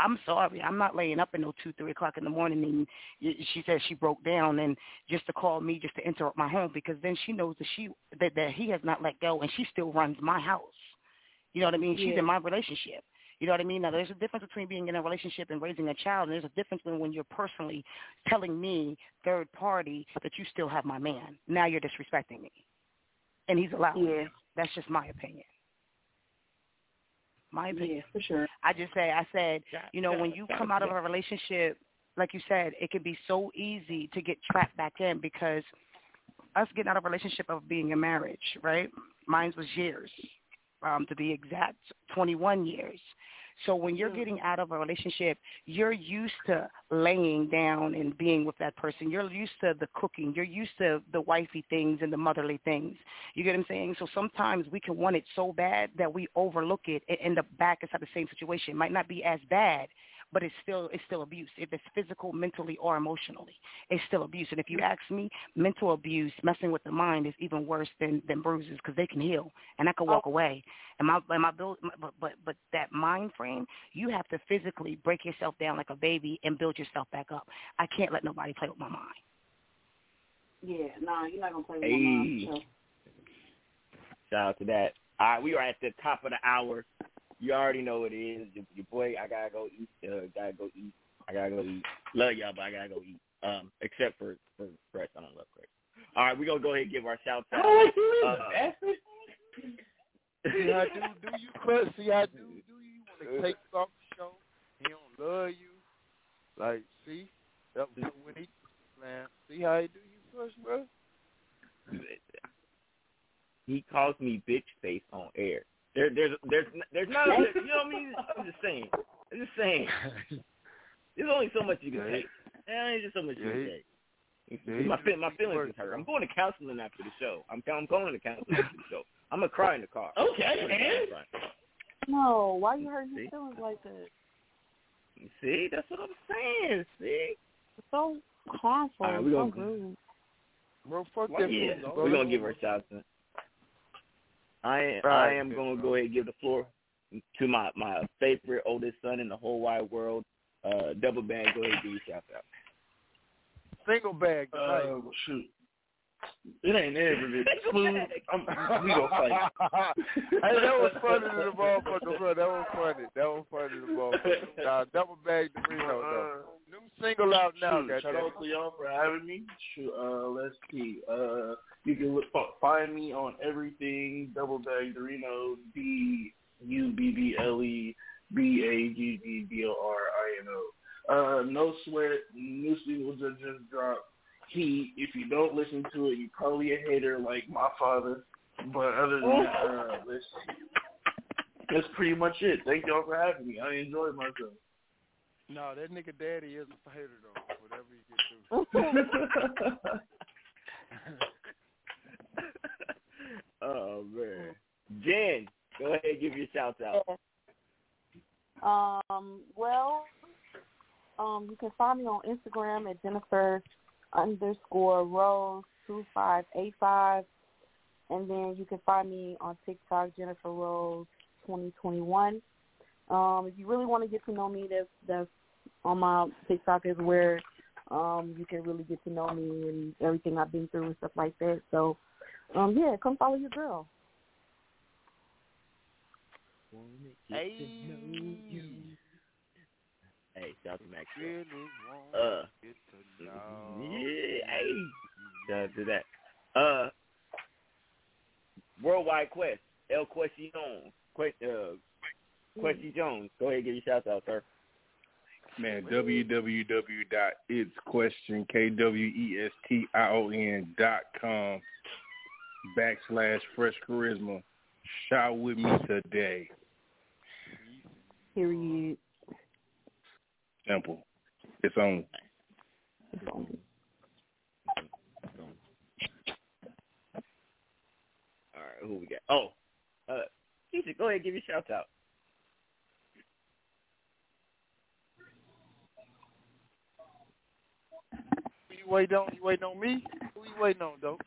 I'm sorry. I'm not laying up at no two, three o'clock in the morning and she says she broke down and just to call me just to interrupt my home because then she knows that she that, that he has not let go and she still runs my house. You know what I mean? She's in my relationship. You know what I mean? Now there's a difference between being in a relationship and raising a child, and there's a difference when when you're personally telling me third party that you still have my man. Now you're disrespecting me, and he's allowed. Yeah. That's just my opinion. My opinion. Yeah, for sure. I just say, I said, you know, when you come out of a relationship, like you said, it can be so easy to get trapped back in because us getting out of a relationship of being in marriage, right? Mine was years, um, to be exact, 21 years. So when you're mm-hmm. getting out of a relationship, you're used to laying down and being with that person. You're used to the cooking. You're used to the wifey things and the motherly things. You get what I'm saying? So sometimes we can want it so bad that we overlook it and end up back inside the same situation. It might not be as bad, but it's still it's still abuse. If it's physical, mentally, or emotionally, it's still abuse. And if you ask me, mental abuse, messing with the mind, is even worse than than bruises because they can heal and I can oh. walk away. And my and my build, but but but that mind frame, you have to physically break yourself down like a baby and build yourself back up. I can't let nobody play with my mind. Yeah, nah, you're not gonna play with Hey. my mind. So. Shout out to that. All right, we are at the top of the hour. You already know what it is. Your, your boy, I gotta go eat. Uh, gotta go eat. I gotta go eat. Love y'all, but I gotta go eat. Um, except for for Chris, I don't love Chris. All right, we gonna go ahead and give our shout out. Oh, Uh. See how do do you crush? See how do do you want to take off the show? He don't love you. Like, see, that was when he man. See how he do you crush, bro? he calls me bitch face on air. There, there's, there's, there's not. You know what I mean? I'm just saying. I'm just saying. There's only so much you can take. There's just so much you can he- take. my my feelings work, is hurt. I'm going to counseling after the show. I'm I'm going to counseling after the show. I'm gonna cry in the car. Okay, and? No, why you hurting your feelings like that? See, that's what I'm saying. See, It's so harmful. All right, we so gonna- rude. Bro, fuck Well, that. yeah, fool, we're gonna give her a shout out. I am, I am gonna go ahead and give the floor to my my favorite oldest son in the whole wide world. Uh, double bag. Go ahead and give your shout out. Single bag Uh, tonight. well, shoot. It ain't ever been smooth. I'm, we gonna fight. hey, that was funny to the motherfucker, bro. That was funny. That was funny to the motherfucker. Nah, double bag the Reno though. New single out now, Shoot, shout out to y'all for having me. Shoot, uh, let's see. Uh, you can look, find me on everything. Double bag Dorino, D U B B L E B A G G B O R I N O. Uh, no sweat. New singles that just dropped. Heat. If you don't listen to it, you're probably a hater like my father. But other than that, uh, that's, that's pretty much it. Thank y'all for having me. I enjoyed myself. No, that nigga daddy is a hater though. Whatever you get through. oh man, Jen, go ahead and give your shout out. Um, well, um, you can find me on Instagram at Jennifer underscore Rose two five eight five, and then you can find me on TikTok Jennifer Rose twenty twenty one. Um, if you really want to get to know me, that's that's on my TikTok is where um you can really get to know me and everything I've been through and stuff like that. So, um, yeah, come follow your girl. Hey. Hey, shout out to Max. Uh, yeah, hey, shout out to that. Uh, Worldwide Quest, El Question, Quest, uh, Questy Jones. Go ahead, and give your shout out, sir. Man, www.itsquestion, K-W-E-S-T-I-O-N dot com backslash fresh charisma. Shout with me today. Period. Simple. It's on. All right, who we got? Oh, uh, Keisha, go ahead, and give your shout out. You waiting on? You waiting on me? Who you waiting on, though?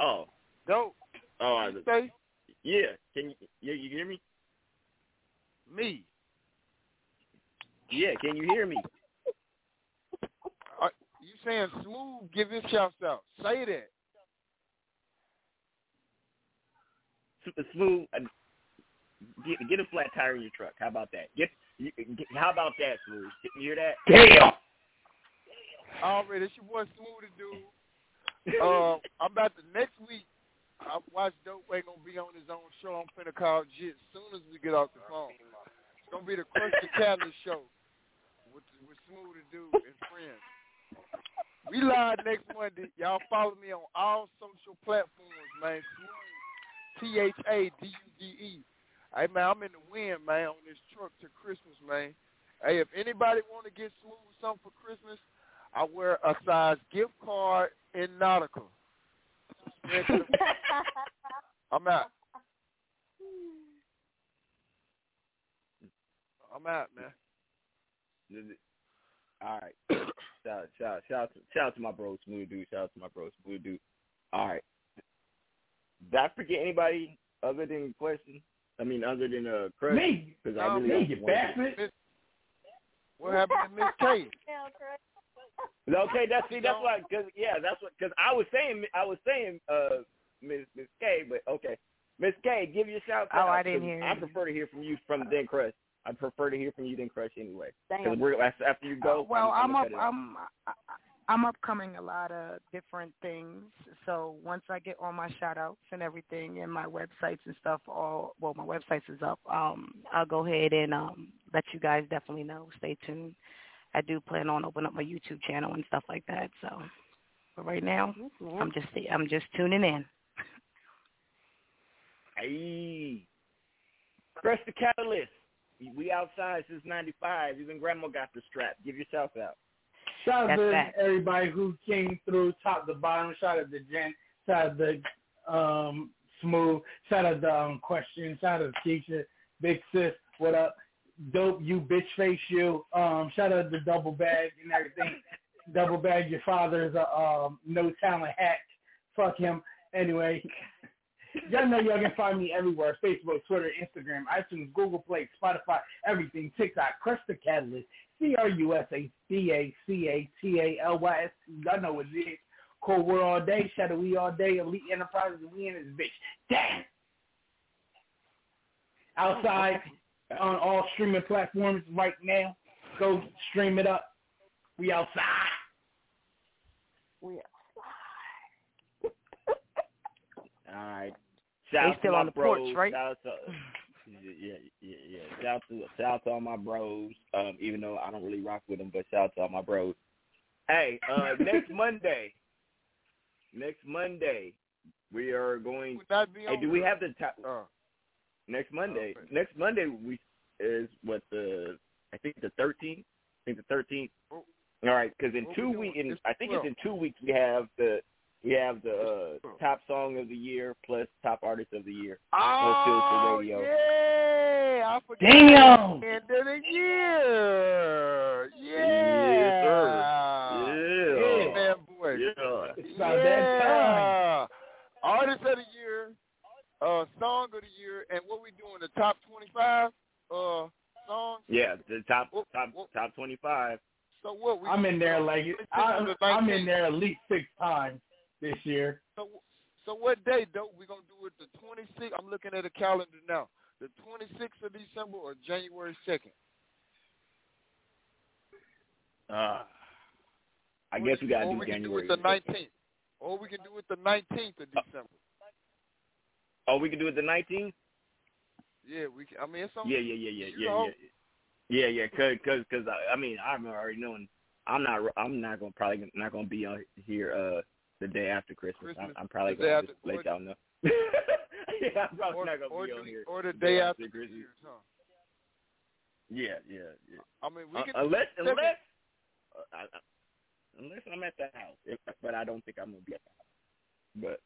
Oh, Dope. oh, I, say yeah. Can you, yeah, you hear me? me. Yeah, can you hear me? Are you saying smooth? Give his shouts out. Say that. Smooth. uh, Get get a flat tire in your truck. How about that? Get, get how about that, smooth? Can you hear that? Damn. All right, it's your boy Smooth the Dude. Uh, I'm about to next week. I watch Dope Way gonna be on his own show. I'm finna call Jit as soon as we get off the phone. Gonna be the Question Catalyst show with with Smooth the Dude and friends. We live next Monday. Y'all follow me on all social platforms, man. Smooth T H A D U D E. Hey man, I'm in the wind, man, on this truck to Christmas, man. Hey, if anybody want to get smooth something for Christmas, I wear a size gift card in nautical. Spread to the- I'm out. I'm out, man. All right. shout, shout, shout, to, shout out to my bro Smooth Dude. Shout out to my bro Smooth Dude. All right. Did I forget anybody other than question? I mean, other than uh, Craig? Me. Because I really me, you want bastard. What happened to Miss K? Okay, that's see, that's why, cause yeah, that's what, cause I was saying, I was saying, uh, Miss Miss K, but okay, Miss K, give your shout Oh, out. I didn't 'cause hear I you. prefer to hear from you from then Crush. I prefer to hear from you than Crush anyway. Because Damn. we're after after you go. Uh, well, I'm, gonna up. cut it. I'm I'm upcoming a lot of different things. So once I get all my shout outs and everything and my websites and stuff, all well, my websites is up. Um, I'll go ahead and um let you guys definitely know. Stay tuned. I do plan on opening up my YouTube channel and stuff like that. So, but right now, I'm just I'm just tuning in. Hey, Crush the Catalyst. We outside since '95. Even Grandma got the strap. Give yourself shout out. Shout out That's to that. everybody who came through top to bottom. Shout out to Jen. Shout out to um, Smooth. Shout out to um, Question. Shout out to Keisha. Big Sis. What up? Dope, you bitch face you. Um, shout out to Double Bag and everything. Double Bag, your father's a um, no talent hack. Fuck him. Anyway, y'all know y'all can find me everywhere: Facebook, Twitter, Instagram, iTunes, Google Play, Spotify, everything. TikTok, Crush the Catalyst. C R U S A C A C A T A L Y S. Y'all know what it is. Cold War all day, Shadow We all day, Elite Enterprises, we in this bitch. Damn. Outside on all streaming platforms right now. Go stream it up. We outside. We outside. All right. They Shout out still to on the bros. porch, right? Shout out to, Yeah, yeah, yeah. Shout out to shout out to all my bros. Um, even though I don't really rock with them, but shout out to all my bros. Hey, uh, next Monday, next Monday, we are going. Hey, do we have the top? next Monday. Next Monday we is what the I think the thirteenth. I think the thirteenth. All right, because in two weeks, I think it's in two weeks we have the we have the uh, top song of the year plus top artist of the year. No filter radio. yeah, I forgot. Damn. End of the year. Yeah. Yes, sir. Yeah. Yeah, man, boy. Yeah. It's about that time. Artist of the year, uh, song of the year, and what we doing? The top twenty-five uh songs. Yeah, the top top top twenty five. So what? We I'm in there like I, I'm in there at least six times this year. So, so what day, though? We gonna do it the 26th? I'm looking at the calendar now. The 26th of December or January 2nd? Uh, I guess we gotta or do we can do January. it the 19th. Or we can do it the 19th of December. Oh, we can do it the nineteenth. Yeah, we. Can, I mean, it's on. Yeah, yeah, yeah, yeah, yeah, know. yeah, yeah, yeah. Cause, cause, cause I, I mean, I'm already knowing. I'm not. I'm not gonna probably not gonna be on here uh the day after Christmas. Christmas, I'm, I'm probably gonna just let or- y'all know. yeah, I'm probably or, not gonna be the, on here. or the day day after after Christmas. Christmas, huh? Yeah, yeah, yeah. I mean, we Uh, can unless, unless, uh, I, I, unless I'm at the house, if, but I don't think I'm gonna be at the house. But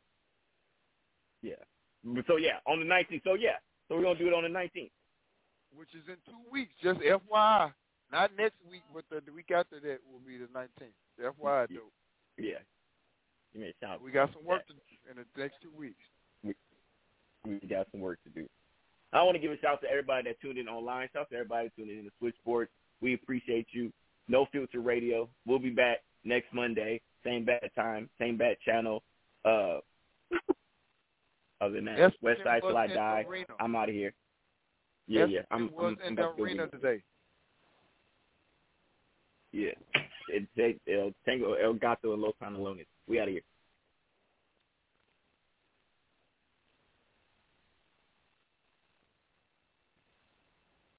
yeah, so yeah, on the 19th. So yeah, so we're gonna do it on the 19th. which is in two weeks. Just FYI, not next week, but the, the week after that will be the 19th. FYI, though. Yeah. Give me a shout. We got some work to do in the next two weeks. we got some work to do. I want to give a shout out to everybody that tuned in online. Shout out to everybody tuning in to Switchboard. We appreciate you. No Filter Radio. We'll be back next Monday. Same bad time, same bad channel. Uh, other than that, West Side Till I Die. I'm out of here. Yeah, yeah. I'm, was I'm, in I'm the to arena today. Yeah. It, it, El Tango, El Gato, and Los Pantalones. We out of here.